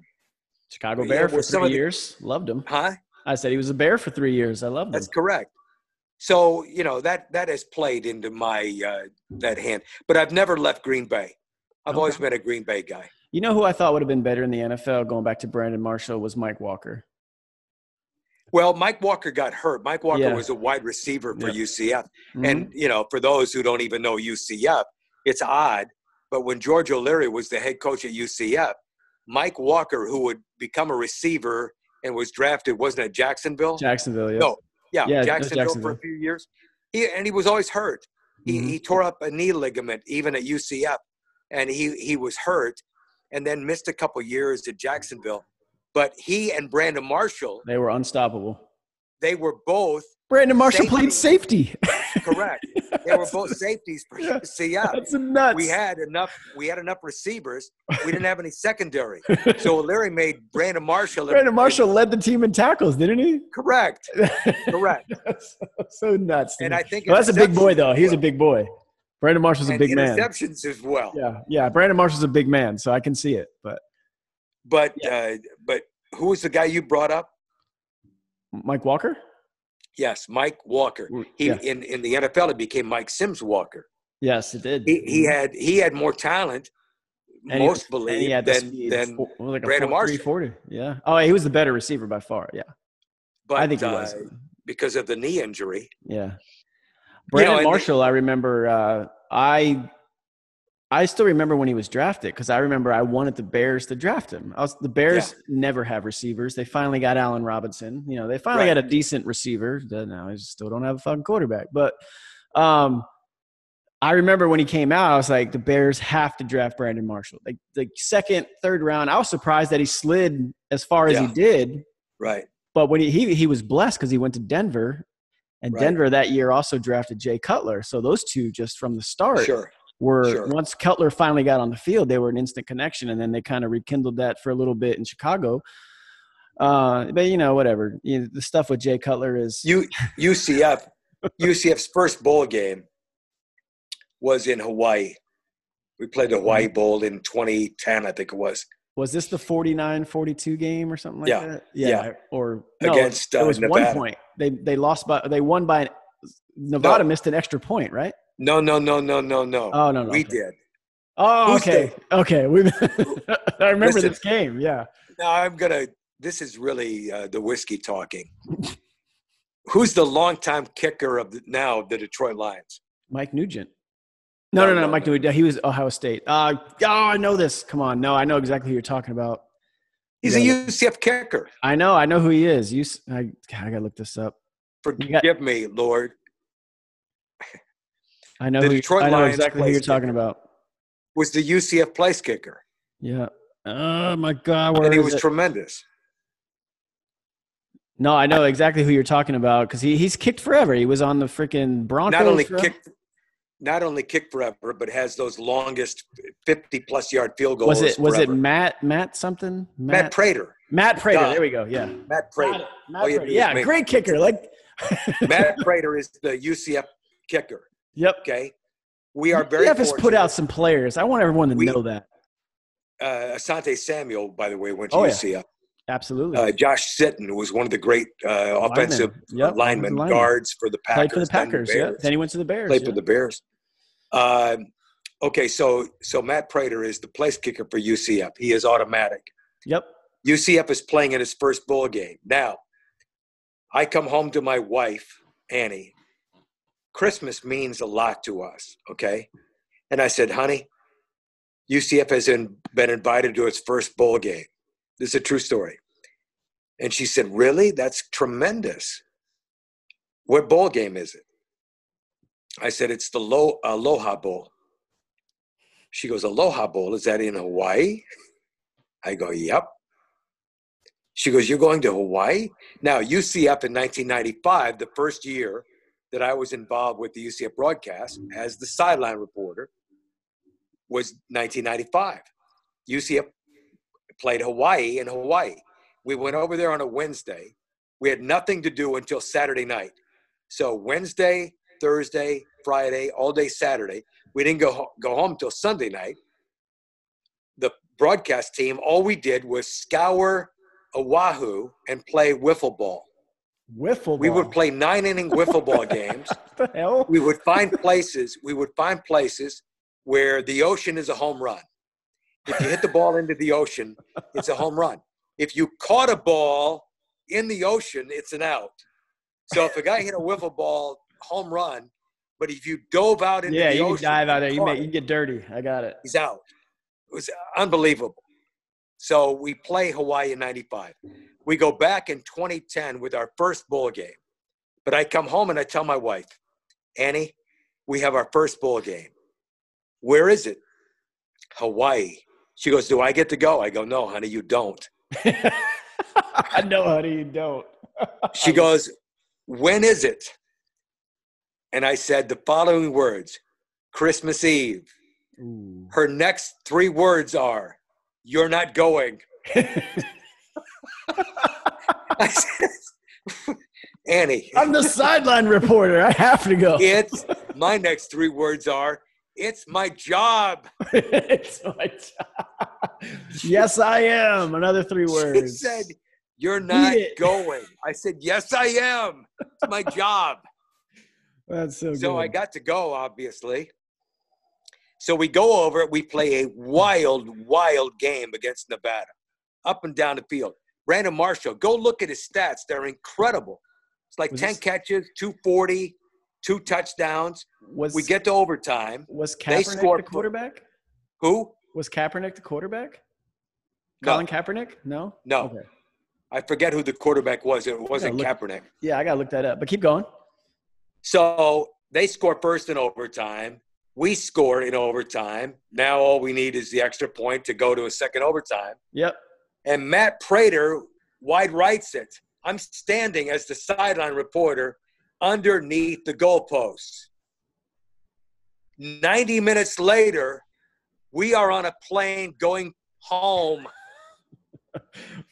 Chicago yeah, Bear for with some three of the- years. Loved him. Huh? I said he was a Bear for three years. I loved him. That's correct. So you know that that has played into my uh, that hand. But I've never left Green Bay. I've always been a Green Bay guy. You know who I thought would have been better in the NFL going back to Brandon Marshall was Mike Walker. Well, Mike Walker got hurt. Mike Walker Yeah. was a wide receiver for Yep. UCF. Mhm. And, you know, for those who don't even know UCF, it's odd. But when George O'Leary was the head coach at UCF, Mike Walker, who would become a receiver and was drafted, wasn't it Jacksonville? Jacksonville, yeah. No. Yeah, Yeah, was Jacksonville, for a few years. He, and he was always hurt. He, Mhm. he tore up a knee ligament even at UCF, and he, he was hurt and then missed a couple years at Jacksonville. But he and Brandon Marshall, They were unstoppable. they were both Brandon Marshall played safety. correct. They were both safeties for Yeah. That's nuts. We had enough. We had enough receivers. We didn't have any secondary. So Larry made Brandon Marshall. Brandon Marshall led the team in tackles, didn't he? Correct. Correct. so nuts. And. I think Well, that's a big boy, though. He's a big boy. Brandon Marshall's a big man. interceptions as well. Yeah, yeah. Brandon Marshall's a big man, so I can see it. But But uh, but who was the guy you brought up? Mike Walker, Yes, Mike Walker. He yeah. in, in the NFL it became Mike Sims Walker. yes, it did. He, he had he had more talent, And most he believe, than speed. than. Four- like Brandon Marshall. 340. Yeah. Oh, he was the better receiver by far. Yeah, But I think he uh, was. because of the knee injury. Yeah. You know, Brandon the- Marshall, I remember. Uh, I I still remember when he was drafted because I remember I wanted the Bears to draft him. I was, the Bears never have receivers. They finally got Allen Robinson. You know, they finally Right. got a decent receiver. Now I still don't have a fucking quarterback, but um, I remember when he came out, I was like, the Bears have to draft Brandon Marshall. Like the second, third round, I was surprised that he slid as far as Yeah. he did. Right. But when he he, he was blessed because he went to Denver, and Right. Denver that year also drafted Jay Cutler. So those two just from the start Sure. Were Sure. once Cutler finally got on the field, they were an instant connection, and then they kind of rekindled that for a little bit in Chicago. Uh, but you know, whatever. You know, the stuff with Jay Cutler is U, UCF, UCF's first bowl game was in Hawaii. We played the Hawaii Mm-hmm. Bowl in 2010, I think it was, was this the 49-42 game or something like Yeah, that? yeah. yeah. Or no, Against, it uh, was one point. They they lost by they won by Nevada missed an extra point, right? No, no, no, no, no, no. Oh no, no. we okay. did. Oh, Who's okay, okay. We, I remember Listen. this game. Yeah. Now I'm gonna. This is really uh, the whiskey talking. Who's the longtime kicker of the, now the Detroit Lions? Mike Nugent. No, No, no, no, no, Mike no. Nugent. He was Ohio State. Uh, oh, I know this. Come on. No, I know exactly who you're talking about. He's Yeah. a UCF kicker. I know. I know who he is. You, I, God, I gotta look this up. Forgive got- me, Lord. I know. The who, Detroit I know Lions exactly who you're talking about. Was the UCF place kicker, Yeah. Oh my God. Where and he was it? tremendous. no, I know exactly who you're talking about because he, he's kicked forever. He was on the freaking Broncos. Not only forever. kicked, not only kicked forever, but has those longest 50 plus yard field goals. Was it was it. Matt Matt something? Matt Prater? Matt Prater. Duh. There we go. Yeah. Matt Prater. Matt oh, All you Prater. Yeah, great kicker. Like. Matt Prater is the UCF kicker. Yep. Okay, we are very. UCF has put out some players. I want everyone to We- know that. Uh, Asante Samuel, by the way, went to Oh, yeah. UCF. Absolutely. Uh, Josh Sitton, was one of the great uh, offensive Yep, linemen, guards for the Packers. Played for the Packers. Yeah. Then he went to the Bears. played yeah. for the Bears. Um, okay, so so Matt Prater is the place kicker for UCF. He is automatic. Yep. UCF is playing in his first bowl game. Now, I come home to my wife, Annie. Christmas means a lot to us, okay? And I said, honey, UCF has in, been invited to its first bowl game. This is a true story. And she said, Really? That's tremendous. What bowl game is it? I said, It's the Lo- Aloha Bowl. She goes, Aloha Bowl? Is that in Hawaii? I go, Yep. She goes, You're going to Hawaii? Now, UCF in 1995, the first year that I was involved with the UCF broadcast as the sideline reporter, was 1995. UCF played Hawaii in Hawaii. We went over there on a Wednesday. We had nothing to do until Saturday night. So Wednesday, Thursday, Friday, all day Saturday. We didn't go go home till Sunday night. The broadcast team, all we did was scour Oahu and play wiffle ball. Wiffle We would play nine inning wiffle ball games. What the hell? We would find places. We would find places where the ocean is a home run. If you hit the ball into the ocean, it's a home run. If you caught a ball in the ocean, it's an out. So if a guy hit a wiffle ball, home run. But if you dove out into Yeah, the you ocean, can dive out there. You, may, you get dirty. I got it. he's out. It was unbelievable. So we play Hawaii in 95. We go back in 2010 with our first bowl game. But I come home and I tell my wife, Annie, we have our first bowl game. Where is it? Hawaii. She goes, Do I get to go? I go, No, honey, you don't. I know, honey. You don't. She goes, When is it? And I said the following words Christmas Eve. Ooh. Her next three words are, You're not going. Annie, I'm the sideline reporter. I have to go. it's my next three words are, It's my job. it's my job. Yes, I am. Another three She words. said, You're not going. I said, Yes, I am. It's my job. That's so, So good. I got to go, obviously. So we go over, it. we play a wild, wild game against Nevada, up and down the field. Brandon Marshall, go look at his stats. They're incredible. It's like Was 10 this- catches, 240, two touchdowns. was We get to overtime. was they Kaepernick score- the quarterback? Who? Was Kaepernick the quarterback? No. Colin Kaepernick? No. No. Okay. I forget who the quarterback was. It wasn't look- Kaepernick. Yeah, I gotta look that up. But keep going. So they score first in overtime. We score in overtime. Now all we need is the extra point to go to a second overtime. Yep. And Matt Prater wide rights it. I'm standing as the sideline reporter underneath the goalposts. 90 minutes later, we are on a plane going home.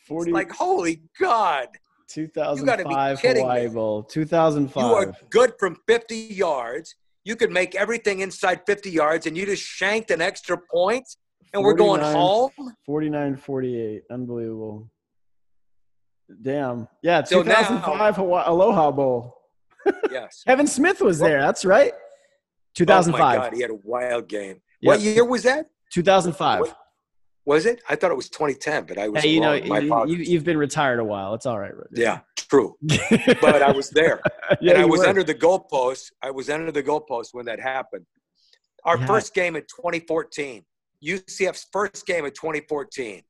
40, It's like, holy God. 2005 kidding Hawaii me. Bowl. 2005. You are good from 50 yards. You could make everything inside 50 yards, and you just shanked an extra point, and we're going 49 home. 49 48. Unbelievable. Damn. Yeah, So now- 2005 Hawaii, Aloha Bowl. Yes. Kevin Smith was there. That's right. Oh my 2005. God, he had a wild game. Yep. What year was that? 2005. What- Was it? I thought it was 2010, but I was Hey, you know, wrong. Apologies. you, have been retired a while. It's all right. Roger. yeah, true. But I was there. yeah, and I was were. under the goalpost. I was under the goalpost when that happened. Our Yeah. first game in 2014, UCF's first game of 2014.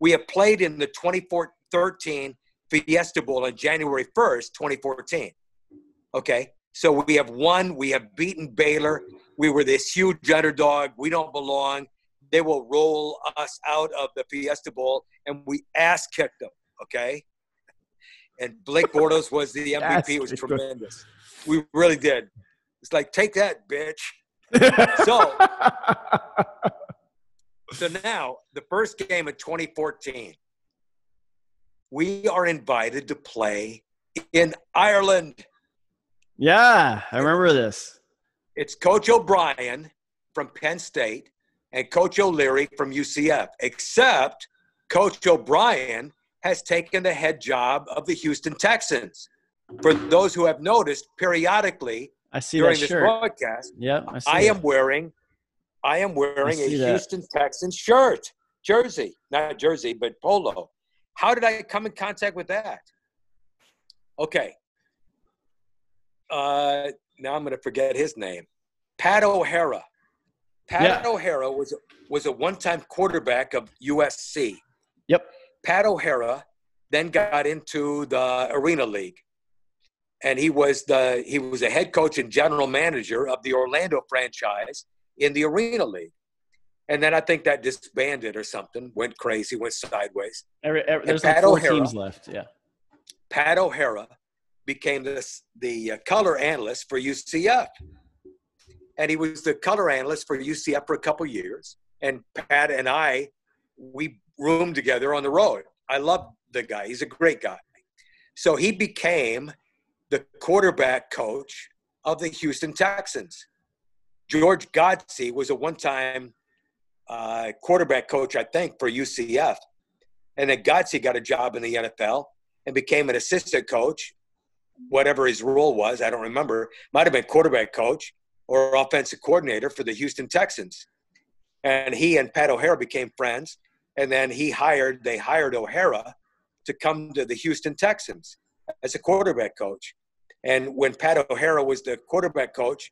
We have played in the 2013 Fiesta Bowl on January 1st, 2014. Okay, so we have won. We have beaten Baylor. We were this huge underdog. We don't belong. They will roll us out of the Fiesta Bowl, and we ass kicked them. Okay, and Blake Bortles was the MVP. It was tremendous. We really did. It's like take that, bitch. So- So now, the first game of 2014, we are invited to play in Ireland. yeah, I remember this. It's Coach O'Brien from Penn State and Coach O'Leary from UCF, except Coach O'Brien has taken the head job of the Houston Texans. For those who have noticed, periodically I see during this shirt. broadcast, Yep, I, see I am wearing I am wearing a that. Houston Texans shirt, jersey, not jersey, but polo. How did I come in contact with that? Okay. Uh, now I'm going to forget his name. Pat O'Hara. Pat Yeah. O'Hara was was a one-time quarterback of USC. Yep. Pat O'Hara then got into the Arena League, and he was the he was a head coach and general manager of the Orlando franchise in the Arena League. And then I think that disbanded or something, went crazy, went sideways. Every, every, there's like four O'Hara. teams left. Yeah. Pat O'Hara became the, the uh, color analyst for UCF. And he was the color analyst for UCF for a couple years. And Pat and I, we roomed together on the road. I love the guy. He's a great guy. So he became the quarterback coach of the Houston Texans. George Godsey was a one time uh, quarterback coach, I think, for UCF. And then Godsey got a job in the NFL and became an assistant coach, whatever his role was. I don't remember. Might have been quarterback coach or offensive coordinator for the Houston Texans. And he and Pat O'Hara became friends. And then he hired, they hired O'Hara to come to the Houston Texans as a quarterback coach. And when Pat O'Hara was the quarterback coach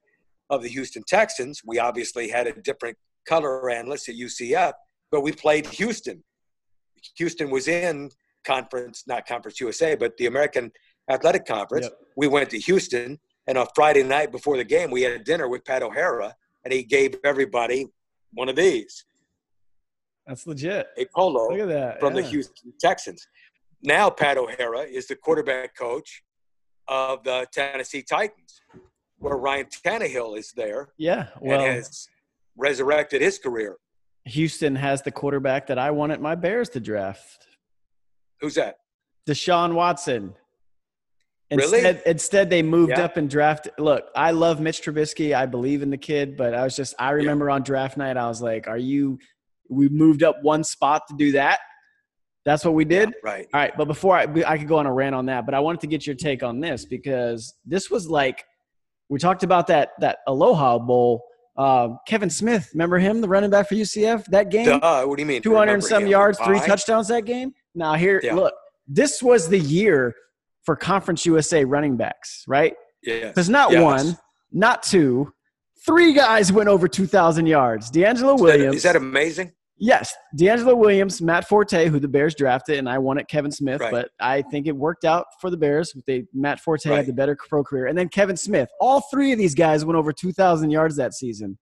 of the Houston Texans, we obviously had a different color analyst at UCF, but we played Houston. Houston was in conference, not Conference USA, but the American Athletic Conference. Yep. We went to Houston, and on Friday night before the game, we had dinner with Pat O'Hara, and he gave everybody one of these, That's legit. a polo Look at that. from the. Houston Texans. Now Pat O'Hara is the quarterback coach of the Tennessee Titans, where Ryan Tannehill is there Yeah. Well, and has resurrected his career. Houston has the quarterback that I wanted my Bears to draft, Who's that? Deshaun Watson. Really? Instead, instead they moved Yeah. up and drafted. Look, I love Mitch Trubisky. I believe in the kid, but I was just, I remember on draft night, I was like, are you, we moved up one spot to do that? That's what we did? Right. All right, but before I, I could go on a rant on that, but I wanted to get your take on this because this was like we talked about that that Aloha Bowl. Uh, Kevin Smith, remember him, the running back for UCF? That game, Duh, what do you mean? two hundred and some yards, three touchdowns that game. Now here, Yeah. look, this was the year for Conference USA running backs, right? Yeah. Because not Yes. one, not two, three guys went over two thousand yards. DeAngelo Williams, Is that amazing? Yes, DeAngelo Williams, Matt Forte, who the Bears drafted, and I wanted Kevin Smith, Right. but I think it worked out for the Bears. They Matt Forte Right. had the better pro career, and then Kevin Smith. All three of these guys went over two thousand yards that season.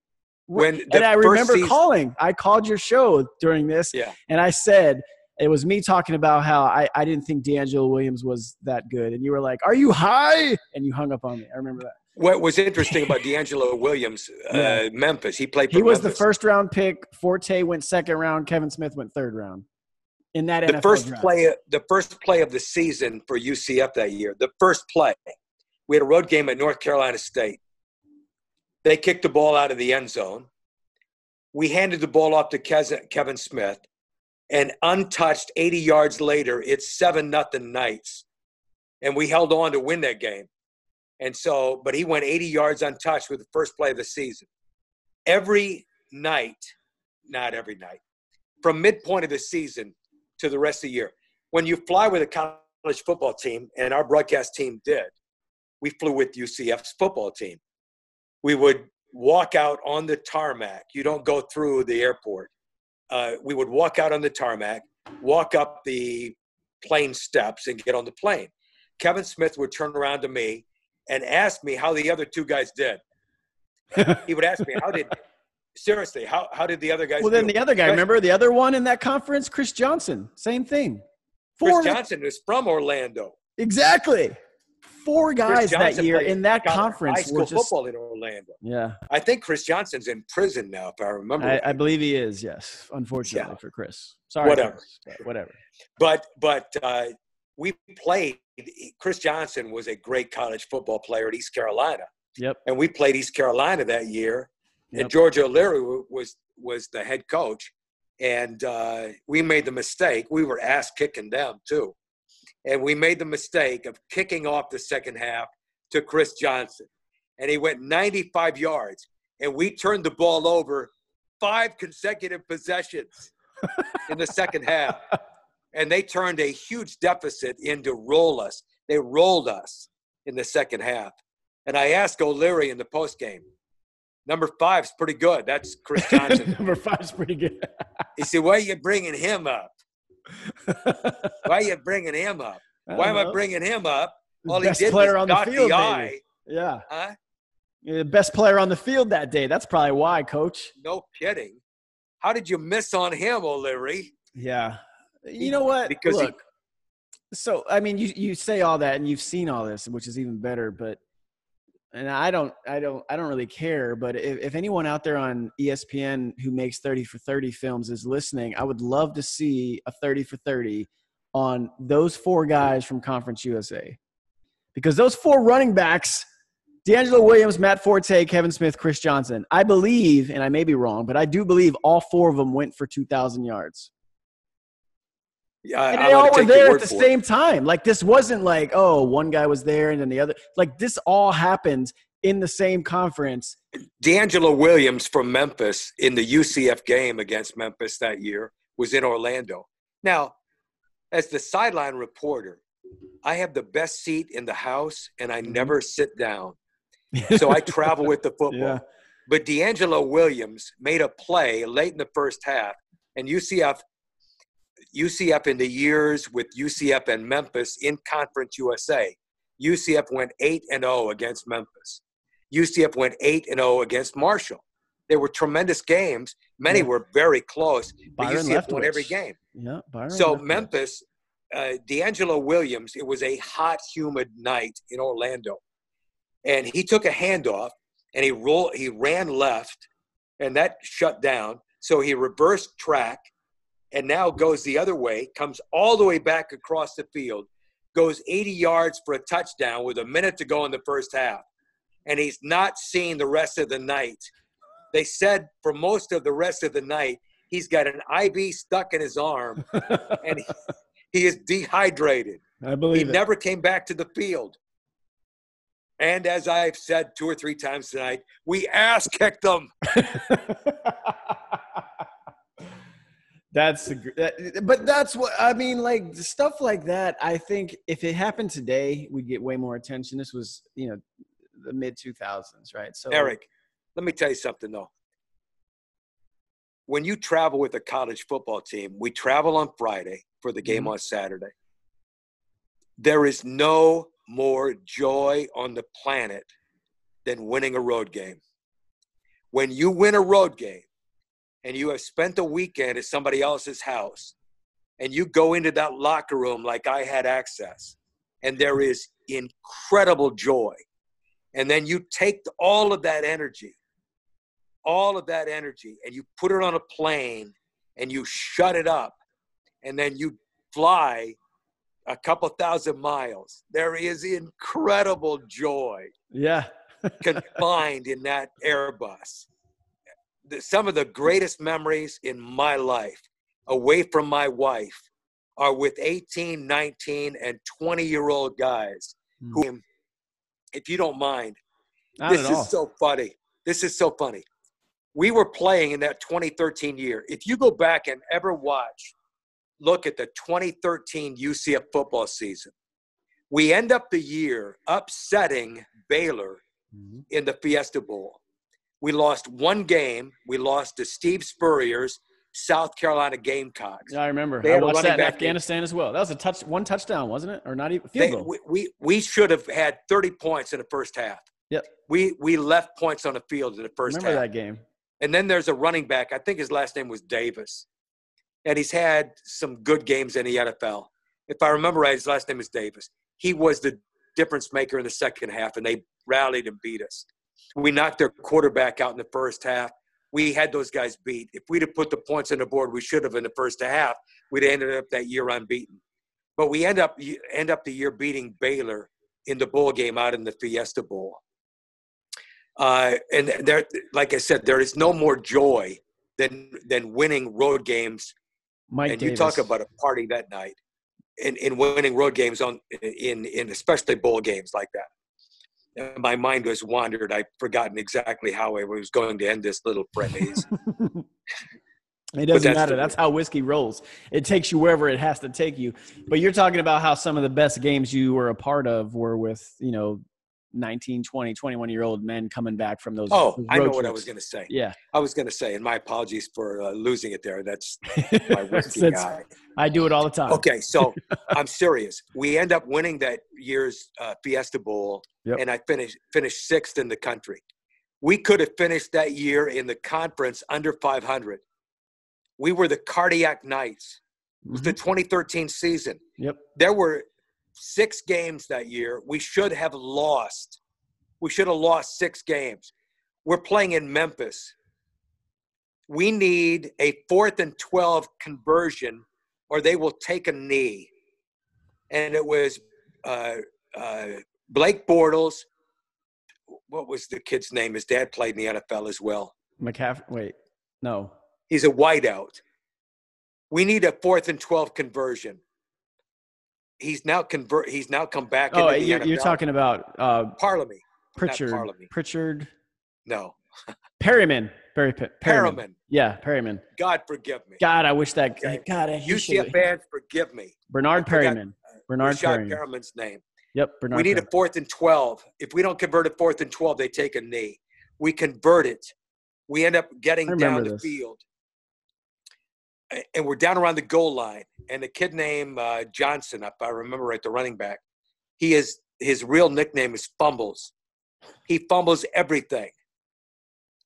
When and I remember season- calling. I called your show during this, Yeah. and I said it was me talking about how I, I didn't think DeAngelo Williams was that good, and you were like, "Are you high?" And you hung up on me. I remember that. What was interesting about DeAngelo Williams, uh, yeah. Memphis, he played. he was Memphis. the first round pick. Forte went second round. Kevin Smith went third round. In that the NFL first draft. play, the first play of the season for UCF that year, the first play, we had a road game at North Carolina State. They kicked the ball out of the end zone. We handed the ball off to Kevin Smith, and untouched, 80 yards later, it's seven nothing Knights, and we held on to win that game. And so, but he went 80 yards untouched with the first play of the season. Every night, not every night, from midpoint of the season to the rest of the year, when you fly with a college football team, and our broadcast team did, we flew with UCF's football team. We would walk out on the tarmac. You don't go through the airport. Uh, we would walk out on the tarmac, walk up the plane steps, and get on the plane. Kevin Smith would turn around to me and ask me how the other two guys did. he would ask me, "How did seriously? How how did the other guys?" Well, then do? the other guy, remember the other one in that conference, Chris Johnson, same thing. Four Chris Johnson is from Orlando. Exactly. Four guys that year in that conference high school just, football in Orlando. Yeah, I think Chris Johnson's in prison now, if I remember. I, I believe he is. Yes, unfortunately yeah. for Chris. Sorry, whatever, Chris, whatever. But but uh, we played. Chris Johnson was a great college football player at East Carolina. Yep. And we played East Carolina that year, Yep. and George O'Leary was was the head coach, and uh, we made the mistake. We were ass kicking them too, and we made the mistake of kicking off the second half to Chris Johnson, and he went 95 yards, and we turned the ball over five consecutive possessions in the second half, and they turned a huge deficit into roll us. They rolled us in the second half, and I asked O'Leary in the post game. Number five's pretty good. That's Chris Johnson. Number five's pretty good. he said, "Why are you bringing him up? Why are you bringing him up? Why am know. I bringing him up? All best he did player was on the field, the eye. Yeah, Huh? You're the best player on the field that day. That's probably why, Coach. No kidding. How did you miss on him, O'Leary? Yeah. You know what? Because he- Look, so I mean, you you say all that, and you've seen all this, which is even better. But and I don't, I don't, I don't really care. But if, if anyone out there on ESPN who makes thirty for thirty films is listening, I would love to see a thirty for thirty on those four guys from Conference USA, because those four running backs. DeAngelo Williams, Matt Forte, Kevin Smith, Chris Johnson. I believe, and I may be wrong, but I do believe all four of them went for 2,000 yards. Yeah, I- And they all were there at the for it. same time. Like this wasn't like, oh, one guy was there and then the other. Like this all happened in the same conference. DeAngelo Williams from Memphis in the UCF game against Memphis that year was in Orlando. Now, as the sideline reporter, I have the best seat in the house and I Mhm. never sit down. So I travel with the football. Yeah. But DeAngelo Williams made a play late in the first half, and UCF, UCF in the years with UCF and Memphis in Conference USA, UCF went eight and zero against Memphis. UCF went eight and zero against Marshall. They were tremendous games. Many Yeah. were very close, but Byron UCF won every game. Yeah. Byron So Leftwich. Memphis, uh, DeAngelo Williams, it was a hot, humid night in Orlando, and he took a handoff and he roll he ran left, and that shut down. So he reversed track, and now goes the other way, comes all the way back across the field, goes 80 yards for a touchdown with a minute to go in the first half, and he's not seen the rest of the night. They said for most of the rest of the night, he's got an IV stuck in his arm and he, he is dehydrated. I He believe it. never came back to the field. And as I've said two or three times tonight, we ass kicked them. that's the, that, but that's what I mean. Like stuff like that. I think if it happened today, we'd get way more attention. This was, you know, the mid 2000s, right? So Eric, let me tell you something though. When you travel with a college football team, we travel on Friday for the game Mhm. on Saturday. There is no more joy on the planet than winning a road game. When you win a road game and you have spent the weekend at somebody else's house and you go into that locker room like I had access, and there is incredible joy and then you take all of that energy, all of that energy, and you put it on a plane and you shut it up, and then you fly a couple thousand miles. There is incredible joy. Yeah. confined in that Airbus. Some of the greatest memories in my life, away from my wife, are with 18, 19, and 20 year old guys mm. who, if you don't mind, Not this is so funny. This is so funny. We were playing in that 2013 year. If you go back and ever watch, look at the 2013 UCF football season, we end up the year upsetting Baylor mm-hmm. in the Fiesta Bowl. We lost one game. We lost to Steve Spurrier's South Carolina Gamecocks. Yeah, I remember. They I watched that in Afghanistan game. as well. That was a touch, one touchdown, wasn't it? Or not even field they, goal. We, we, we should have had 30 points in the first half. Yep. We we left points on the field in the first remember half. that game. And then there's a running back. I think his last name was Davis, and he's had some good games in the NFL. If I remember right, his last name is Davis. He was the difference maker in the second half, and they rallied and beat us. We knocked their quarterback out in the first half. We had those guys beat. If we'd have put the points on the board, we should have in the first half. We'd have ended up that year unbeaten. But we end up end up the year beating Baylor in the bowl game out in the Fiesta Bowl. Uh, and there, like I said, there is no more joy than than winning road games. Mike and Davis. you talk about a party that night in, in winning road games on in in especially bowl games like that. My mind was wandered. I'd forgotten exactly how I was going to end this little phrase. It doesn't matter. That's how whiskey rolls. It takes you wherever it has to take you. But you're talking about how some of the best games you were a part of were with, you know, 19, 20, 21 year old men coming back from those. Oh, those I know trips. what I was going to say. Yeah. I was going to say, and my apologies for uh, losing it there. That's my whiskey guy. I do it all the time. Okay, so I'm serious. We end up winning that year's uh, Fiesta Bowl, yep. and I finished finished sixth in the country. We could have finished that year in the conference under 500. We were the cardiac knights. It was mm-hmm. the 2013 season. Yep. There were six games that year. We should have lost. We should have lost six games. We're playing in Memphis. We need a fourth and 12 conversion, or they will take a knee. And it was uh, uh, Blake Bortles. What was the kid's name? His dad played in the NFL as well. McCaffrey. Wait, no. He's a whiteout. We need a fourth and 12 conversion he's now convert. He's now come back. Oh, you're, you're, talking about uh, Parlamy. Pritchard. Pritchard. No. Perriman. Barry P- Perriman. Yeah, Perriman. God forgive me. God, I wish that. Okay. God, I UCF fans, forgive me. Bernard Perriman. Bernard Rashad Perriman's name. Yep, Bernard. We need Perriman. a fourth and twelve. If we don't convert a fourth and twelve, they take a knee. We convert it. We end up getting down the field and we're down around the goal line, and a kid named uh, Johnson, if I remember right, the running back, he is his real nickname is Fumbles. He fumbles everything.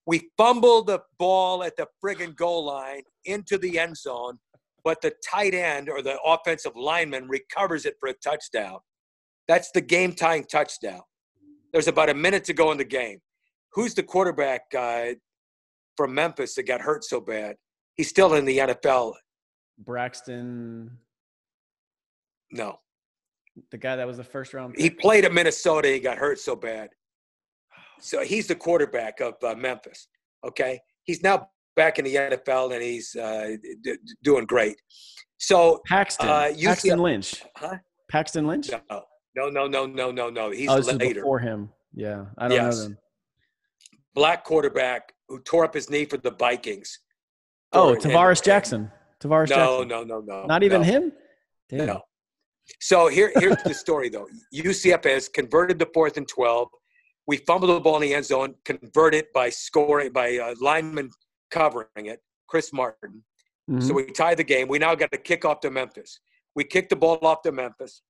We fumble the ball at the friggin' goal line into the end zone, but the tight end or the offensive lineman recovers it for a touchdown. That's the game tying touchdown. There's about a minute to go in the game. Who's the quarterback guy from Memphis that got hurt so bad? He's still in the NFL. Braxton. No. The guy that was the first round. Pick? He played at Minnesota. He got hurt so bad. So he's the quarterback of uh, Memphis. Okay. He's now back in the NFL and he's uh, d- doing great. So Paxton, uh, Paxton Lynch. Huh? Paxton Lynch? No, no, no, no, no, no, no. He's oh, later. before him. Yeah, I don't yes. know them. Black quarterback who tore up his knee for the Vikings. Oh, Tarvaris and, Jackson. Tarvaris no, Jackson. No, no, no, no. Not even no. him? Damn. No. So here, here's the story, though. UCF has converted the fourth and 12. We fumbled the ball in the end zone, converted by scoring, by uh, lineman covering it, Chris Martin. Mm-hmm. So we tie the game. We now got to kick off to Memphis. We kick the ball off to Memphis.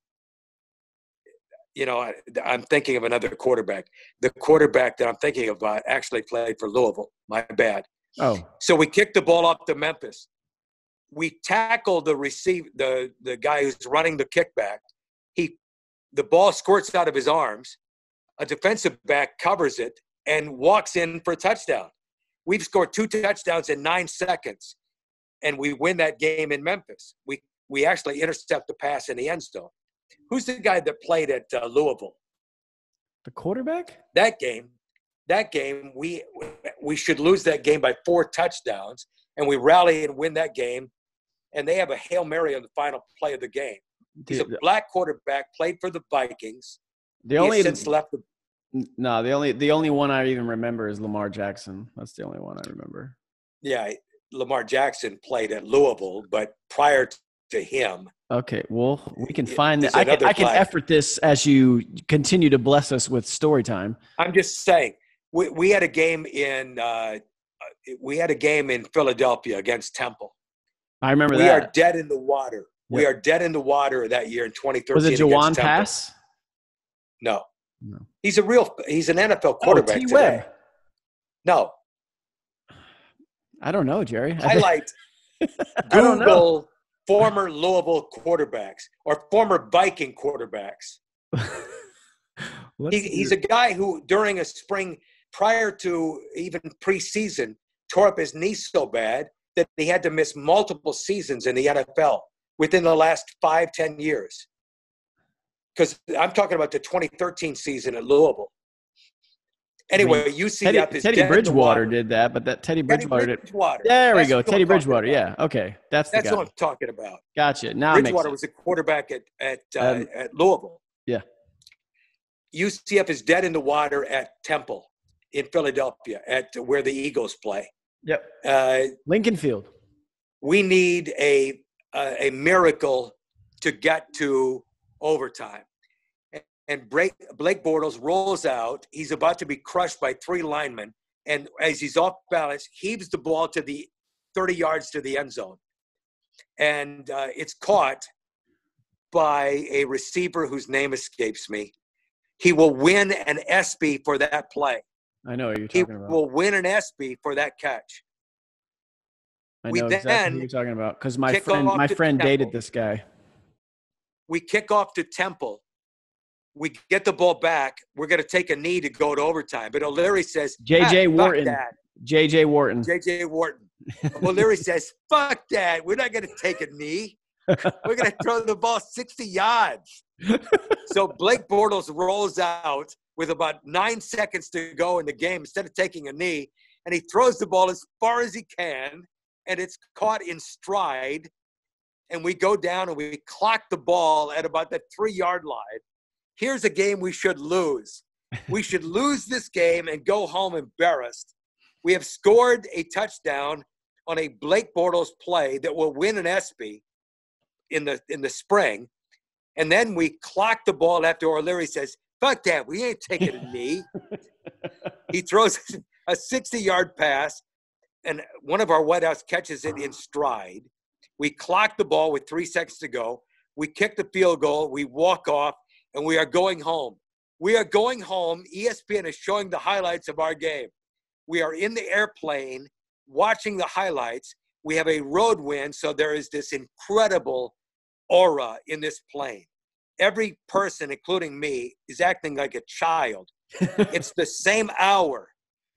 You know, I, am thinking of another quarterback. The quarterback that I'm thinking about actually played for Louisville. My bad. Oh. So we kicked the ball up to Memphis. We tackled the receive the the guy who's running the kickback. He the ball squirts out of his arms. a defensive back covers it and walks in for a touchdown. We've scored two touchdowns in nine seconds, and we win that game in Memphis. We we actually intercept the pass in the end zone. Who's the guy that played at uh, Louisville? The quarterback? That game, that game, we we should lose that game by four touchdowns, and we rally and win that game. And they have a hail mary on the final play of the game. He's a black quarterback, played for the Vikings. The only since left the. No, the only the only one I even remember is Lamar Jackson. That's the only one I remember. Yeah, Lamar Jackson played at Louisville, but prior to him. Okay, well, we can find that. I can, I can effort this as you continue to bless us with story time. I'm just saying, we, we had a game in uh, we had a game in Philadelphia against Temple. I remember we that. We are dead in the water. Yep. We are dead in the water that year in 2013. Was it Jawon Pass? No. No. He's a real. He's an NFL quarterback oh, today. No. I don't know, Jerry. Highlight. Google former Louisville quarterbacks or former Viking quarterbacks. he, he's a guy who, during a spring prior to even preseason, tore up his knee so bad that he had to miss multiple seasons in the NFL within the last five, ten years. Because I'm talking about the 2013 season at Louisville. Anyway, I mean, UCF Teddy, is Teddy Bridgewater did that, but that Teddy Bridgewater, Teddy Bridgewater. There we go, Teddy Bridgewater. Yeah, okay, that's that's what I'm talking about. Gotcha. Now Bridgewater was a quarterback at at uh, um, at Louisville. Yeah. UCF is dead in the water at Temple in Philadelphia, at where the Eagles play. Yep. Uh, Lincoln Field. We need a a, a miracle to get to overtime and Blake, Blake Bortles rolls out. He's about to be crushed by three linemen. And as he's off balance, heaves the ball to the 30 yards to the end zone. And uh, it's caught by a receiver whose name escapes me. He will win an ESPY for that play. I know you're talking he about. He will win an ESPY for that catch. I know we exactly what you're talking about because my friend, my friend dated this guy. We kick off to Temple we get the ball back. We're going to take a knee to go to overtime. But O'Leary says, J.J. Ah, Worton. J.J. Worton. J.J. Worton. O'Leary says, fuck that. We're not going to take a knee. We're going to throw the ball 60 yards. so Blake Bortles rolls out with about nine seconds to go in the game instead of taking a knee. And he throws the ball as far as he can. And it's caught in stride. And we go down and we clock the ball at about the three yard line here's a game we should lose. We should lose this game and go home embarrassed. We have scored a touchdown on a Blake Bortles play that will win an ESPY in the in the spring. And then we clock the ball after O'Leary says, fuck that, we ain't taking a knee. he throws a 60 yard pass, and one of our wideouts catches it in stride. We clock the ball with three seconds to go. We kick the field goal. We walk off and we are going home. We are going home. ESPN is showing the highlights of our game. We are in the airplane watching the highlights. We have a road win, so there is this incredible aura in this plane. Every person, including me, is acting like a child. it's the same hour.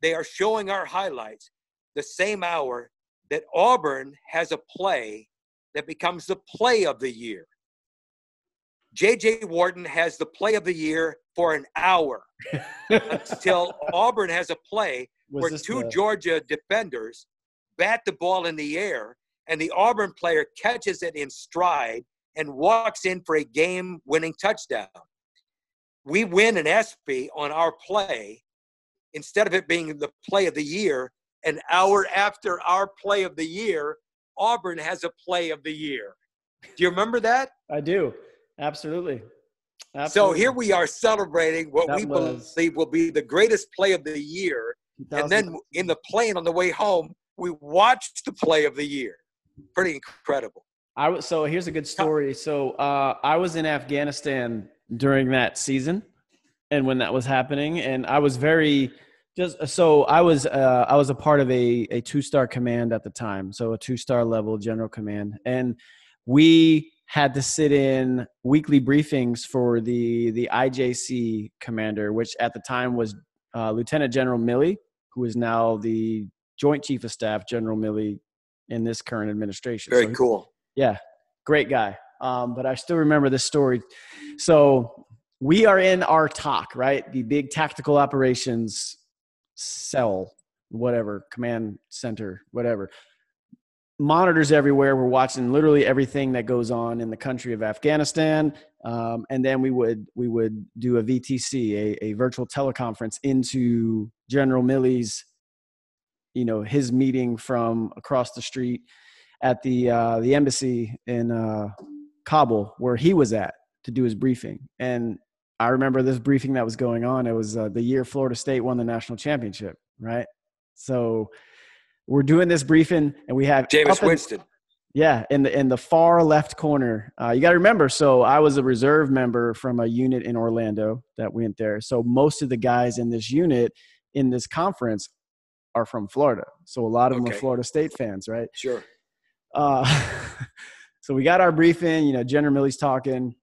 They are showing our highlights, the same hour that Auburn has a play that becomes the play of the year. JJ Worton has the play of the year for an hour until Auburn has a play Was where two the... Georgia defenders bat the ball in the air and the Auburn player catches it in stride and walks in for a game winning touchdown. We win an ESPY on our play instead of it being the play of the year. An hour after our play of the year, Auburn has a play of the year. Do you remember that? I do. Absolutely. Absolutely. So here we are celebrating what that we was... believe will be the greatest play of the year. And then in the plane on the way home, we watched the play of the year. Pretty incredible. I was so here's a good story. So uh, I was in Afghanistan during that season, and when that was happening, and I was very just so I was uh, I was a part of a a two star command at the time, so a two star level general command, and we had to sit in weekly briefings for the the IJC commander, which at the time was uh, Lieutenant General Milley, who is now the Joint Chief of Staff, General Milley, in this current administration. Very So- cool. Yeah, great guy. Um, but I still remember this story. So we are in our talk, right? The big tactical operations cell, whatever, command center, whatever. Monitors everywhere. We're watching literally everything that goes on in the country of Afghanistan. Um, and then we would we would do a VTC, a, a virtual teleconference into General Milley's, you know, his meeting from across the street at the uh, the embassy in uh, Kabul where he was at to do his briefing. And I remember this briefing that was going on. It was uh, the year Florida State won the national championship, right? So we're doing this briefing, and we have Jameis Winston. yeah, in the in the far left corner. Uh, you got to remember. So I was a reserve member from a unit in Orlando that went there. So most of the guys in this unit in this conference are from Florida. So a lot of them are Florida State fans, right? Sure. Uh, so we got our briefing. You know, General Milley's talking,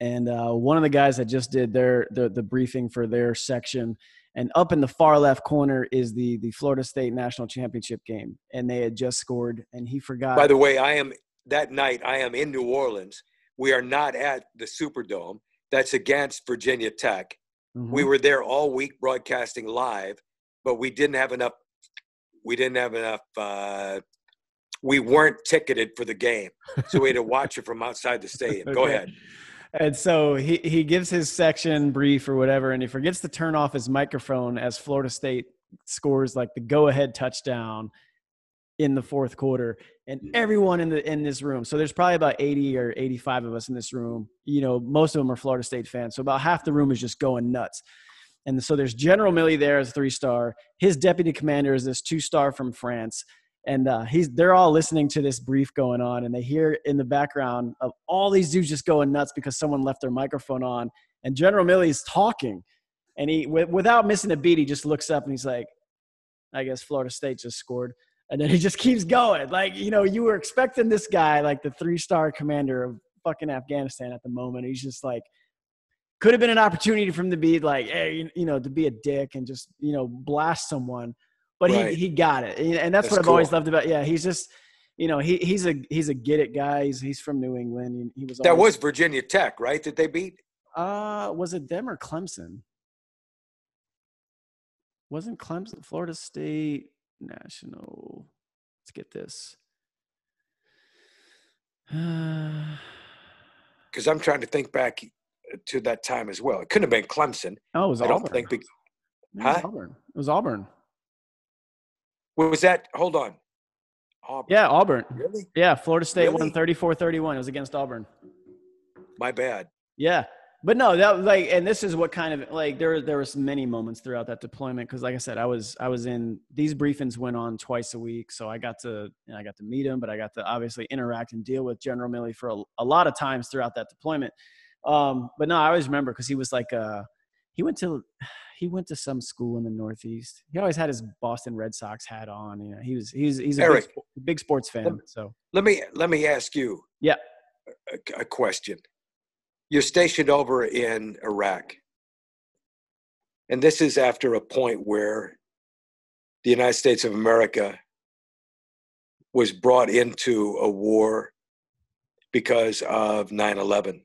and uh, one of the guys that just did their the, the briefing for their section, and up in the far left corner is the the Florida State national championship game, and they had just scored, and he forgot. By the way, I am that night. I am in New Orleans. We are not at the Superdome. That's against Virginia Tech. Mhm. We were there all week broadcasting live, but we didn't have enough. We didn't have enough. Uh, we weren't ticketed for the game, so we had to watch it from outside the stadium. Go Okay. ahead. And so he, he gives his section brief or whatever, and he forgets to turn off his microphone as Florida State scores like the go ahead touchdown in the fourth quarter. And everyone in the in this room, so there's probably about 80 or 85 of us in this room. You know, most of them are Florida State fans. So about half the room is just going nuts. And so there's General Milley there as a three star. His deputy commander is this two star from France. And uh, he's they're all listening to this brief going on, and they hear in the background of all these dudes just going nuts because someone left their microphone on. And General Milley's talking, and he wi- without missing a beat, he just looks up and he's like, "I guess Florida State just scored." And then he just keeps going. Like you know, you were expecting this guy, like the three star commander of fucking Afghanistan at the moment. He's just like, could have been an opportunity for him to be like, hey, you know, to be a dick and just you know blast someone. But Right. he he got it, and that's, That's what I've always loved about. Yeah, he's just. You know, he, he's a he's a get it guy. He's, he's from New England. He, he was That always- was Virginia Tech, right? That they beat. uh, was it them or Clemson? Wasn't Clemson Florida State National? Let's get this. Uh, Because I'm trying to think back to that time as well. It couldn't have been Clemson. oh, it was I Auburn. don't think. Be- It was? Auburn. It was Auburn. Was that? Hold on. Auburn. Yeah, Auburn. Really? Yeah, Florida State won Really? 34-31. It was against Auburn. My bad. Yeah. But no, that was like, and this is what kind of like there there was many moments throughout that deployment because, like I said, I was I was in these briefings went on twice a week, so I got to you know, I got to meet him, but I got to obviously interact and deal with General Milley for a, a lot of times throughout that deployment. Um, but no, I always remember because he was like uh he went to he went to some school in the Northeast. He always had his Boston Red Sox hat on. You know, he was he's he's a big, Eric. spo- big sports fan. So Let me let me ask you. Yeah. A, a question. You're stationed over in Iraq, and this is after a point where the United States of America was brought into a war because of 9/11.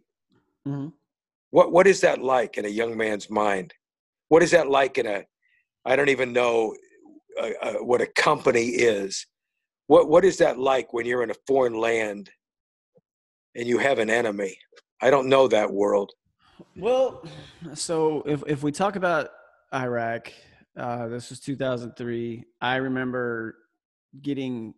Mhm. What what is that like in a young man's mind? What is that like in a I don't even know uh, uh, what a company is. What what is that like when you're in a foreign land and you have an enemy? I don't know that world. Well, so if if we talk about Iraq, uh, this was 2003. I remember getting.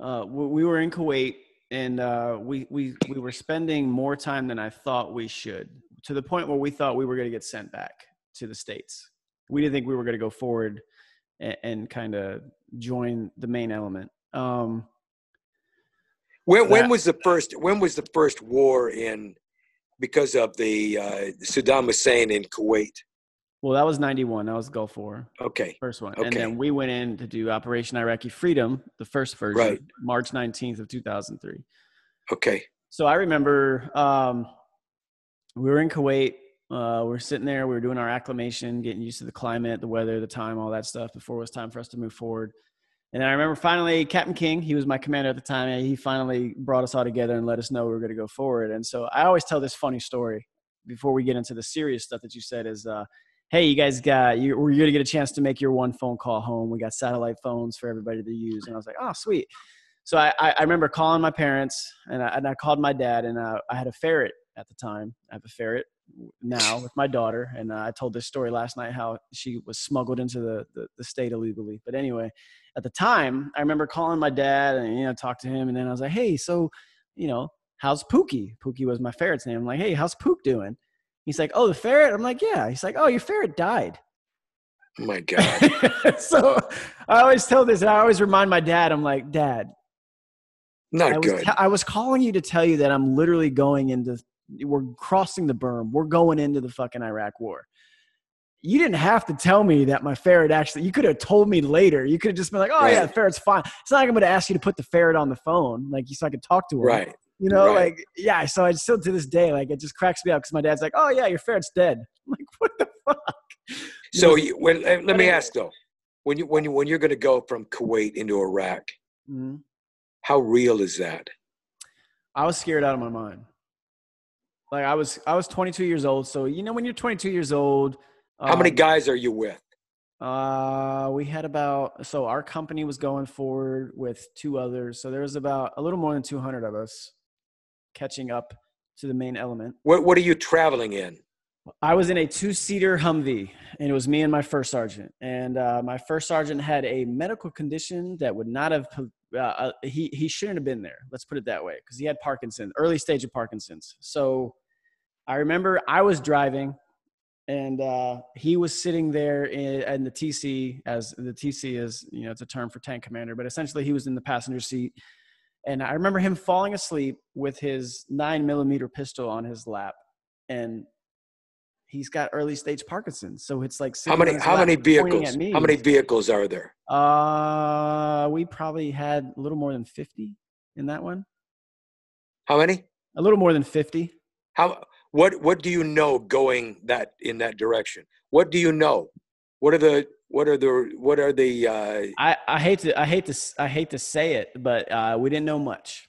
Uh, we we were in Kuwait, and uh, we we we were spending more time than I thought we should, to the point where we thought we were going to get sent back to the states. We didn't think we were going to go forward and, and kind of join the main element. Um, When when That- was the first when was the first war in because of the uh, Saddam Hussein in Kuwait? well, that was 91. That was Gulf War. Okay. First one. And then we went in to do Operation Iraqi Freedom, the first version, Right. March 19th of 2003. Okay. So I remember um, we were in Kuwait. Uh, we are sitting there. We were doing our acclimation, getting used to the climate, the weather, the time, all that stuff before it was time for us to move forward. And I remember finally Captain King, he was my commander at the time, he finally brought us all together and let us know we were going to go forward. And so I always tell this funny story before we get into the serious stuff that you said is, uh, hey, you guys got, you, we're going to get a chance to make your one phone call home. We got satellite phones for everybody to use. And I was like, oh, sweet. So I, I remember calling my parents and I, and I called my dad and uh, I had a ferret at the time. I have a ferret now with my daughter. And uh, I told this story last night how she was smuggled into the, the, the state illegally. But anyway, at the time, I remember calling my dad and, you know, talk to him. And then I was like, hey, so, you know, how's Pookie? Pookie was my ferret's name. I'm like, hey, how's Pook doing? He's like, oh, the ferret? I'm like, yeah. He's like, oh, your ferret died. Oh my God. so I always tell this, and I always remind my dad, I'm like, Dad, not I good. Was, I was calling you to tell you that I'm literally going into, we're crossing the berm. We're going into the fucking Iraq war. You didn't have to tell me that my ferret actually, you could have told me later. You could have just been like, oh, right. yeah, the ferret's fine. It's not like I'm going to ask you to put the ferret on the phone, like, so I could talk to him. Right. You know, right. like, yeah. So I still to this day, like, it just cracks me up because my dad's like, oh, yeah, your ferret's dead. I'm like, what the fuck? So you, when, let me ask though, when you when you when you're going to go from Kuwait into Iraq, mm-hmm. how real is that? I was scared out of my mind. Like I was I was 22 years old, so you know when you're 22 years old. How um, many guys are you with? Uh, we had about so our company was going forward with two others, so there was about a little more than 200 of us catching up to the main element. What What are you traveling in? I was in a two seater Humvee, and it was me and my first sergeant. And uh, my first sergeant had a medical condition that would not have, uh, uh he, he shouldn't have been there. Let's put it that way, because he had Parkinson's, early stage of Parkinson's. So I remember I was driving, and uh, he was sitting there in, in the TC, as the TC is, you know, it's a term for tank commander, but essentially he was in the passenger seat. And I remember him falling asleep with his nine millimeter pistol on his lap. And he's got early stage Parkinson's. So it's like how many how many vehicles? How many vehicles are there? Uh, we probably had a little more than fifty in that one. How many? A little more than fifty. How? What? What do you know going that in that direction? What do you know? What are the what are the what are the? Uh, I I hate to I hate to I hate to say it, but uh, we didn't know much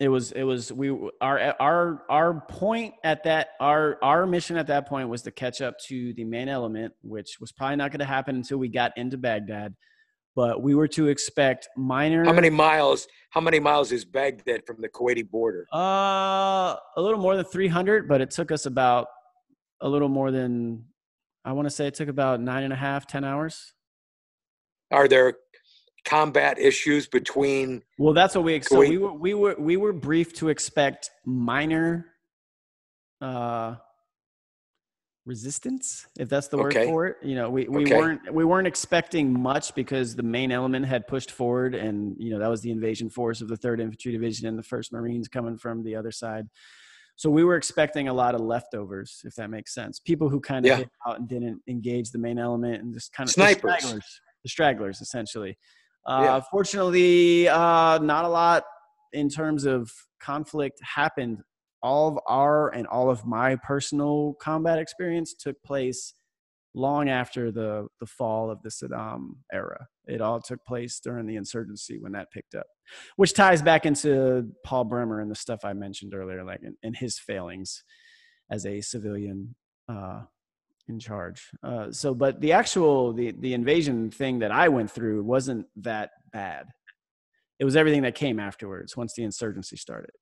it was it was we our our our point at that our our mission at that point was to catch up to the main element which was probably not going to happen until we got into baghdad but we were to expect minor how many miles how many miles is baghdad from the kuwaiti border? Uh a little more than 300 but it took us about a little more than i want to say it took about nine and a half ten hours. Are there combat issues between well that's what we so we were we were we were briefed to expect minor uh resistance if that's the word okay. for it you know we, we okay. weren't we weren't expecting much because the main element had pushed forward and you know that was the invasion force of the third infantry division and the first marines coming from the other side so we were expecting a lot of leftovers if that makes sense people who kind of yeah. hit out and didn't engage the main element and just kind of snipers the stragglers, the stragglers essentially uh, yeah. Fortunately, uh, not a lot in terms of conflict happened. All of our and all of my personal combat experience took place long after the the fall of the Saddam era. It all took place during the insurgency when that picked up, which ties back into Paul Bremer and the stuff I mentioned earlier, like in, in his failings as a civilian uh, in charge. Uh, so, but the actual the the invasion thing that I went through wasn't that bad. It was everything that came afterwards once the insurgency started.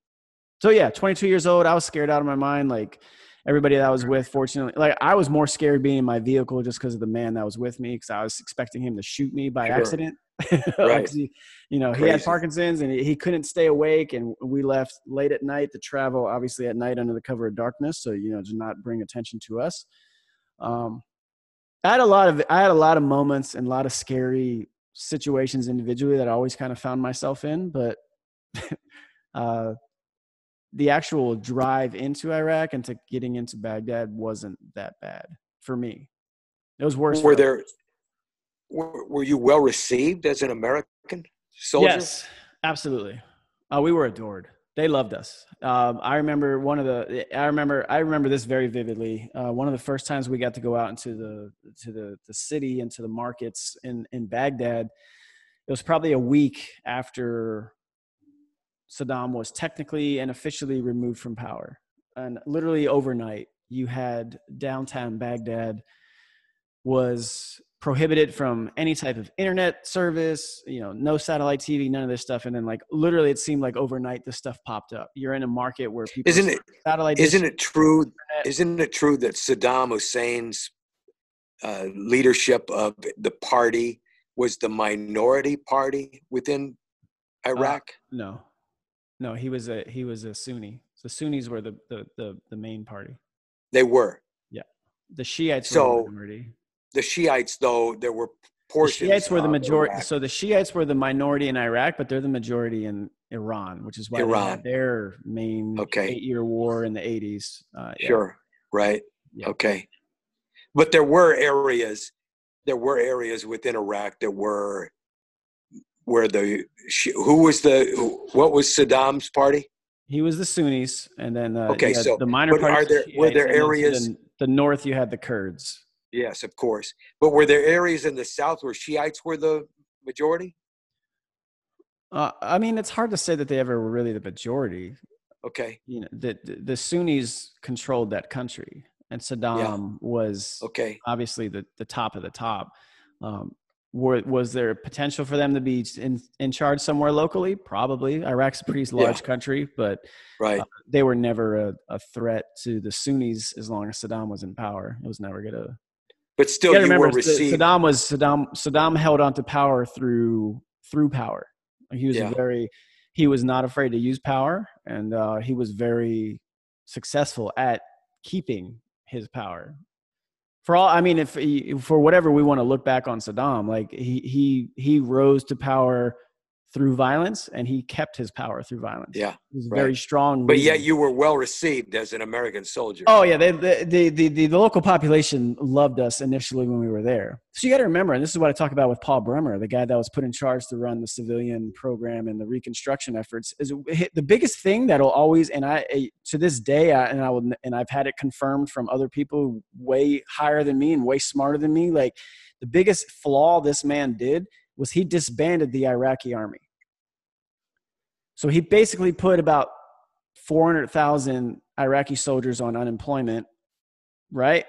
So yeah, 22 years old, I was scared out of my mind. Like everybody that I was with, fortunately, like I was more scared being in my vehicle just because of the man that was with me, because I was expecting him to shoot me by sure. accident. right. he, you know, Crazy. he had Parkinson's and he, he, couldn't stay awake, and we left late at night to travel, obviously at night under the cover of darkness, so you know, to not bring attention to us. Um, I had a lot of I had a lot of moments and a lot of scary situations individually that I always kind of found myself in, but uh, the actual drive into Iraq and to getting into Baghdad wasn't that bad for me. It was worse. Were there? Were, were you well received as an American soldier? Yes, absolutely. Uh, we were adored. They loved us. Um, I remember one of the. I remember. I remember this very vividly. Uh, one of the first times we got to go out into the to the the city into the markets in in Baghdad. It was probably a week after Saddam was technically and officially removed from power, and literally overnight, you had downtown Baghdad was prohibited from any type of internet service, you know, no satellite TV, none of this stuff. And then like literally it seemed like overnight this stuff popped up. You're in a market where people Isn't it satellite Isn't it true internet. isn't it true that Saddam Hussein's uh, leadership of the party was the minority party within uh, Iraq? Uh, no. No, he was a he was a Sunni. So Sunnis were the the the, the main party. They were. Yeah. The Shiites so, were the minority the Shiites, though, there were portions. The Shiites were the majority. So the Shiites were the minority in Iraq, but they're the majority in Iran, which is why Iran. their main okay. eight-year war in the 80s. Uh, yeah. Sure. Right. Yeah. Okay. But there were areas. There were areas within Iraq that were where the who was the what was Saddam's party? He was the Sunnis, and then uh, okay, so the minor parties. Are there were there areas? The north, you had the Kurds. Yes, of course. But were there areas in the South where Shiites were the majority? Uh, I mean, it's hard to say that they ever were really the majority. Okay. You know, the the Sunnis controlled that country, and Saddam yeah. was okay. Obviously, the the top of the top. Um, were, was there potential for them to be in, in charge somewhere locally? Probably. Iraq's a pretty large yeah. country, but right. Uh, they were never a, a, threat to the Sunnis as long as Saddam was in power. It was never going to but still, you, you remember, received. Saddam was Saddam. Saddam held on to power through through power. He was yeah. very. He was not afraid to use power, and uh, he was very successful at keeping his power. For all, I mean, if for whatever we want to look back on Saddam, like he he he rose to power through violence and he kept his power through violence. Yeah. He was right. very strong. But yet you were well received as an American soldier. Oh yeah. They, the, the, the, the, local population loved us initially when we were there. So you got to remember, and this is what I talk about with Paul Bremer, the guy that was put in charge to run the civilian program and the reconstruction efforts is the biggest thing that'll always, and I, eh, to this day, I, and I will, and I've had it confirmed from other people way higher than me and way smarter than me. Like the biggest flaw this man did was he disbanded the Iraqi army. So he basically put about 400,000 Iraqi soldiers on unemployment, right?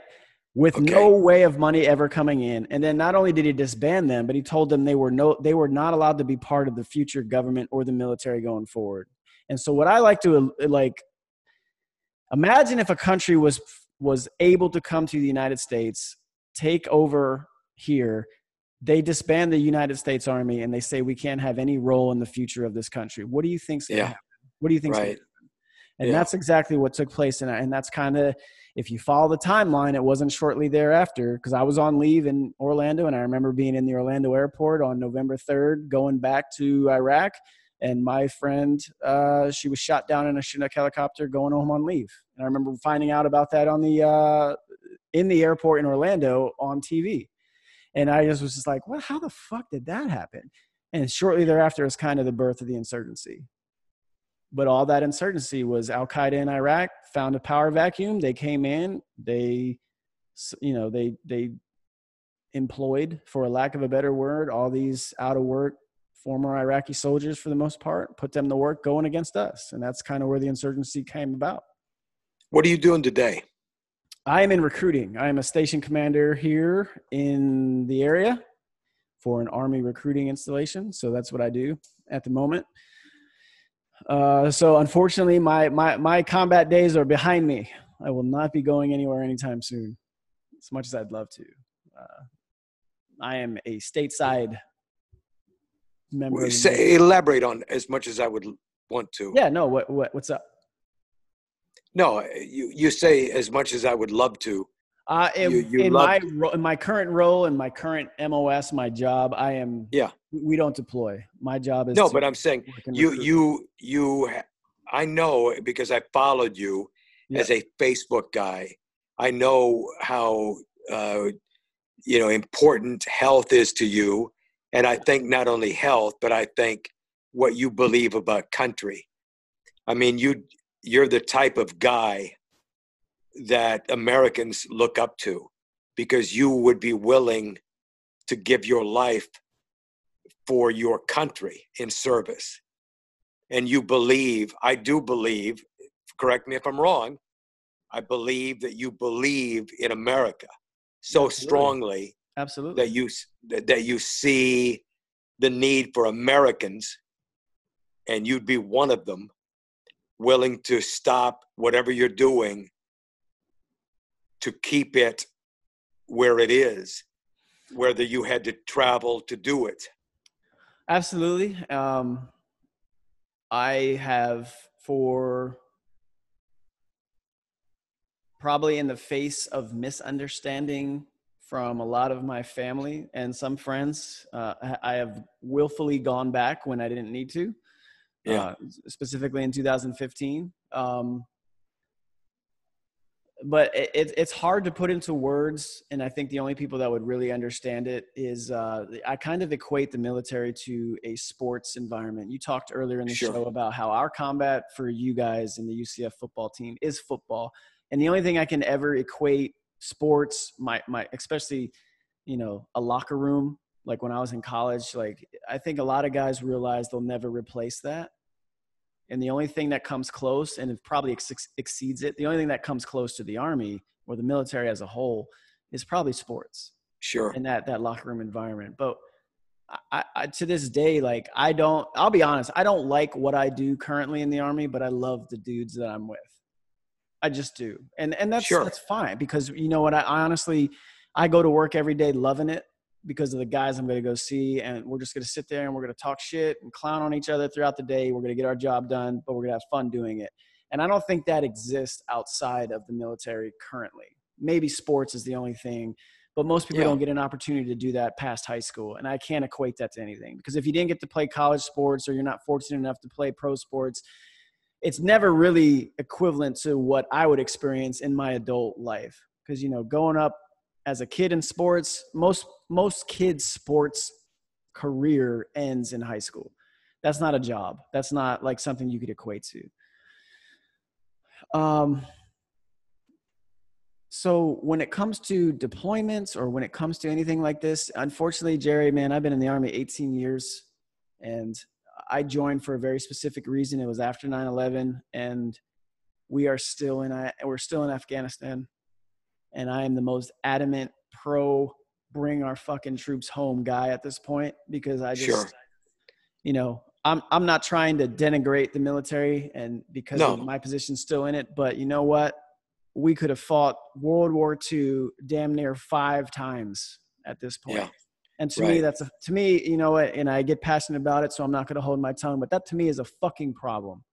With okay. no way of money ever coming in. And then not only did he disband them, but he told them they were no they were not allowed to be part of the future government or the military going forward. And so what I like to like imagine if a country was was able to come to the United States, take over here they disband the United States Army and they say we can't have any role in the future of this country. What do you think's going to yeah. happen? What do you think's right. going to happen? And yeah. that's exactly what took place. And, and that's kind of, if you follow the timeline, it wasn't shortly thereafter because I was on leave in Orlando and I remember being in the Orlando airport on November 3rd, going back to Iraq. And my friend, uh, she was shot down in a Chinook helicopter going home on leave. And I remember finding out about that on the, uh, in the airport in Orlando on TV. And I just was just like, well, how the fuck did that happen? And shortly thereafter is kind of the birth of the insurgency. But all that insurgency was Al Qaeda in Iraq found a power vacuum. They came in, they, you know, they, they employed, for a lack of a better word, all these out of work former Iraqi soldiers for the most part, put them to work going against us. And that's kind of where the insurgency came about. What are you doing today? I am in recruiting. I am a station commander here in the area for an Army recruiting installation. So that's what I do at the moment. Uh, so unfortunately, my, my, my combat days are behind me. I will not be going anywhere anytime soon, as much as I'd love to. Uh, I am a stateside member. Say, elaborate on as much as I would want to. Yeah, no, what, what, what's up? No, you you say as much as I would love to. Uh, in, you, you in my in my current role in my current MOS, my job, I am. Yeah. We don't deploy. My job is. No, but I'm saying you you you. I know because I followed you yeah. as a Facebook guy. I know how uh, you know important health is to you, and I think not only health, but I think what you believe about country. I mean, you you're the type of guy that Americans look up to because you would be willing to give your life for your country in service. And you believe, I do believe, correct me if I'm wrong, I believe that you believe in America so Absolutely. strongly Absolutely. that you that you see the need for Americans and you'd be one of them willing to stop whatever you're doing to keep it where it is, whether you had to travel to do it. Absolutely. Um, I have, for probably in the face of misunderstanding from a lot of my family and some friends, uh, I have willfully gone back when I didn't need to. Yeah. Uh, specifically in 2015. Um, but it, it's hard to put into words and i think the only people that would really understand it is uh, i kind of equate the military to a sports environment you talked earlier in the sure. show about how our combat for you guys in the ucf football team is football and the only thing i can ever equate sports my, my especially you know a locker room like when i was in college like i think a lot of guys realize they'll never replace that and the only thing that comes close, and it probably ex- exceeds it, the only thing that comes close to the army or the military as a whole is probably sports. Sure. In that that locker room environment, but I, I, to this day, like I don't. I'll be honest. I don't like what I do currently in the army, but I love the dudes that I'm with. I just do, and and that's sure. that's fine because you know what? I, I honestly, I go to work every day loving it because of the guys I'm going to go see. And we're just going to sit there and we're going to talk shit and clown on each other throughout the day. We're going to get our job done, but we're going to have fun doing it. And I don't think that exists outside of the military currently. Maybe sports is the only thing, but most people yeah. don't get an opportunity to do that past high school. And I can't equate that to anything because if you didn't get to play college sports or you're not fortunate enough to play pro sports, it's never really equivalent to what I would experience in my adult life. Because, you know, going up as a kid in sports, most most kids' sports career ends in high school. That's not a job. That's not like something you could equate to. Um, so when it comes to deployments or when it comes to anything like this, unfortunately, Jerry, man, I've been in the army 18 years and I joined for a very specific reason. It was after 9/11 and we are still in we're still in Afghanistan and I am the most adamant pro bring our fucking troops home guy at this point because I just, sure. you know, I'm I'm not trying to denigrate the military and because no. my position's still in it, but you know what? We could have fought World War II damn near five times at this point. Yeah. And to right. me, that's a, to me, you know, what, and I get passionate about it, so I'm not going to hold my tongue. But that to me is a fucking problem.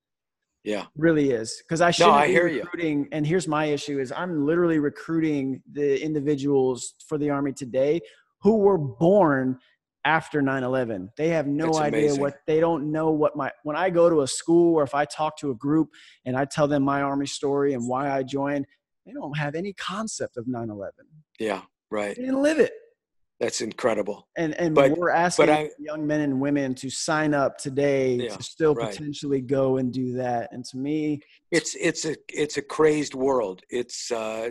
Yeah. Really is. Because I should no, I be recruiting you. and here's my issue is I'm literally recruiting the individuals for the army today who were born after 9-11 they have no That's idea amazing. what they don't know what my when i go to a school or if i talk to a group and i tell them my army story and why i joined they don't have any concept of 9-11 yeah right they didn't live it that's incredible. And and but, we're asking I, young men and women to sign up today yeah, to still right. potentially go and do that. And to me, it's it's a it's a crazed world. It's uh,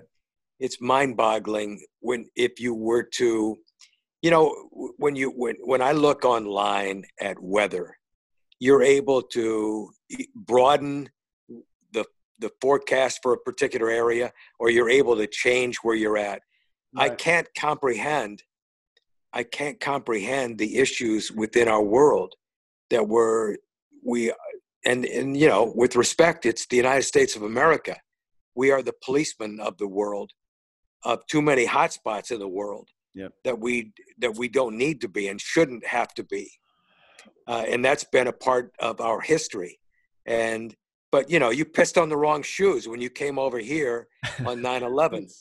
it's mind-boggling when if you were to, you know, when you when when I look online at weather, you're able to broaden the the forecast for a particular area, or you're able to change where you're at. Right. I can't comprehend I can't comprehend the issues within our world that we're we and and you know with respect it's the United States of America. We are the policemen of the world of too many hotspots in the world yep. that we that we don't need to be and shouldn't have to be. Uh, and that's been a part of our history. And but you know you pissed on the wrong shoes when you came over here on 9-11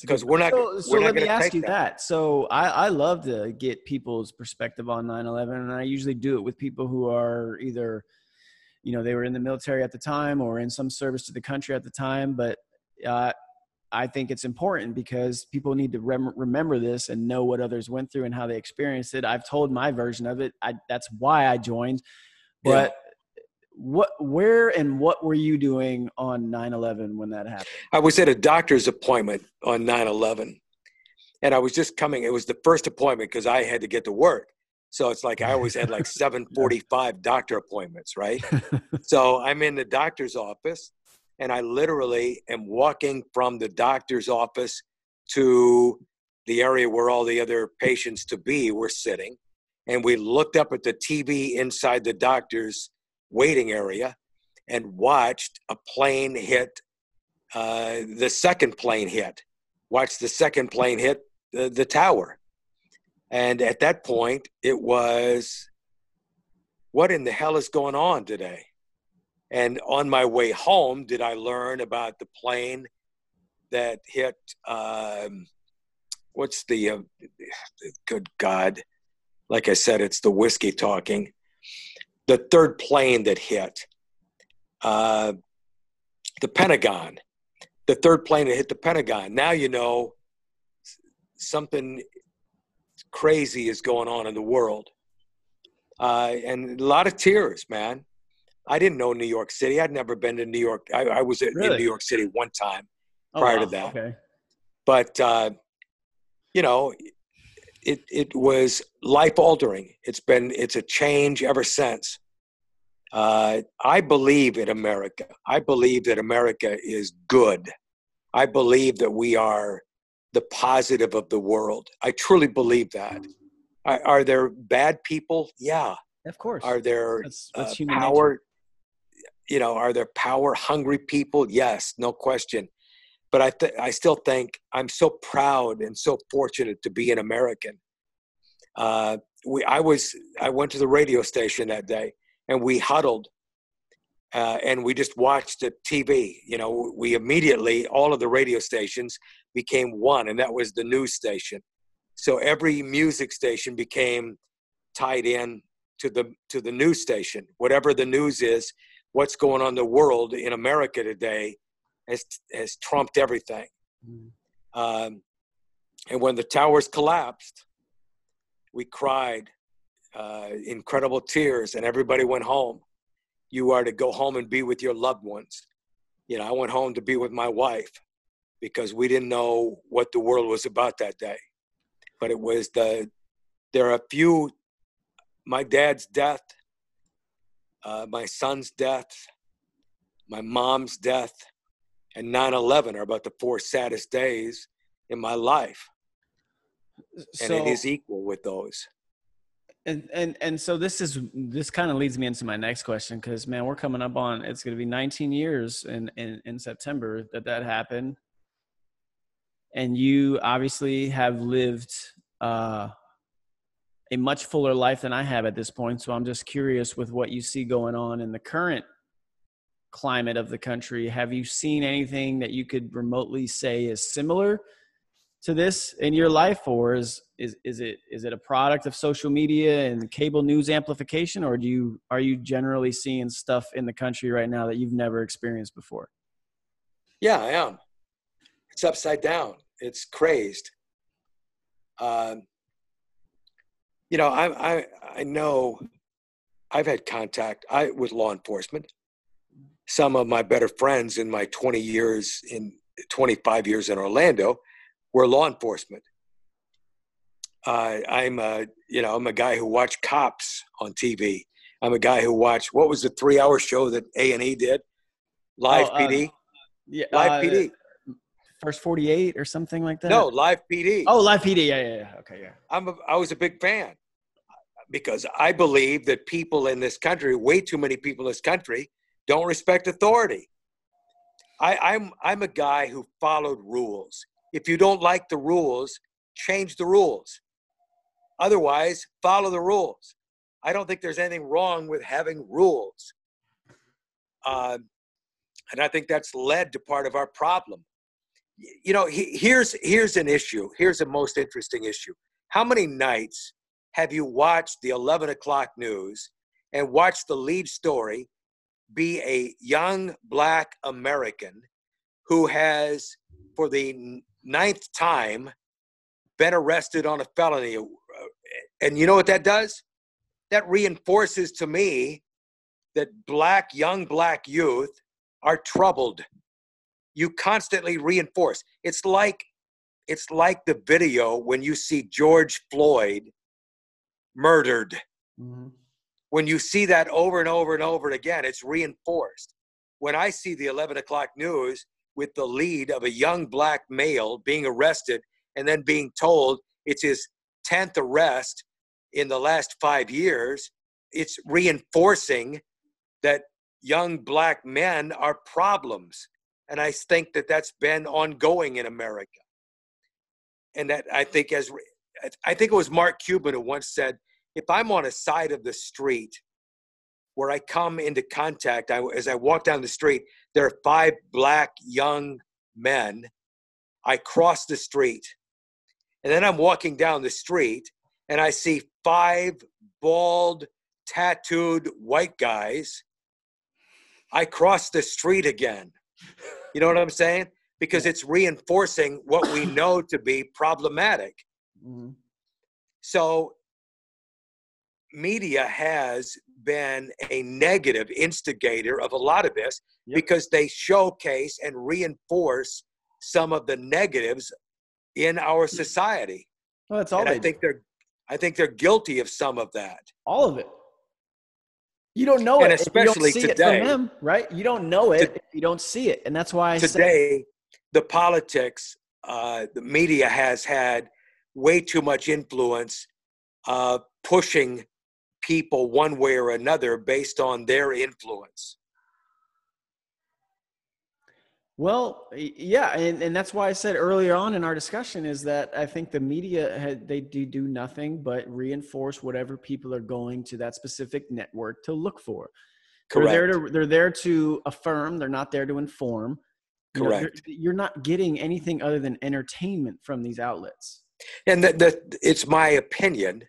because we're not. So, so let me ask you that. that. So I, I love to get people's perspective on 9/11, and I usually do it with people who are either, you know, they were in the military at the time or in some service to the country at the time. But uh, I think it's important because people need to rem- remember this and know what others went through and how they experienced it. I've told my version of it. I, that's why I joined, but. Yeah what where and what were you doing on 9-11 when that happened? I was at a doctor's appointment on 9-11 and i was just coming it was the first appointment because i had to get to work. So it's like i always had like 745 doctor appointments right? So i'm in the doctor's office and i literally am walking from the doctor's office to the area where all the other patients to be were sitting and we looked up at the tv inside the doctor's waiting area and watched a plane hit uh, the second plane hit watched the second plane hit the, the tower. And at that point it was what in the hell is going on today? And on my way home did i learn about the plane that hit um, what's the uh, good god like i said it's the whiskey talking the third plane that hit uh, the Pentagon, the third plane that hit the Pentagon. Now you know something crazy is going on in the world. Uh, and a lot of tears, man. I didn't know New York City. I'd never been to New York. I, I was really? in New York City one time oh, prior wow. to that. Okay. But, uh, you know, it it was life altering. It's been it's a change ever since. Uh, I believe in America. I believe that America is good. I believe that we are the positive of the world. I truly believe that. Are, are there bad people? Yeah, of course. Are there that's, that's uh, power? Nature. You know, are there power hungry people? Yes, no question but I, th- I still think I'm so proud and so fortunate to be an American. Uh, we, I was, I went to the radio station that day, and we huddled, uh, and we just watched the TV. You know, we immediately all of the radio stations became one, and that was the news station. So every music station became tied in to the to the news station. Whatever the news is, what's going on in the world in America today has has trumped everything. Mm-hmm. Um, and when the towers collapsed, we cried uh, incredible tears, and everybody went home. You are to go home and be with your loved ones. You know, I went home to be with my wife because we didn't know what the world was about that day. But it was the there are a few my dad's death, uh, my son's death, my mom's death, and 9-11 are about the four saddest days in my life. And so, it is equal with those. And and and so this is this kind of leads me into my next question because man we're coming up on it's going to be 19 years in, in in september that that happened. And you obviously have lived uh a much fuller life than i have at this point so i'm just curious with what you see going on in the current climate of the country. Have you seen anything that you could remotely say is similar to this in your life, or is is is it is it a product of social media and cable news amplification, or do you are you generally seeing stuff in the country right now that you've never experienced before? Yeah, I am. It's upside down. It's crazed. Um, you know, I I I know I've had contact I with law enforcement some of my better friends in my 20 years in 25 years in Orlando were law enforcement. Uh, I'm a, you know, I'm a guy who watched cops on TV. I'm a guy who watched what was the three-hour show that A and E did, Live oh, PD. Uh, yeah, Live uh, PD. First 48 or something like that. No, Live PD. Oh, Live PD. Yeah, yeah, yeah. Okay, yeah. I'm a, I was a big fan because I believe that people in this country, way too many people in this country, don't respect authority. I, I'm I'm a guy who followed rules. If you don't like the rules, change the rules. Otherwise, follow the rules. I don't think there's anything wrong with having rules. Uh, and I think that's led to part of our problem. You know, he, here's here's an issue. Here's a most interesting issue. How many nights have you watched the 11 o'clock news and watched the lead story be a young black American who has, for the ninth time, been arrested on a felony. And you know what that does? That reinforces to me that black, young black youth are troubled. You constantly reinforce. It's like it's like the video when you see George Floyd murdered. Mm-hmm. When you see that over and over and over again, it's reinforced. When I see the 11 o'clock news with the lead of a young black male being arrested and then being told it's his 10th arrest in the last five years, it's reinforcing that young black men are problems. And I think that that's been ongoing in America. And that I think as I think it was Mark Cuban who once said, if I'm on a side of the street where I come into contact, I, as I walk down the street, there are five black young men. I cross the street, and then I'm walking down the street, and I see five bald, tattooed white guys. I cross the street again. You know what I'm saying? Because it's reinforcing what we know to be problematic. Mm-hmm. So, media has been a negative instigator of a lot of this yep. because they showcase and reinforce some of the negatives in our mm. society. Well, that's all. And I do. think they're, I think they're guilty of some of that. All of it. You don't know and it, especially today, right? You don't know it to, if you don't see it, and that's why I today the politics, uh, the media has had way too much influence, uh, pushing people one way or another based on their influence. Well, yeah, and, and that's why I said earlier on in our discussion is that I think the media had, they do do nothing but reinforce whatever people are going to that specific network to look for. Correct. They're there to they're there to affirm. They're not there to inform. Correct. You know, you're not getting anything other than entertainment from these outlets. And that, that it's my opinion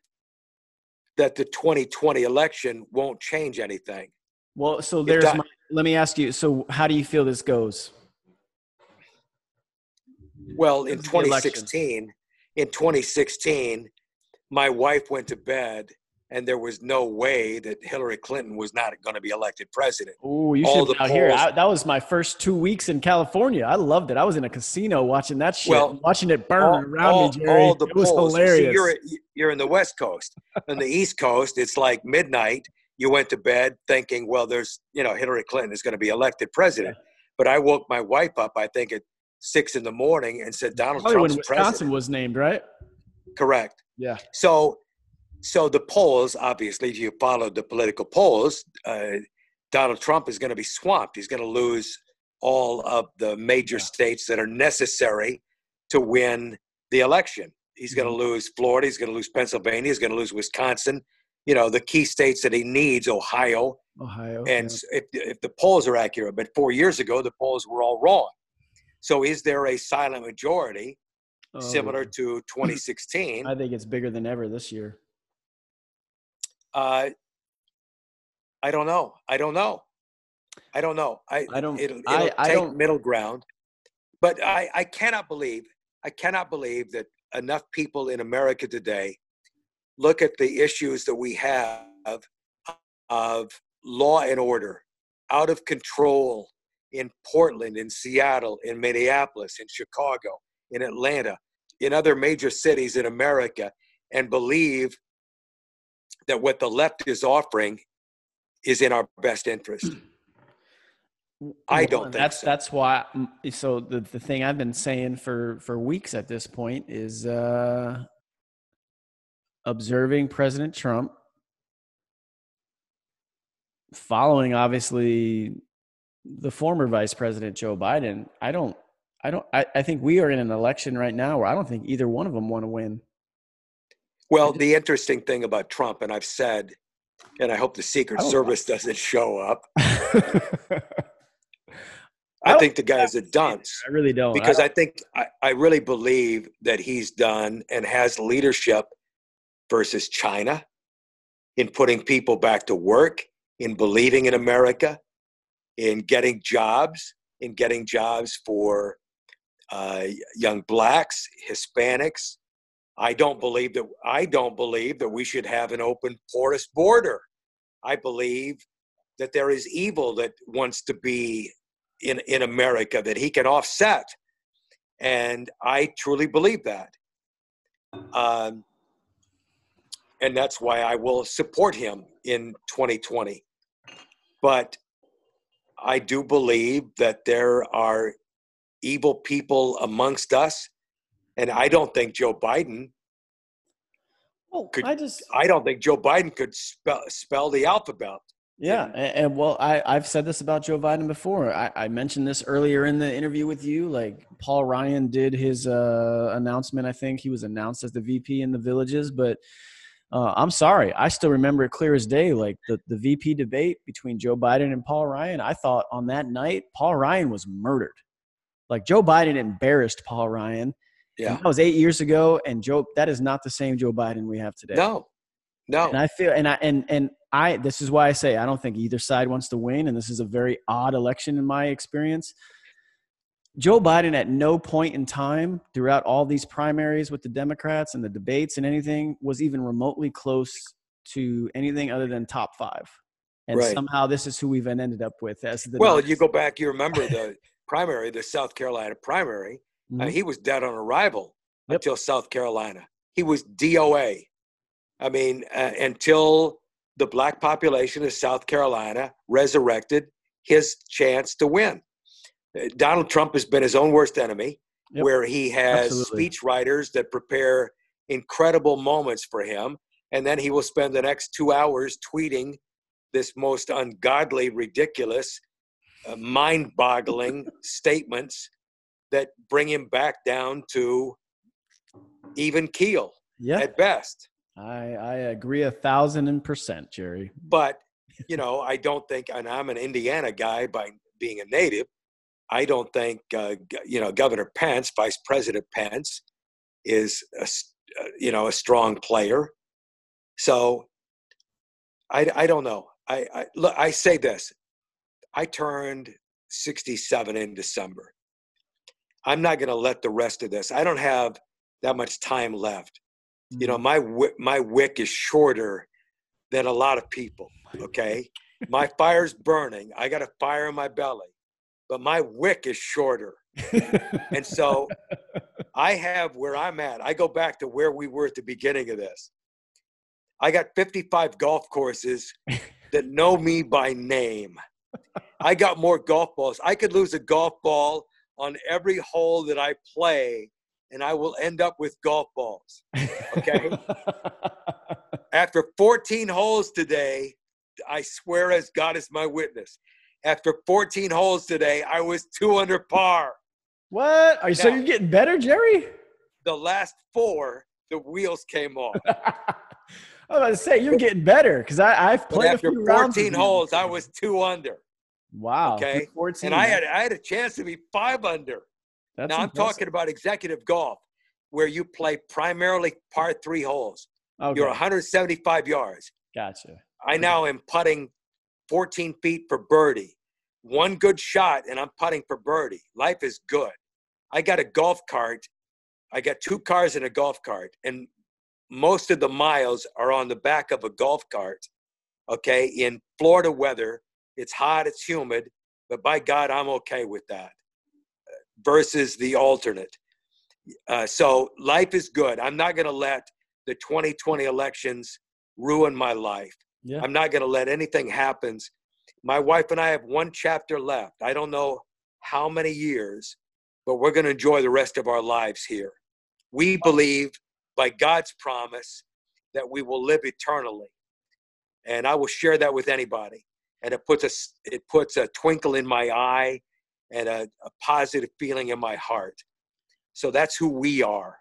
that the 2020 election won't change anything. Well, so there's my, let me ask you. So how do you feel this goes? Well, in 2016, in 2016, my wife went to bed and there was no way that Hillary Clinton was not going to be elected president. Oh, you should be out here. I, that was my first two weeks in California. I loved it. I was in a casino watching that shit, well, watching it burn all, around all, me, Jerry. All the it was polls. hilarious. See, you're, you're in the West Coast. on the East Coast, it's like midnight. You went to bed thinking, well, there's, you know, Hillary Clinton is going to be elected president. Yeah. But I woke my wife up, I think at six in the morning, and said Donald Trump. when Wisconsin president. was named, right? Correct. Yeah. So so the polls, obviously, if you follow the political polls, uh, Donald Trump is going to be swamped. He's going to lose all of the major yeah. states that are necessary to win the election. He's going to mm-hmm. lose Florida. He's going to lose Pennsylvania. He's going to lose Wisconsin. You know, the key states that he needs, Ohio. Ohio. And yeah. if, if the polls are accurate, but four years ago, the polls were all wrong. So is there a silent majority oh. similar to 2016? I think it's bigger than ever this year. Uh, I don't know. I don't know. I don't know. I, I don't. It'll, it'll I, take I don't, middle ground, but I, I cannot believe. I cannot believe that enough people in America today look at the issues that we have of law and order, out of control in Portland, in Seattle, in Minneapolis, in Chicago, in Atlanta, in other major cities in America, and believe that what the left is offering is in our best interest. I don't well, that's so. that's why. Mm, so the the thing I've been saying for for weeks at this point is uh, observing President Trump, following obviously the former Vice President Joe Biden. I don't. I don't. I, I think we are in an election right now where I don't think either one of them want to win. Well, the interesting thing about Trump, and I've said, and I hope the Secret Service doesn't show up. I, I think the guy's a dunce. I really don't. Because I, don't. I think I, I really believe that he's done and has leadership versus China in putting people back to work, in believing in America, in getting jobs, in getting jobs for uh, young blacks, Hispanics, I don't believe that I don't believe that we should have an open porous border. I believe that there is evil that wants to be in in America that he can offset, and I truly believe that. Um, and that's why I will support him in 2020. But I do believe that there are evil people amongst us, and I don't think Joe Biden. Well, could, I just I don't think Joe Biden could spell spell the alphabet. Yeah, and, and, well, I I've said this about Joe Biden before. I, I mentioned this earlier in the interview with you. Like Paul Ryan did his uh, announcement. I think he was announced as the VP in the Villages, but uh, I'm sorry, I still remember it clear as day. Like the the VP debate between Joe Biden and Paul Ryan. I thought on that night Paul Ryan was murdered. Like Joe Biden embarrassed Paul Ryan. Yeah, that was eight years ago, and Joe. That is not the same Joe Biden we have today. No, no. And I feel, and I and and I. This is why I say I don't think either side wants to win, and this is a very odd election in my experience. Joe Biden at no point in time throughout all these primaries with the Democrats and the debates and anything was even remotely close to anything other than top five. And right. somehow this is who we've ended up with as the Well, you go back, you remember the primary, the South Carolina primary. Uh, mm-hmm. Uh, he was dead on arrival yep. until South Carolina. He was DOA. I mean, uh, until the black population of South Carolina resurrected his chance to win. Donald Trump has been his own worst enemy, yep. where he has Absolutely. speech writers that prepare incredible moments for him, and then he will spend the next two hours tweeting this most ungodly, ridiculous, uh, mind-boggling statements that bring him back down to even keel yeah. at best. I, I agree a thousand percent, Jerry. But you know, I don't think, and I'm an Indiana guy by being a native. I don't think uh, you know Governor Pence, Vice President Pence, is a, uh, you know a strong player. So I, I don't know. I, I look. I say this. I turned 67 in December. I'm not going to let the rest of this. I don't have that much time left. You know, mm-hmm. my my wick is shorter than a lot of people. Okay, my fire's burning. I got a fire in my belly but my wick is shorter. and so I have where I'm at. I go back to where we were at the beginning of this. I got 55 golf courses that know me by name. I got more golf balls. I could lose a golf ball on every hole that I play, and I will end up with golf balls. Okay. After 14 holes today, I swear as God is my witness, after 14 holes today, I was two under par. What? Are you, now, so you're getting better, Jerry? The last four, the wheels came off. I was about to say you're getting better because I've played after 14 holes. I was two under. Wow. Okay. 14, and I had I had a chance to be five under. That's now impressive. I'm talking about executive golf, where you play primarily par three holes. Okay. You're 175 yards. Gotcha. I now am putting 14 feet for birdie. One good shot, and I'm putting for birdie. Life is good. I got a golf cart. I got two cars and a golf cart, and most of the miles are on the back of a golf cart. Okay, in Florida weather, it's hot, it's humid, but by God, I'm okay with that. Versus the alternate. Uh, so life is good. I'm not going to let the 2020 elections ruin my life. Yeah. I'm not going to let anything happen. My wife and I have one chapter left. I don't know how many years, but we're going to enjoy the rest of our lives here. We believe by God's promise that we will live eternally. And I will share that with anybody. And it puts a, it puts a twinkle in my eye and a, a positive feeling in my heart. So that's who we are.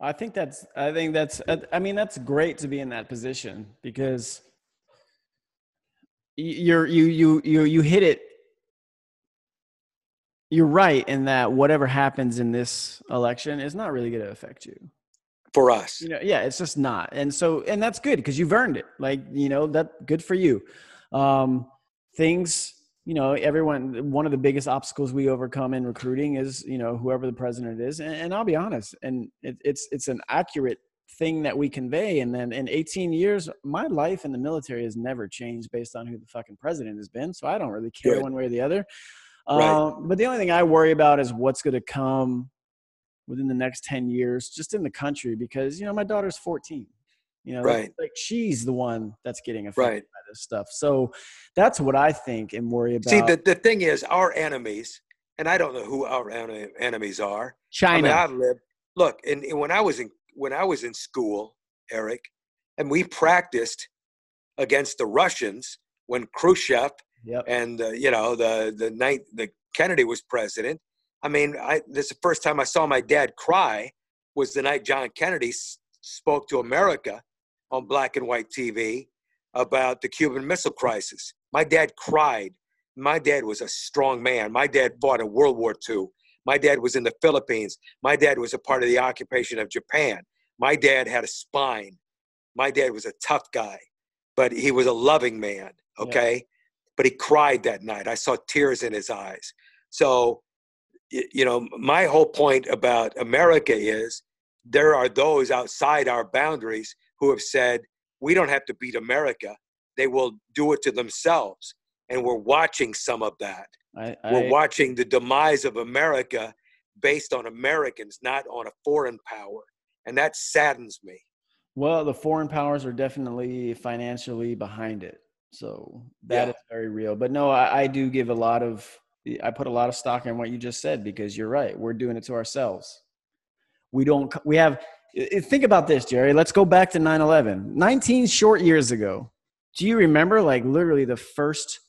I think that's I think that's uh, I mean that's great to be in that position because you're you you you you hit it. You're right in that whatever happens in this election is not really going to affect you. For us. You know yeah it's just not. And so and that's good because you've earned it. Like you know that good for you um things you know everyone one of the biggest obstacles we overcome in recruiting is you know whoever the president is and, and i'll be honest and it, it's it's an accurate thing that we convey. And then in 18 years, my life in the military has never changed based on who the fucking president has been. So I don't really care Good. one way or the other. Right. Um, but the only thing I worry about is what's going to come within the next 10 years, just in the country, because, you know, my daughter's 14. You know, Right. like she's the one that's getting affected Right. by this stuff. So that's what I think and worry about. See, the, the thing is, our enemies, and I don't know who our enemies are. China. I mean, I've lived. Look, and, and when I was in when I was in school, Eric, and we practiced against the Russians when Khrushchev yep. and uh, you know the the night the Kennedy was president. I mean, I this is the first time I saw my dad cry was the night John Kennedy s- spoke to America on black and white TV about the Cuban Missile Crisis. My dad cried. My dad was a strong man. My dad fought in World War II. My dad was in the Philippines. My dad was a part of the occupation of Japan. My dad had a spine. My dad was a tough guy, but he was a loving man. Yeah. Okay. But he cried that night. I saw tears in his eyes. So, you know, my whole point about America is there are those outside our boundaries who have said, we don't have to beat America. They will do it to themselves. And we're watching some of that. I, We're watching the demise of America based on Americans, not on a foreign power. And that saddens me. Well, the foreign powers are definitely financially behind it. So that is Yeah. very real. But no, I, I do give a lot of, I put a lot of stock in what you just said because you're right. We're doing it to ourselves. We don't, we have, i- i- think about this, Jerry. Let's go back to 9 11. 19 short years ago. Do you remember, like, literally the first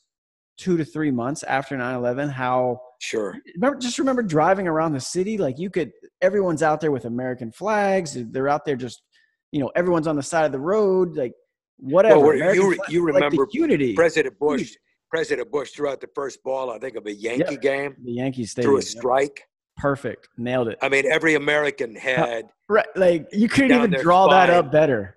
two to three months after 9 11, how Sure. remember just remember driving around the city like you could everyone's out there with american flags they're out there just you know everyone's on the side of the road like whatever Well, you, flag- you like remember unity President Bush. President Bush threw out the first ball, I think, of a Yankee Yep. game the Yankees stadium a strike. Perfect nailed it I mean, every American had right like you couldn't even draw that up better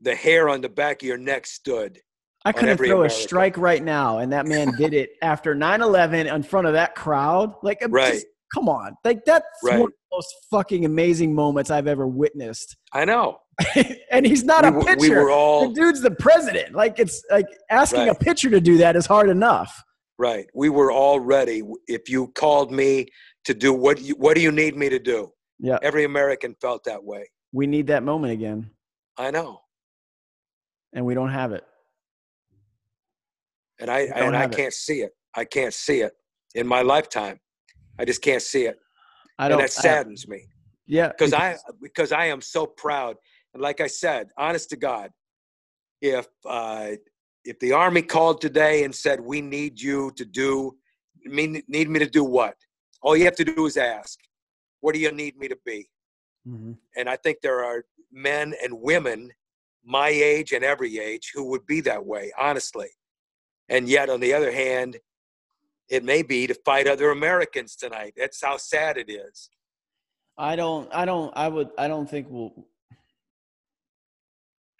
the hair on the back of your neck stood. i couldn't throw American. a strike right now and that man did it after 9-11 in front of that crowd like I'm Right. just- come on like that's Right. one of the most fucking amazing moments i've ever witnessed I know. and he's not we, a pitcher we were all the dude's the president. Like it's like asking a pitcher to do that is hard enough. right. We were all ready. If you called me to do what you, what do you need me to do? Yeah, Every American felt that way. we need that moment again, I know. and we don't have it. And I and I can't see it. I can't see it in my lifetime. I just can't see it. I don't. that saddens me. yeah, because I because I am so proud. And like I said, honest to God, if uh, if the army called today and said we need you to do mean need me to do what? All you have to do is ask. What do you need me to be? Mhm. And I think there are men and women my age and every age who would be that way, honestly. And yet, on the other hand, it may be to fight other Americans tonight. That's how sad it is. I don't. I don't. I would. I don't think we'll.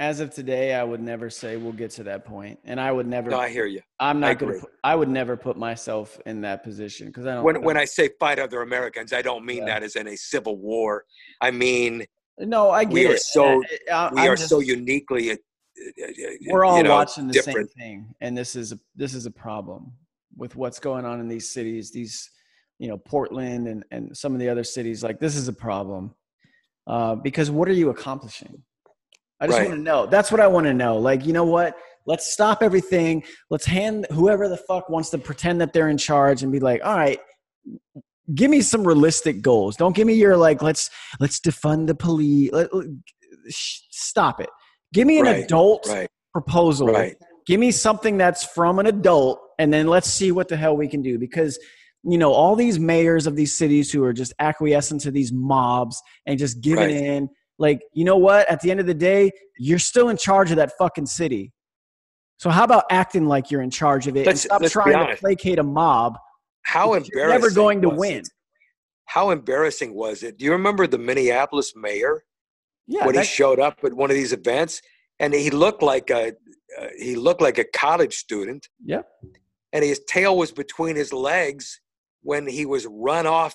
As of today, I would never say we'll get to that point, and I would never. No, I hear you. I'm not going to. I would never put myself in that position because I don't. when when I say fight other Americans, I don't mean Yeah. that as in a civil war. I mean no, I get we are it. so- I- I- we I'm are just- so uniquely. uh, uh, uh, we're all you know, watching the different. same thing and this is a, this is a problem with what's going on in these cities these you know portland and, and some of the other cities like this is a problem uh, because what are you accomplishing i just Right. want to know. That's what i want to know. Like you know what? Let's stop everything. Let's hand whoever the fuck wants to pretend that they're in charge and be like all right give me some realistic goals. Don't give me your like let's let's defund the police let, let- sh- stop it. Give me an Right, adult Right, proposal. right, Give me something that's from an adult, and then let's see what the hell we can do. Because, you know, all these mayors of these cities who are just acquiescing to these mobs and just giving in, like, you know what? At the end of the day, you're still in charge of that fucking city. So how about acting like you're in charge of it and Let's- stop trying to placate a mob? How embarrassing! You're never going to win. it? How embarrassing was it? Do you remember the Minneapolis mayor Yeah, when he showed up at one of these events, and he looked like a uh, he looked like a college student, Yep. and his tail was between his legs when he was run off.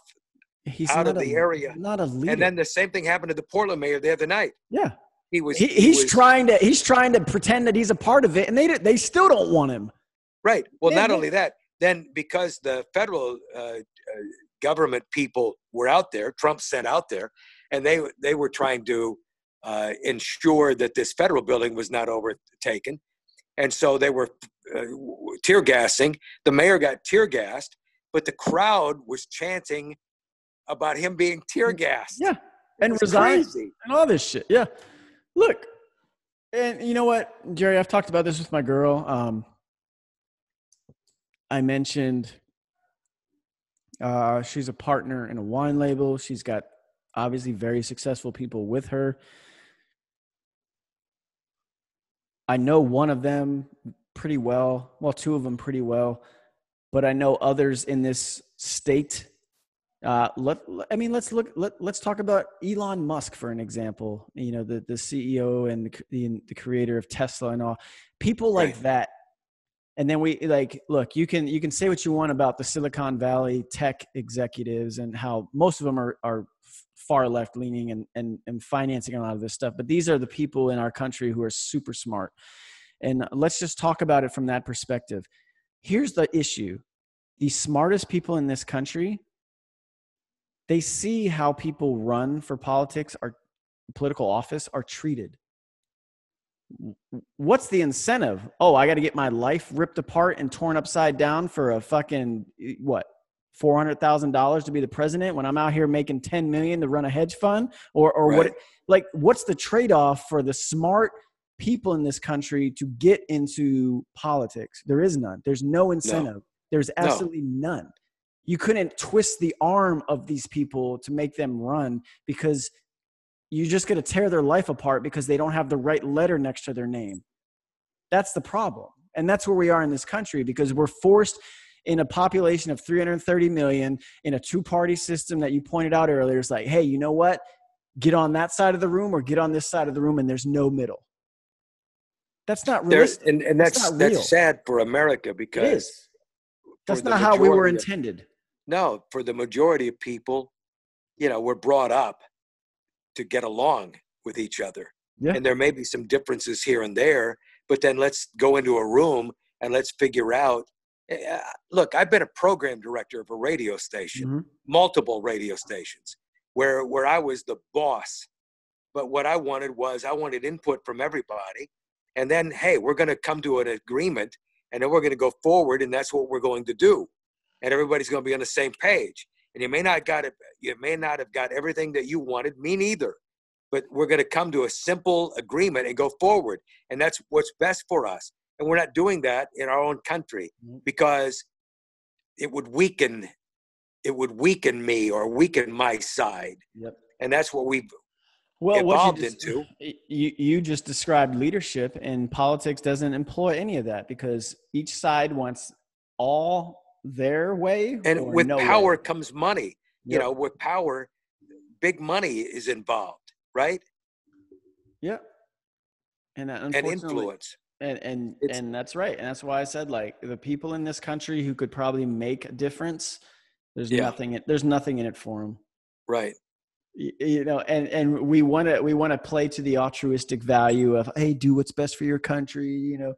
He's out of a- the area. Not a leader. And then the same thing happened to the Portland mayor the other night. yeah, he was. He, he he's was- trying to he's trying to pretend that he's a part of it, and they they still don't want him. Right. Well, not only that, then because the federal uh, uh, government people were out there, Trump sent out there, and they they were trying to uh, ensure that this federal building was not overtaken, and so they were uh, tear gassing. The mayor got tear gassed, but the crowd was chanting about him being tear gassed. Yeah, and It was resign crazy. and all this shit. Yeah, look, and you know what, Jerry? I've talked about this with my girl. Um, I mentioned uh, she's a partner in a wine label. She's got obviously very successful people with her. I know one of them pretty well. Well, two of them pretty well, but I know others in this state. Uh, let, I mean, let's look. Let, let's talk about Elon Musk for an example. You know, the the CEO and the, the, the creator of Tesla and all people like Right. that. And then we like look. You can you can say what you want about the Silicon Valley tech executives and how most of them are are far left leaning and, and and financing a lot of this stuff. But these are the people in our country who are super smart. And let's just talk about it from that perspective. Here's the issue: the smartest people in this country they see how people run for politics or political office are treated. What's the incentive? Oh i got to get my life ripped apart and torn upside down for a fucking what $400000 to be the president when i'm out here making 10 million to run a hedge fund? Or or what like what's the trade-off for the smart people in this country to get into politics? There is none. There's no. incentive. There's No. absolutely none you couldn't twist the arm of these people to make them run because you're just going to tear their life apart because they don't have the right letter next to their name. That's the problem. And that's where we are in this country because we're forced in a population of 330 million in a two party system that you pointed out earlier. It's like, hey, you know what? Get on that side of the room or get on this side of the room, and there's no middle. That's not realistic. and, and That's that's that's, sad for America because is. That's not how we were intended. No, for the majority of people, you know, we're brought up to get along with each other. Yeah. And there may be some differences here and there, but then let's go into a room and let's figure out. eh, Look, I've been a program director of a radio station, Mhm. multiple radio stations, where where I was the boss. But what I wanted was I wanted input from everybody, and then hey, we're going to come to an agreement, and then we're going to go forward, and that's what we're going to do and everybody's going to be on the same page. And you may not got it, you may not have got everything that you wanted, me neither. But we're going to come to a simple agreement and go forward, and that's what's best for us. And we're not doing that in our own country Mhm. because it would weaken, it would weaken me or weaken my side, Yep. and that's what we've well, what evolved you just, into. You, you just described leadership, and politics doesn't employ any of that because each side wants all their way. And with no power way. comes money. You know, with power, big money is involved, right? Yep. And that And unfortunately, influence. and and It's- and that's right, and that's why I said like the people in this country who could probably make a difference. There's Yeah. nothing. in- There's nothing in it for them. Right. you know and and we want to we want to play to the altruistic value of hey do what's best for your country you know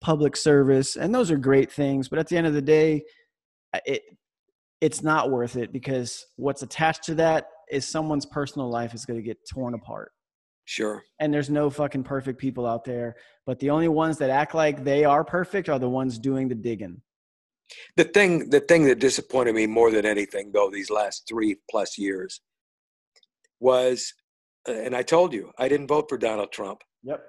public service and those are great things but at the end of the day it it's not worth it because what's attached to that is someone's personal life is going to get torn apart. Sure. and there's no fucking perfect people out there but the only ones that act like they are perfect are the ones doing the digging. The thing the thing that disappointed me more than anything though these last three plus years was uh, and i told you i didn't vote for donald trump. Yep.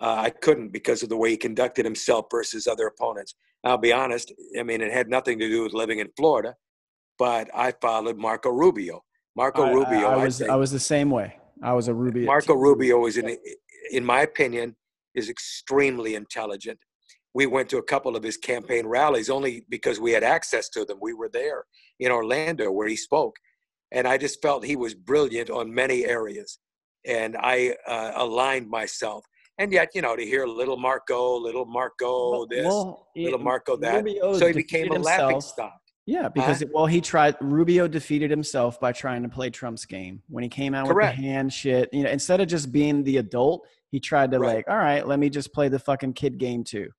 Uh, i couldn't because of the way he conducted himself versus other opponents i'll be honest i mean it had nothing to do with living in florida but i followed marco rubio marco I, I- rubio I, I was think- i was the same way i was a rubio Marco Rubio is, in, in my opinion, is extremely intelligent. We went to a couple of his campaign rallies only because we had access to them. We were there in Orlando where he spoke, and I just felt he was brilliant on many areas, and I uh, aligned myself. And yet, you know, to hear little Marco, little Marco, this, Well, little Marco, that, Rubio so he became a laughing stock. Yeah, because well, he tried. Rubio defeated himself by trying to play Trump's game when he came out Correct. with the hand shit. You know, instead of just being the adult, he tried to Right. like, all right, let me just play the fucking kid game too. And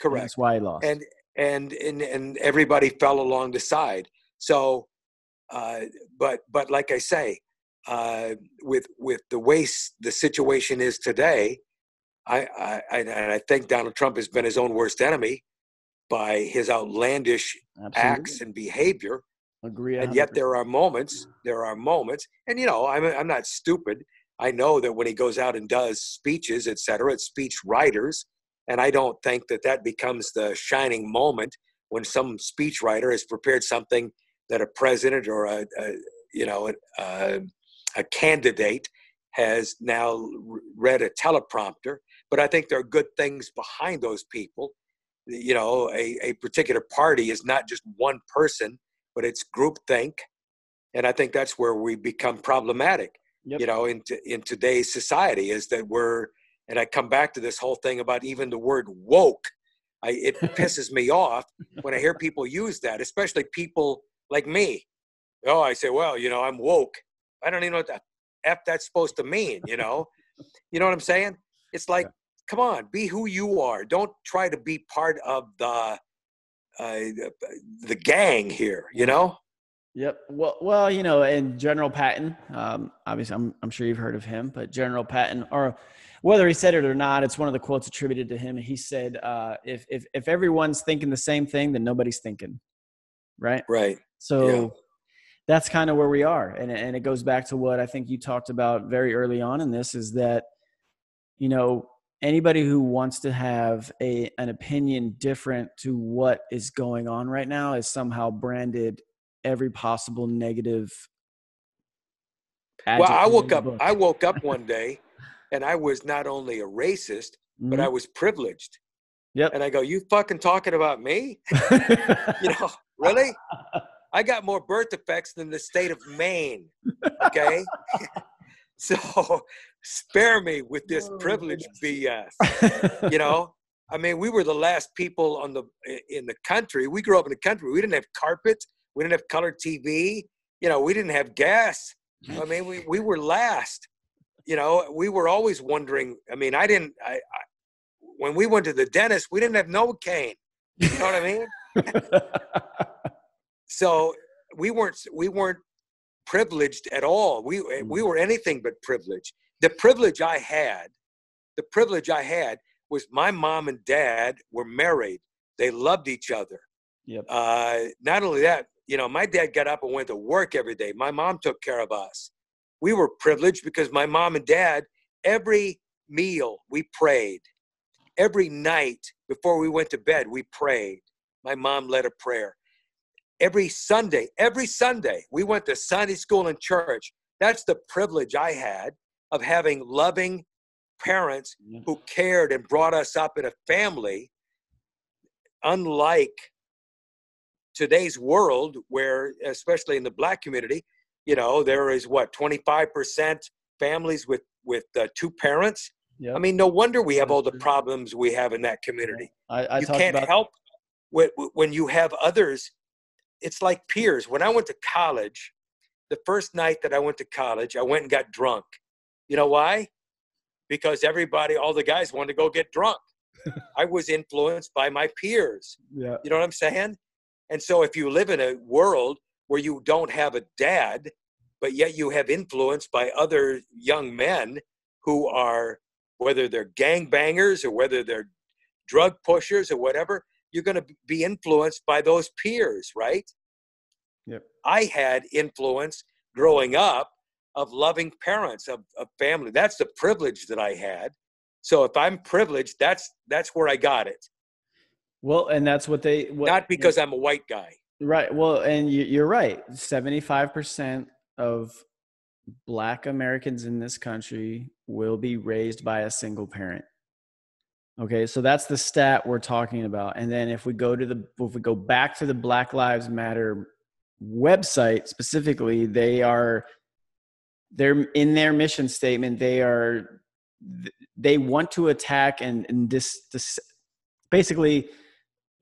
Correct. That's why he lost. and and and and everybody fell along the side. So, uh, but but like I say, uh, with with the way the situation is today, I, I I- and I think Donald Trump has been his own worst enemy by his outlandish Absolutely. acts and behavior. Agree. And yet there are moments, there are moments, and you know, I'm I'm not stupid. I know that when he goes out and does speeches, et cetera, it's speech writers, and I don't think that that becomes the shining moment when some speechwriter has prepared something that a president or a, a you know a, uh, a candidate has now read a teleprompter. But I think there are good things behind those people. You know, a, a particular party is not just one person, but it's groupthink, and I think that's where we become problematic Yep. you know in t- in today's society is that we're and i come back to this whole thing about even the word woke. I, it pisses me off when i hear people use that especially people like me. Oh i say well you know i'm woke. I don't even know what the f that's supposed to mean you know? You know what i'm saying? It's like come on be who you are don't try to be part of the uh, the gang here you know Yep. Well, well, you know, and General Patton, um, obviously, I'm, I'm sure you've heard of him, but General Patton, or whether he said it or not, it's one of the quotes attributed to him. He said, uh, "If if if everyone's thinking the same thing, then nobody's thinking." Right. right So Yeah. that's kind of where we are, and and it goes back to what I think you talked about very early on in this is that, you know, anybody who wants to have a an opinion different to what is going on right now is somehow branded every possible negative. Well, I woke up. I woke up one day, and I was not only a racist, but Mhm. I was privileged. Yep. And I go, "You fucking talking about me? You know, really? I got more birth defects than the state of Maine. Okay, so spare me with this Oh, privilege. BS. You know, I mean, we were the last people on the in the country. We grew up in the country. We didn't have carpet. We didn't have color TV. You know, we didn't have gas. I mean, we, we were last. You know, we were always wondering. I mean, I didn't. I, I when we went to the dentist, we didn't have no cane. You know what I mean? So we weren't we weren't privileged at all. We we were anything but privileged. The privilege I had, the privilege I had was my mom and dad were married. They loved each other. yep. Uh, not only that, you know, my dad got up and went to work every day. My mom took care of us. We were privileged because my mom and dad, every meal we prayed. Every night before we went to bed, we prayed. My mom led a prayer. Every Sunday, every Sunday, we went to Sunday school and church. That's the privilege I had of having loving parents who cared and brought us up in a family, unlike today's world, where, especially in the black community, you know, there is what, 25% families with, with uh, two parents? Yep. I mean, no wonder we have all the problems we have in that community. I, I you can't about help when, when you have others. It's like peers. When I went to college, the first night that I went to college, I went and got drunk. You know why? Because everybody, all the guys wanted to go get drunk. I was influenced by my peers. yeah. You know what I'm saying? And so if you live in a world where you don't have a dad, but yet you have influence by other young men who are, whether they're gangbangers or whether they're drug pushers or whatever, you're going to be influenced by those peers, right? Yep. I had influence growing up of loving parents, of, of family. That's the privilege that I had. So if I'm privileged, that's that's where I got it. Well, and that's what they what, Not because I'm a white guy. Right. Well, and you, you're right. Seventy-five percent of Black Americans in this country will be raised by a single parent. Okay, so that's the stat we're talking about. And then if we go to the if we go back to the Black Lives Matter website specifically, they are they're in their mission statement. They are they want to attack and and this this basically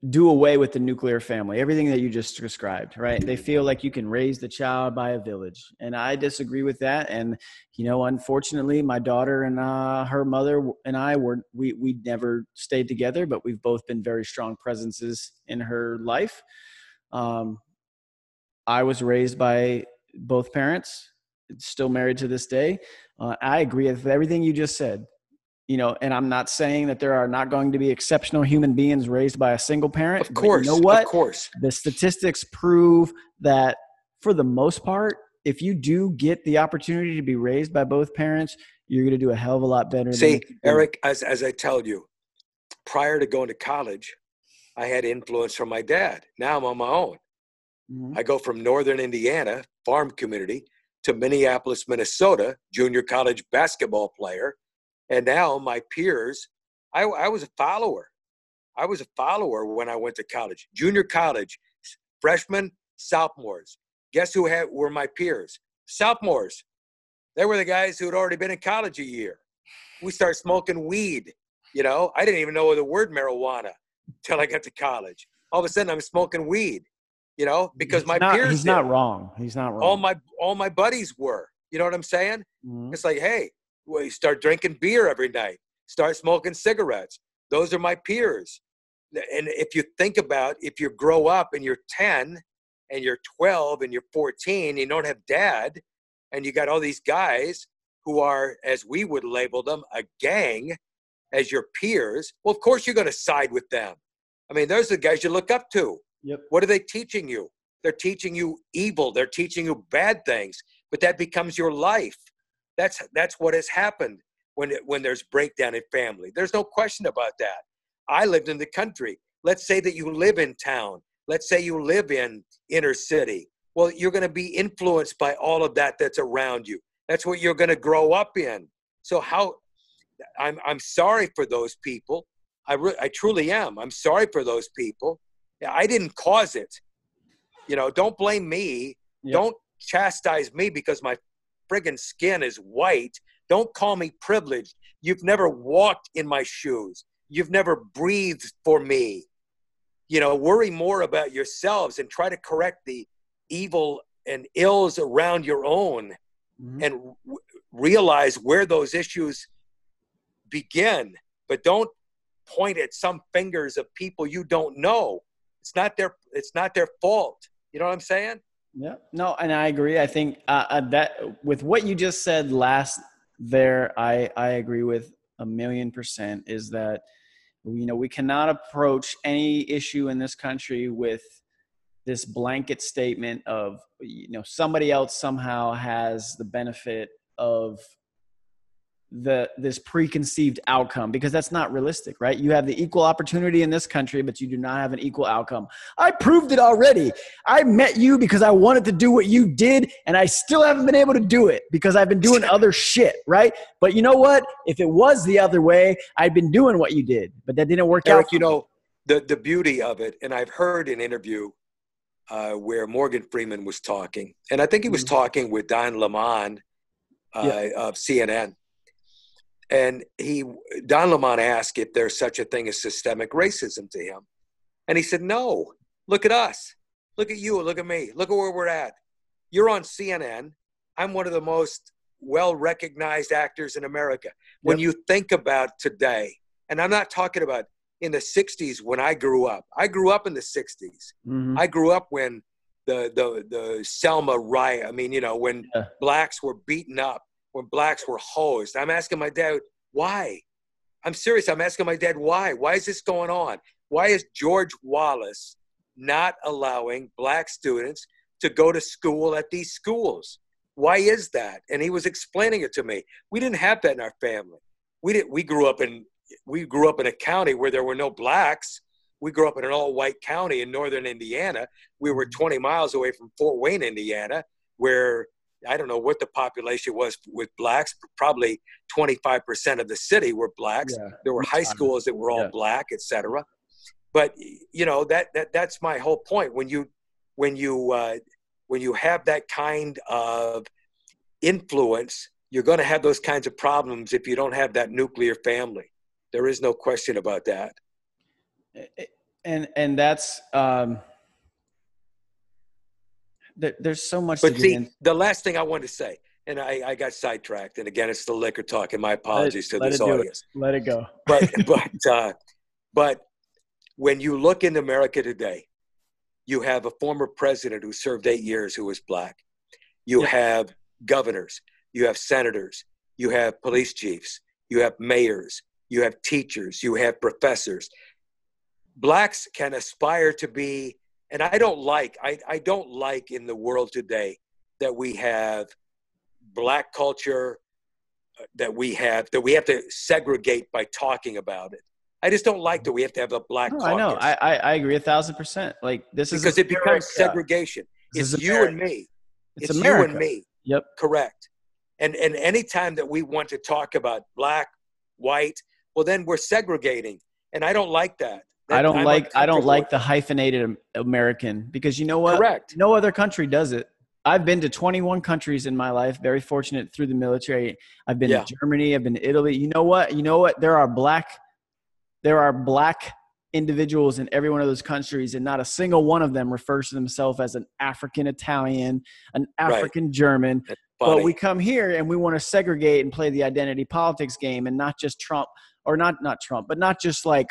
do away with the nuclear family, everything that you just described, right? They feel like you can raise the child by a village. And I disagree with that. And, you know, unfortunately, my daughter and uh, her mother and I were, we, we never stayed together, but we've both been very strong presences in her life. Um, I was raised by both parents, still married to this day. Uh, I agree with everything you just said you know, and I'm not saying that there are not going to be exceptional human beings raised by a single parent. Of course, you know what? Of course, the statistics prove that for the most part, if you do get the opportunity to be raised by both parents, you're going to do a hell of a lot better. See, Eric, as as I told you, prior to going to college, I had influence from my dad. Now I'm on my own. Mm-hmm. I go from northern Indiana, farm community, to Minneapolis, Minnesota, junior college basketball player and now my peers, I, I was a follower. I was a follower when I went to college, junior college, freshmen, sophomores. Guess who had, were my peers? Sophomores. They were the guys who had already been in college a year. We started smoking weed. You know, I didn't even know the word marijuana until I got to college. All of a sudden, I'm smoking weed. You know, because he's my not, peers. He's did. not wrong. He's not wrong. All my all my buddies were. You know what I'm saying? Mm-hmm. It's like, hey, we start drinking beer every night, start smoking cigarettes. Those are my peers. And if you think about if you grow up and you're 10 and you're 12 and you're 14, and you don't have dad, and you got all these guys who are, as we would label them, a gang as your peers, well, of course you're going to side with them. I mean, those are the guys you look up to. Yep. What are they teaching you? They're teaching you evil. They're teaching you bad things, but that becomes your life. That's that's what has happened when it, when there's breakdown in family. There's no question about that. I lived in the country. Let's say that you live in town. Let's say you live in inner city. Well, you're going to be influenced by all of that that's around you. That's what you're going to grow up in. So how I'm I'm sorry for those people. I re- I truly am. I'm sorry for those people. I didn't cause it. You know, don't blame me. Yep. Don't chastise me because my friggin' skin is white. Don't call me privileged. You've never walked in my shoes. You've never breathed for me. You know, worry more about yourselves and try to correct the evil and ills around your own mm-hmm. and w- realize where those issues begin. But don't point at some fingers of people you don't know. It's not their it's not their fault. You know what I'm saying? Yeah, no, and I agree. I think uh, uh, that with what you just said last there, I I agree with a million percent. Is that you know we cannot approach any issue in this country with this blanket statement of you know somebody else somehow has the benefit of the this preconceived outcome because that's not realistic right? You have the equal opportunity in this country but you do not have an equal outcome. I proved it already. I met you because i wanted to do what you did and i still haven't been able to do it because i've been doing other shit right? But you know what? If it was the other way i'd been doing what you did but that didn't work Eric, out. you know the the beauty of it and i've heard an interview uh, where morgan freeman was talking and i think he was mm-hmm. talking with don lemon uh, yeah. of cnn and he, Don Lemon asked if there's such a thing as systemic racism to him. And he said, no, look at us. Look at you. Look at me. Look at where we're at. You're on CNN. I'm one of the most well recognized actors in America. When you think about today, and I'm not talking about in the 60s when I grew up, I grew up in the 60s. Mm-hmm. I grew up when the, the, the Selma riot, I mean, you know, when yeah. blacks were beaten up when blacks were hosed. I'm asking my dad, why? I'm serious. I'm asking my dad, why? Why is this going on? Why is George Wallace not allowing black students to go to school at these schools? Why is that? And he was explaining it to me. We didn't have that in our family. We didn't. We grew up in we grew up in a county where there were no blacks. We grew up in an all-white county in northern Indiana. We were mm-hmm. 20 miles away from Fort Wayne, Indiana, where I don't know what the population was with blacks. Probably 25% of the city were blacks. Yeah. There were high schools that were all yeah. black, etc. But you know that that that's my whole point. When you when you uh, when you have that kind of influence, you're going to have those kinds of problems if you don't have that nuclear family. There is no question about that. and and that's um there, there's so much But to see, in. the last thing I want to say, and I, I got sidetracked, and again, it's the liquor talk, and my apologies let to this it do it. audience. Let it go. But but uh, but when you look in America today, you have a former president who served eight years who was black. You Yeah. have governors, you have senators, you have police chiefs, you have mayors, you have teachers, you have professors. Blacks can aspire to be, and I don't like, I, I don't like in the world today that we have black culture, uh, that we have, that we have to segregate by talking about it. I just don't like that we have to have a black No, I know. I, I I agree a thousand percent. Like this is because it becomes America. segregation. This It's you and me. It's, It's, you and me. Yep. Correct. And and any time that we want to talk about black, white, well then we're segregating, and I don't like that. I don't like I don't like the hyphenated American because you know what? Correct. No other country does it. I've been to 21 countries in my life. Very fortunate through the military. I've been Yeah. to Germany. I've been to Italy. You know what? You know what? There are black, there are black individuals in every one of those countries, and not a single one of them refers to themselves as an African Italian, an Right. African German. Funny. But we come here and we want to segregate and play the identity politics game, and not just Trump or not not Trump, but not just like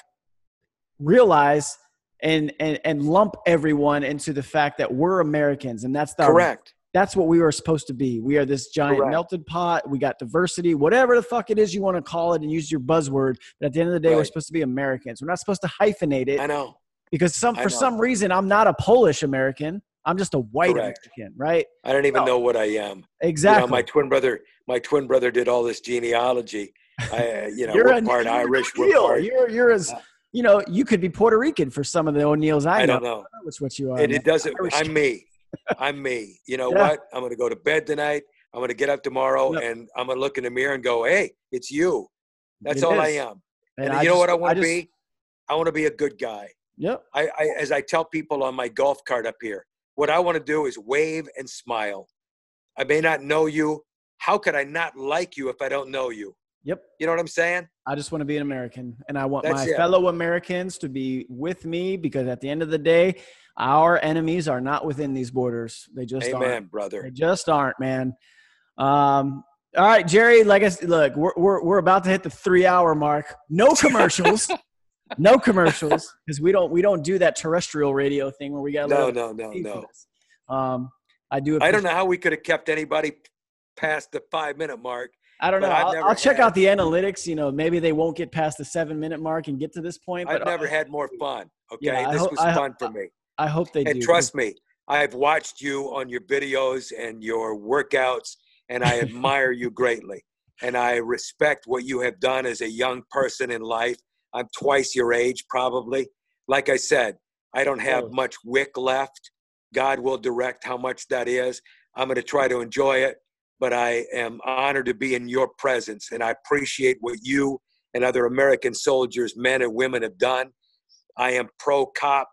realize and and and lump everyone into the fact that we're Americans, and that's the Correct. that's what we are supposed to be. We are this giant Correct. melted pot. We got diversity, whatever the fuck it is you want to call it, and use your buzzword. But at the end of the day, we're supposed to be Americans. We're not supposed to hyphenate it I know. because some I for know. some reason I'm not a Polish American. I'm just a white Correct. American, right? I don't even No. know what I am. Exactly. You know, my twin brother, my twin brother did all this genealogy. I, uh, you know, you're we're a, part you're Irish, we're part. You're you're as you know. You could be Puerto Rican for some of the O'Neills I, I know. don't know. I don't know which what you are. And it doesn't. Irish. I'm me. I'm me. You know Yeah. what? I'm going to go to bed tonight. I'm going to get up tomorrow, Yep. and I'm going to look in the mirror and go, "Hey, it's you." That's It all I am. And And, I you know just- what I want to be? I want to be a good guy. Yep. I, I, as I tell people on my golf cart up here, what I want to do is wave and smile. I may not know you. How could I not like you if I don't know you? Yep. You know what I'm saying? I just want to be an American, and I want That's my it. fellow Americans to be with me because at the end of the day, our enemies are not within these borders. They just Amen, aren't. Brother. They just aren't, man. Um, all right, Jerry. Like I said, look, we're we're we're about to hit the three hour mark. No commercials. no commercials because we don't we don't do that terrestrial radio thing where we got No, no, no, no. Um, I do. I don't know how we could have kept anybody past the five minute mark. I don't know. but I've I'll, I'll check out the analytics. You know, maybe they won't get past the seven minute mark and get to this point. I've But never had more fun. Okay, Yeah, this hope- was I ho- fun for me. I hope they And do. trust me, I've watched you on your videos and your workouts, and I admire you greatly. And I respect what you have done as a young person in life. I'm twice your age, probably. Like I said, I don't have Close. much wick left. God will direct how much that is. I'm going to try to enjoy it, but I am honored to be in your presence, and I appreciate what you and other American soldiers, men and women, have done. I am pro cop.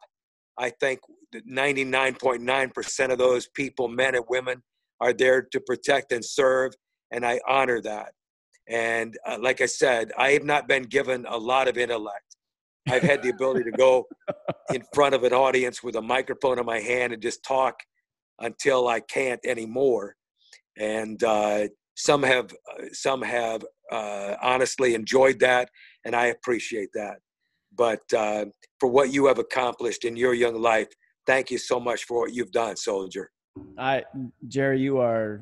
I think that 99.9% of those people, men and women, are there to protect and serve, and I honor that. And uh, like I said, I have not been given a lot of intellect. I've had the ability to go in front of an audience with a microphone in my hand and just talk until I can't anymore. And uh, some have, uh, some have uh, honestly enjoyed that, and I appreciate that. But uh, for what you have accomplished in your young life, thank you so much for what you've done, soldier. I, Jerry, you are.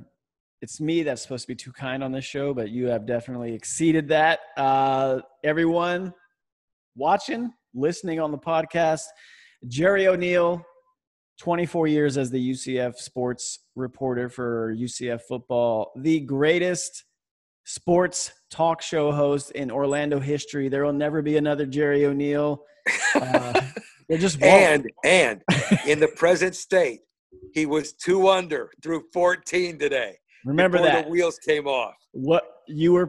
It's me that's supposed to be too kind on this show, but you have definitely exceeded that. Uh, everyone watching, listening on the podcast, Jerry O'Neill, 24 years as the UCF sports reporter for UCF football, the greatest sports talk show host in Orlando history. There will never be another Jerry O'Neill. Uh, there just won't. and and in the present state, he was two under through 14 today. remember that. the wheels came off. What you were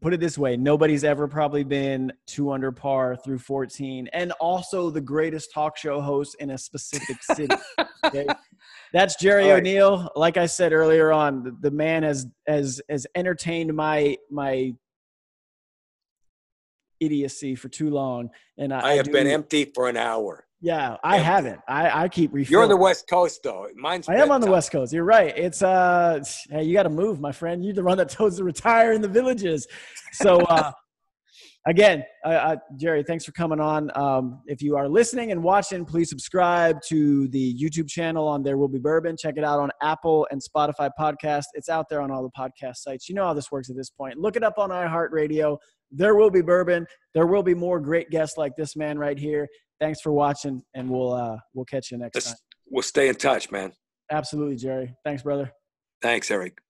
put it this way: nobody's ever probably been two under par through 14, and also the greatest talk show host in a specific city. okay? That's Jerry right. O'Neill. Like I said earlier on, the, the man has has has entertained my my idiocy for too long. And I, I have do- been empty for an hour. Yeah, I haven't. I, I keep refilling. You're on the West Coast though. Mine's I am on the. West Coast. You're right. It's uh, hey, you got to move, my friend. You're the one that told us to retire in the villages. So, uh, again, uh, uh, Jerry, thanks for coming on. Um, if you are listening and watching, please subscribe to the YouTube channel on There Will Be Bourbon. Check it out on Apple and Spotify podcast. It's out there on all the podcast sites. You know how this works at this point. Look it up on iHeartRadio. There will be bourbon. There will be more great guests like this man right here. Thanks for watching, and we'll uh, we'll catch you next Let's- time. We'll stay in touch, man. Absolutely, Jerry. Thanks, brother. Thanks, Eric.